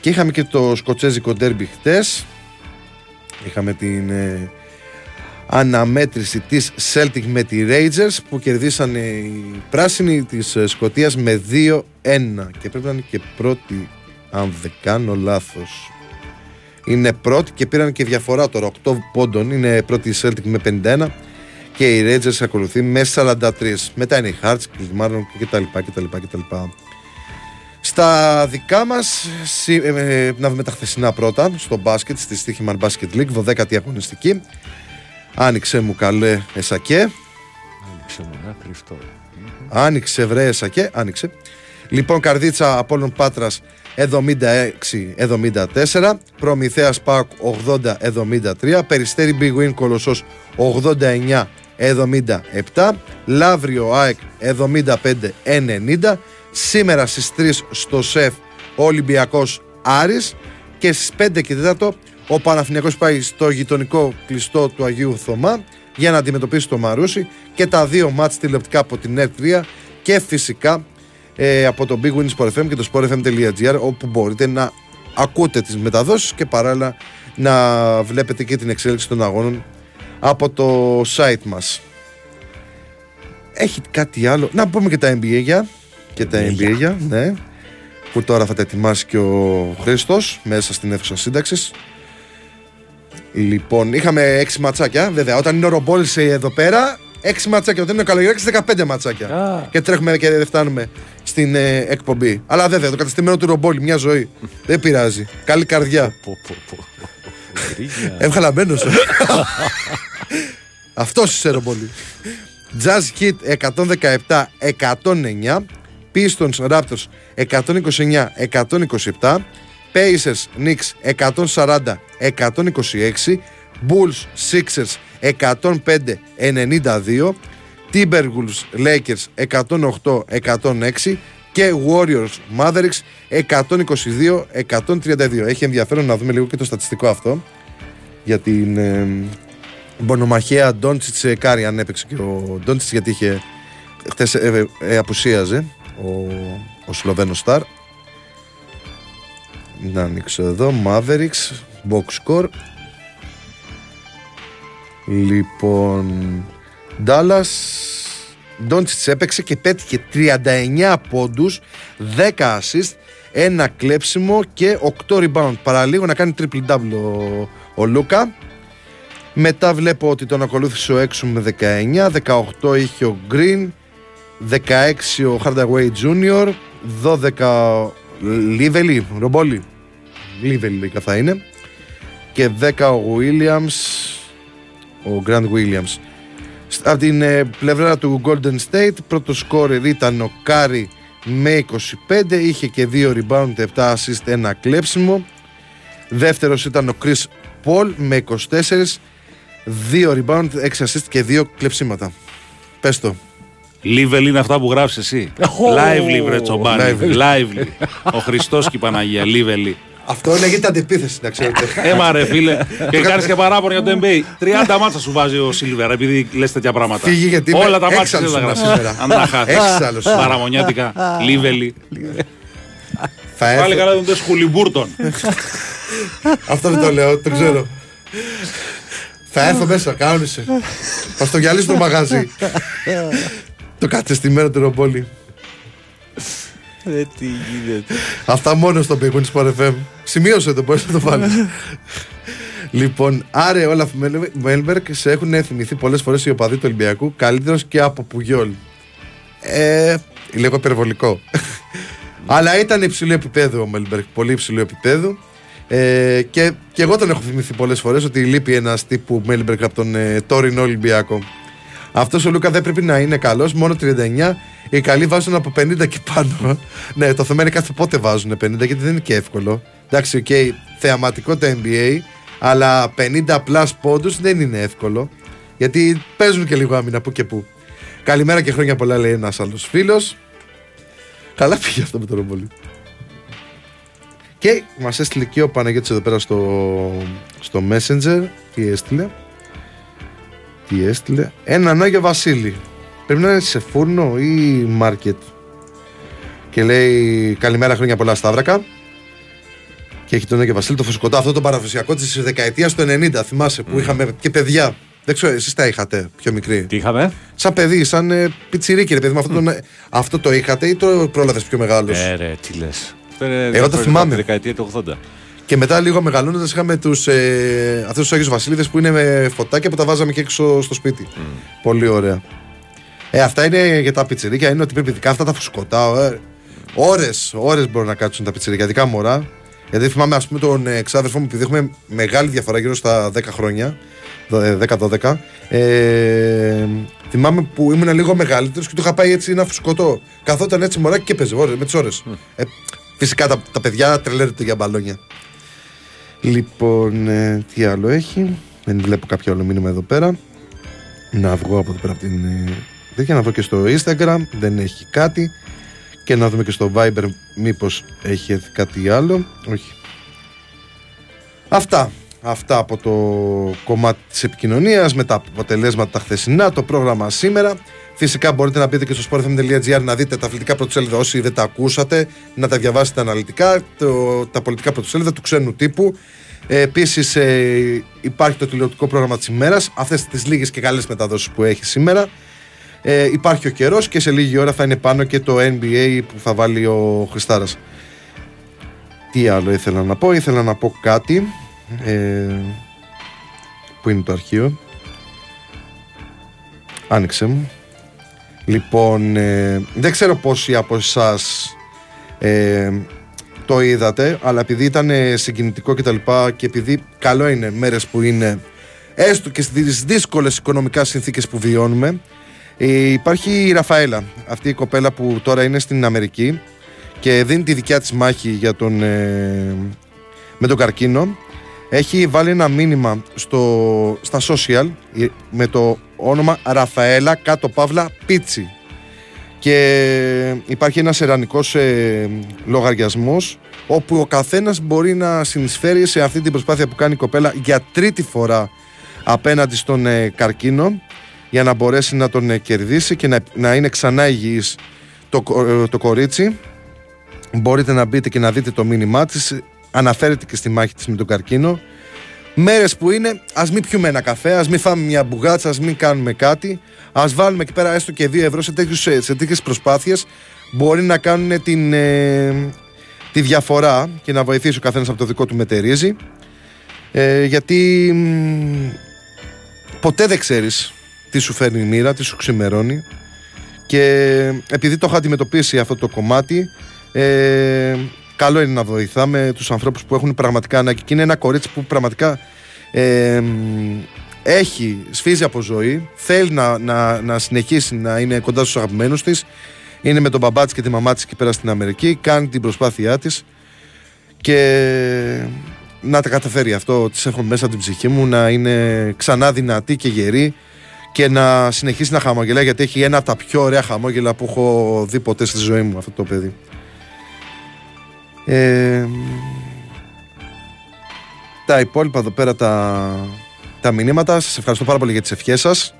Και είχαμε και το σκοτσέζικο ντέρμπι χτες. Είχαμε την ε, αναμέτρηση της Celtic με τη Rangers που κερδίσανε οι πράσινοι της ε, Σκοτίας με 2-1 και πρέπει να είναι και πρώτη αν δεν κάνω λάθος είναι πρώτη και πήραν και διαφορά τώρα. 8 πόντων. Είναι πρώτη η Celtic με 51 και η Rangers ακολουθεί με 43 μετά είναι η Hearts, Κλεισμάρων και τα λοιπά και τα λοιπά και τα λοιπά. Στα δικά μας σι- ε, ε, να δούμε τα χθεσινά πρώτα. Στο μπάσκετ στη Στίχημαν Basket League 12η αγωνιστική. Άνοιξε μου καλέ εσακέ. Άνοιξε μου, να κρυφτώ. Άνοιξε βρε Σακέ, άνοιξε. Λοιπόν, Καρδίτσα Απόλλων Πάτρας 76-74. Προμηθέας Πάοκ 80-73. Περιστέρι Big Win Κολοσσός 89-77. Λαύριο ΑΕΚ 75-90. Σήμερα στις 3 στο ΣΕΦ ο Ολυμπιακός Άρης και στις 5 και 4 ο Παναθηναϊκός πάει στο γειτονικό κλειστό του Αγίου Θωμά για να αντιμετωπίσει το Μαρούσι και τα δύο μάτς τηλεοπτικά από την ΕΡΤ3 και φυσικά ε, από το Big Win Sport FM και το sportfm.gr όπου μπορείτε να ακούτε τις μεταδόσεις και παράλληλα να βλέπετε και την εξέλιξη των αγώνων από το site μας. Έχει κάτι άλλο. Να πούμε και τα NBA για. Και τα NBA για, ναι. Που τώρα θα τα ετοιμάσει και ο Χρήστος μέσα στην αίθουσα σύνταξης. Λοιπόν, είχαμε έξι ματσάκια. Βέβαια, όταν είναι ο Ρομπόλ εδώ πέρα, έξι ματσάκια. Όταν είναι ο Καλογεράκη, 15 ματσάκια. Α. Και τρέχουμε και δεν φτάνουμε στην ε, εκπομπή. Αλλά βέβαια, το καταστημένο του Ρομπόλ, μια ζωή. δεν πειράζει. Καλή καρδιά. Πω, πω, πω. Γκρίνια. Έβγαλα μπαίνω σου. Αυτός είσαι ρομπολί. Jazz Hit 117-109. Pistons Raptors 129-127. Pacers Knicks 140-126. Bulls Sixers 105-92. Timberwolves Lakers 108-106 και Warriors Mavericks 122-132. Έχει ενδιαφέρον να δούμε λίγο και το στατιστικό αυτό για την ε, μονομαχία Ντόντσιτ Κάρι αν έπαιξε και ο Ντόντσιτ γιατί είχε χτες ε, ε, απουσίαζε ο, ο Σλοβαίνος Σταρ να ανοίξω εδώ Mavericks box score λοιπόν Dallas Ντόντσιτς έπαιξε και πέτυχε 39 πόντους 10 assist ένα κλέψιμο και 8 rebound. Παραλίγο να κάνει triple double ο, ο Λούκα. Μετά βλέπω ότι τον ακολούθησε ο Έξου με 19 18 είχε ο Green 16 ο Hardaway Jr 12 Λίβελι, Ρομπόλι Λίβελι λογικά θα είναι. Και 10 ο Williams ο Grant Williams από την ε, πλευρά του Golden State πρώτο σκόρερ ήταν ο Κάρι με 25 είχε και 2 rebound 7 assist ένα κλέψιμο δεύτερος ήταν ο Chris Paul με 24 2 rebound 6 assist και 2 κλεψίματα πες το Λίβελ είναι αυτά που γράφει εσύ. Lively, βρε τσομπάνι. Lively. Lively. Ο Χριστός και η Παναγία. Lively. Αυτό λέγεται αντιπίθεση να ξέρετε Έμα ρε φίλε. και κάνεις και παράπονο για το NBA. 30 μάτσα σου βάζει ο Σίλβερ επειδή λες τέτοια πράγματα. Φύγει, γιατί είμαι Όλα τα μάτσα έξαλλος δεν τα είμαι γράφει. σήμερα. Αν τα χάσεις. Έξαλλος. Παραμονιάτικα. Λίβελι. θα Πάλι έρθω καλά τον Σχουλιμπούρτον. αυτό δεν το λέω το ξέρω θα έρθω μέσα κανόνισε θα στο γυαλίσω το μαγάζι το κατεστημένο του Ρομπόλι Ρε τι γίνεται. Αυτά μόνο στο Big Win Sport FM. Σημείωσε το, μπορείς να το βάλεις. <laughs> λοιπόν, άρε Όλαφ Μέλμπερκ σε έχουν θυμηθεί πολλές φορές οι οπαδοί του Ολυμπιακού καλύτερος και από Πουγιόλ. Ε, λίγο υπερβολικό. <laughs> Αλλά ήταν υψηλού επίπεδου ο Μέλμπερκ, πολύ υψηλού επίπεδου. Ε, και, και εγώ τον έχω θυμηθεί πολλές φορές ότι λείπει ένας τύπου Μέλμπερκ από τον ε, τωρινό Ολυμπιακό. Αυτός ο Λούκα δεν πρέπει να είναι καλός, μόνο 39. Οι καλοί βάζουν από 50 και πάνω. ναι, το θέμα είναι κάθε πότε βάζουν 50 γιατί δεν είναι και εύκολο. Εντάξει, οκ, θεαματικό το NBA, αλλά 50 plus πόντους δεν είναι εύκολο. Γιατί παίζουν και λίγο άμυνα που και που. Καλημέρα και χρόνια πολλά, λέει ένας άλλος φίλος. Καλά πήγε αυτό με το ρομπολί. Και μας έστειλε και ο Παναγιώτης εδώ πέρα στο, στο Messenger. Τι έστειλε. Τι έστειλε. Έναν Άγιο Βασίλη. Πρέπει να είναι σε φούρνο ή μάρκετ. Και λέει καλημέρα χρόνια πολλά Σταύρακα. Και έχει τον Άγιο Βασίλη το φουσκωτό αυτό το παραδοσιακό της δεκαετίας του 90. Θυμάσαι που είχαμε και παιδιά. Δεν ξέρω, εσείς τα είχατε πιο μικρή. Τι είχαμε; Σαν παιδί, σαν ε, πιτσιρίκι, ρε παιδί μου. Αυτό, τον- αυτό το είχατε ή το πρόλαβες πιο μεγάλος; Ε, ρε, τι λες. Εγώ το θυμάμαι. Τη δεκαετία του 80. Και μετά λίγο μεγαλώνοντας είχαμε τους, ε, αυτούς τους Άγιους Βασίλειδες που είναι με φωτάκια που τα βάζαμε και έξω στο σπίτι. Πολύ ωραία. Ε, αυτά είναι για τα πιτσιρίκια, είναι ότι πρέπει ειδικά αυτά τα φουσκωτά. Ε, ώρες, ώρες μπορούν να κάτσουν τα πιτσιρίκια, ειδικά μωρά. Γιατί θυμάμαι ας πούμε τον ε, ξάδερφό μου, επειδή έχουμε μεγάλη διαφορά γύρω στα 10 χρόνια, δο- ε, 10-12, ε, θυμάμαι που ήμουν λίγο μεγαλύτερος και του είχα πάει έτσι ένα φουσκωτό. Καθόταν έτσι μωράκι και παίζει ώρες, με τις ώρες. Ε, φυσικά τα, τα παιδιά τρελαίνονται για μπαλόνια. Λοιπόν, ε, τι άλλο έχει; Δεν βλέπω κάποιο άλλο μήνυμα εδώ πέρα. Να βγω από εδώ πέρα από την. Ε, τέτοια, να βγω και στο Instagram. Δεν έχει κάτι. Και να δούμε και στο Viber μήπως έχει έρθει κάτι άλλο. Όχι. Αυτά. Αυτά από το κομμάτι της επικοινωνίας με τα αποτελέσματα τα χθεσινά, το πρόγραμμα σήμερα. Φυσικά μπορείτε να μπείτε και στο sportfm.gr να δείτε τα αθλητικά πρωτοσέλιδα όσοι δεν τα ακούσατε, να τα διαβάσετε αναλυτικά, το, τα πολιτικά πρωτοσέλιδα του ξένου τύπου. Ε, Επίσης, ε, υπάρχει το τηλεοπτικό πρόγραμμα της ημέρας. Αυτές τις λίγες και καλές μεταδόσεις που έχει σήμερα. Ε, υπάρχει ο καιρός και σε λίγη ώρα θα είναι πάνω και το NBA που θα βάλει ο Χριστάρας. Τι άλλο ήθελα να πω, ήθελα να πω κάτι. Ε, που είναι το αρχείο. Άνοιξε μου. Λοιπόν, ε, δεν ξέρω πόσοι από εσάς ε, το είδατε, αλλά επειδή ήταν ε, συγκινητικό και τα λοιπά και επειδή καλό είναι μέρες που είναι έστω και στις δύσκολες οικονομικά συνθήκες που βιώνουμε ε, υπάρχει η Ραφαέλα, αυτή η κοπέλα που τώρα είναι στην Αμερική και δίνει τη δικιά της μάχη για τον, ε, με τον καρκίνο. Έχει βάλει ένα μήνυμα στο, στα social με το όνομα Ραφαέλα κάτω παύλα πίτσι και υπάρχει ένας ερανικός ε, λογαριασμός όπου ο καθένας μπορεί να συνεισφέρει σε αυτή την προσπάθεια που κάνει η κοπέλα για τρίτη φορά απέναντι στον ε, καρκίνο για να μπορέσει να τον ε, κερδίσει και να, να είναι ξανά υγιής το, ε, το κορίτσι. Μπορείτε να μπείτε και να δείτε το μήνυμά της. Αναφέρεται και στη μάχη της με τον καρκίνο Μέρες που είναι, ας μην πιούμε ένα καφέ, ας μην φάμε μια μπουγάτσα, ας μην κάνουμε κάτι. Α βάλουμε εκεί πέρα έστω και 2 ευρώ σε, σε τέτοιες προσπάθειες. Μπορεί να κάνουν την, ε, τη διαφορά και να βοηθήσει ο καθένας από το δικό του μετερίζει. Ε, γιατί ποτέ δεν ξέρεις τι σου φέρνει η μοίρα, τι σου ξημερώνει. Και επειδή το έχω αντιμετωπίσει αυτό το κομμάτι, ε, καλό είναι να βοηθάμε τους ανθρώπους που έχουν πραγματικά ανάγκη. Και είναι ένα κορίτσι που πραγματικά ε, έχει, σφίζει από ζωή, θέλει να, να, να συνεχίσει να είναι κοντά στους αγαπημένους της. Είναι με τον μπαμπά της και τη μαμά της εκεί πέρα στην Αμερική, κάνει την προσπάθειά της και να τα καταφέρει αυτό. Τη έχω μέσα την ψυχή μου να είναι ξανά δυνατή και γερή και να συνεχίσει να χαμογελάει γιατί έχει ένα από τα πιο ωραία χαμόγελα που έχω δει ποτέ στη ζωή μου αυτό το παιδί. Ε, τα υπόλοιπα εδώ πέρα τα, τα μηνύματα. Σας ευχαριστώ πάρα πολύ για τις ευχές σας.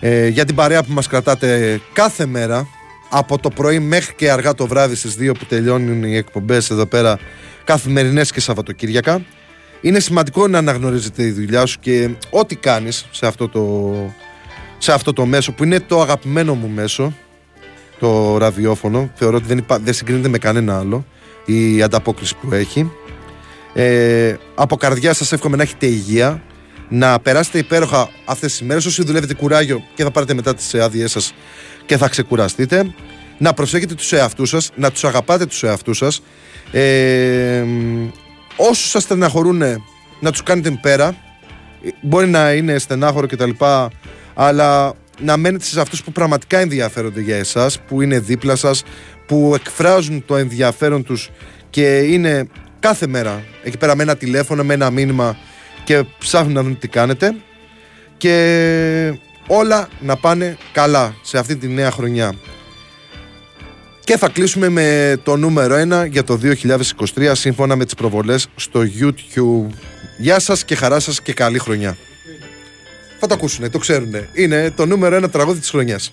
Ε, για την παρέα που μας κρατάτε κάθε μέρα από το πρωί μέχρι και αργά το βράδυ στις 2 που τελειώνουν οι εκπομπές εδώ πέρα καθημερινές και Σαββατοκύριακα. Είναι σημαντικό να αναγνωρίζετε η δουλειά σου και ό,τι κάνεις σε αυτό το, σε αυτό το μέσο που είναι το αγαπημένο μου μέσο το ραδιόφωνο θεωρώ ότι δεν, υπά, δεν συγκρίνεται με κανένα άλλο η ανταπόκριση που έχει. Ε, από καρδιά σας εύχομαι να έχετε υγεία, να περάσετε υπέροχα αυτές τις μέρες όσοι δουλεύετε κουράγιο και θα πάρετε μετά τις άδειές σας και θα ξεκουραστείτε. Να προσέχετε τους εαυτούς σας, να τους αγαπάτε τους εαυτούς σας. Ε, όσους σας στεναχωρούν να τους κάνετε πέρα. Μπορεί να είναι στενάχωρο κτλ. Αλλά να μένετε σε αυτούς που πραγματικά ενδιαφέρονται για εσάς, που είναι δίπλα σας, που εκφράζουν το ενδιαφέρον τους και είναι κάθε μέρα εκεί πέρα με ένα τηλέφωνο, με ένα μήνυμα και ψάχνουν να δουν τι κάνετε και όλα να πάνε καλά σε αυτή τη νέα χρονιά. Και θα κλείσουμε με το νούμερο 1 για το 2023 σύμφωνα με τις προβολές στο YouTube. Γεια σας και χαρά σας και καλή χρονιά. Θα το ακούσουνε, το ξέρουνε. Είναι το νούμερο 1 τραγούδι της χρονιάς.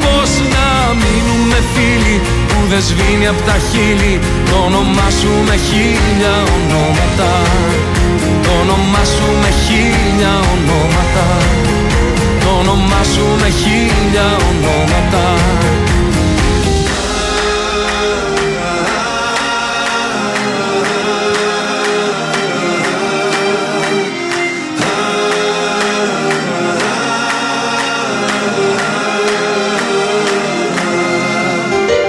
να μείνουμε φίλοι δεν σβήνει από τα χείλη. Το όνομά σου με χίλια ονόματα. Το όνομά σου με χίλια ονόματα. Το όνομά σου με χίλια ονόματα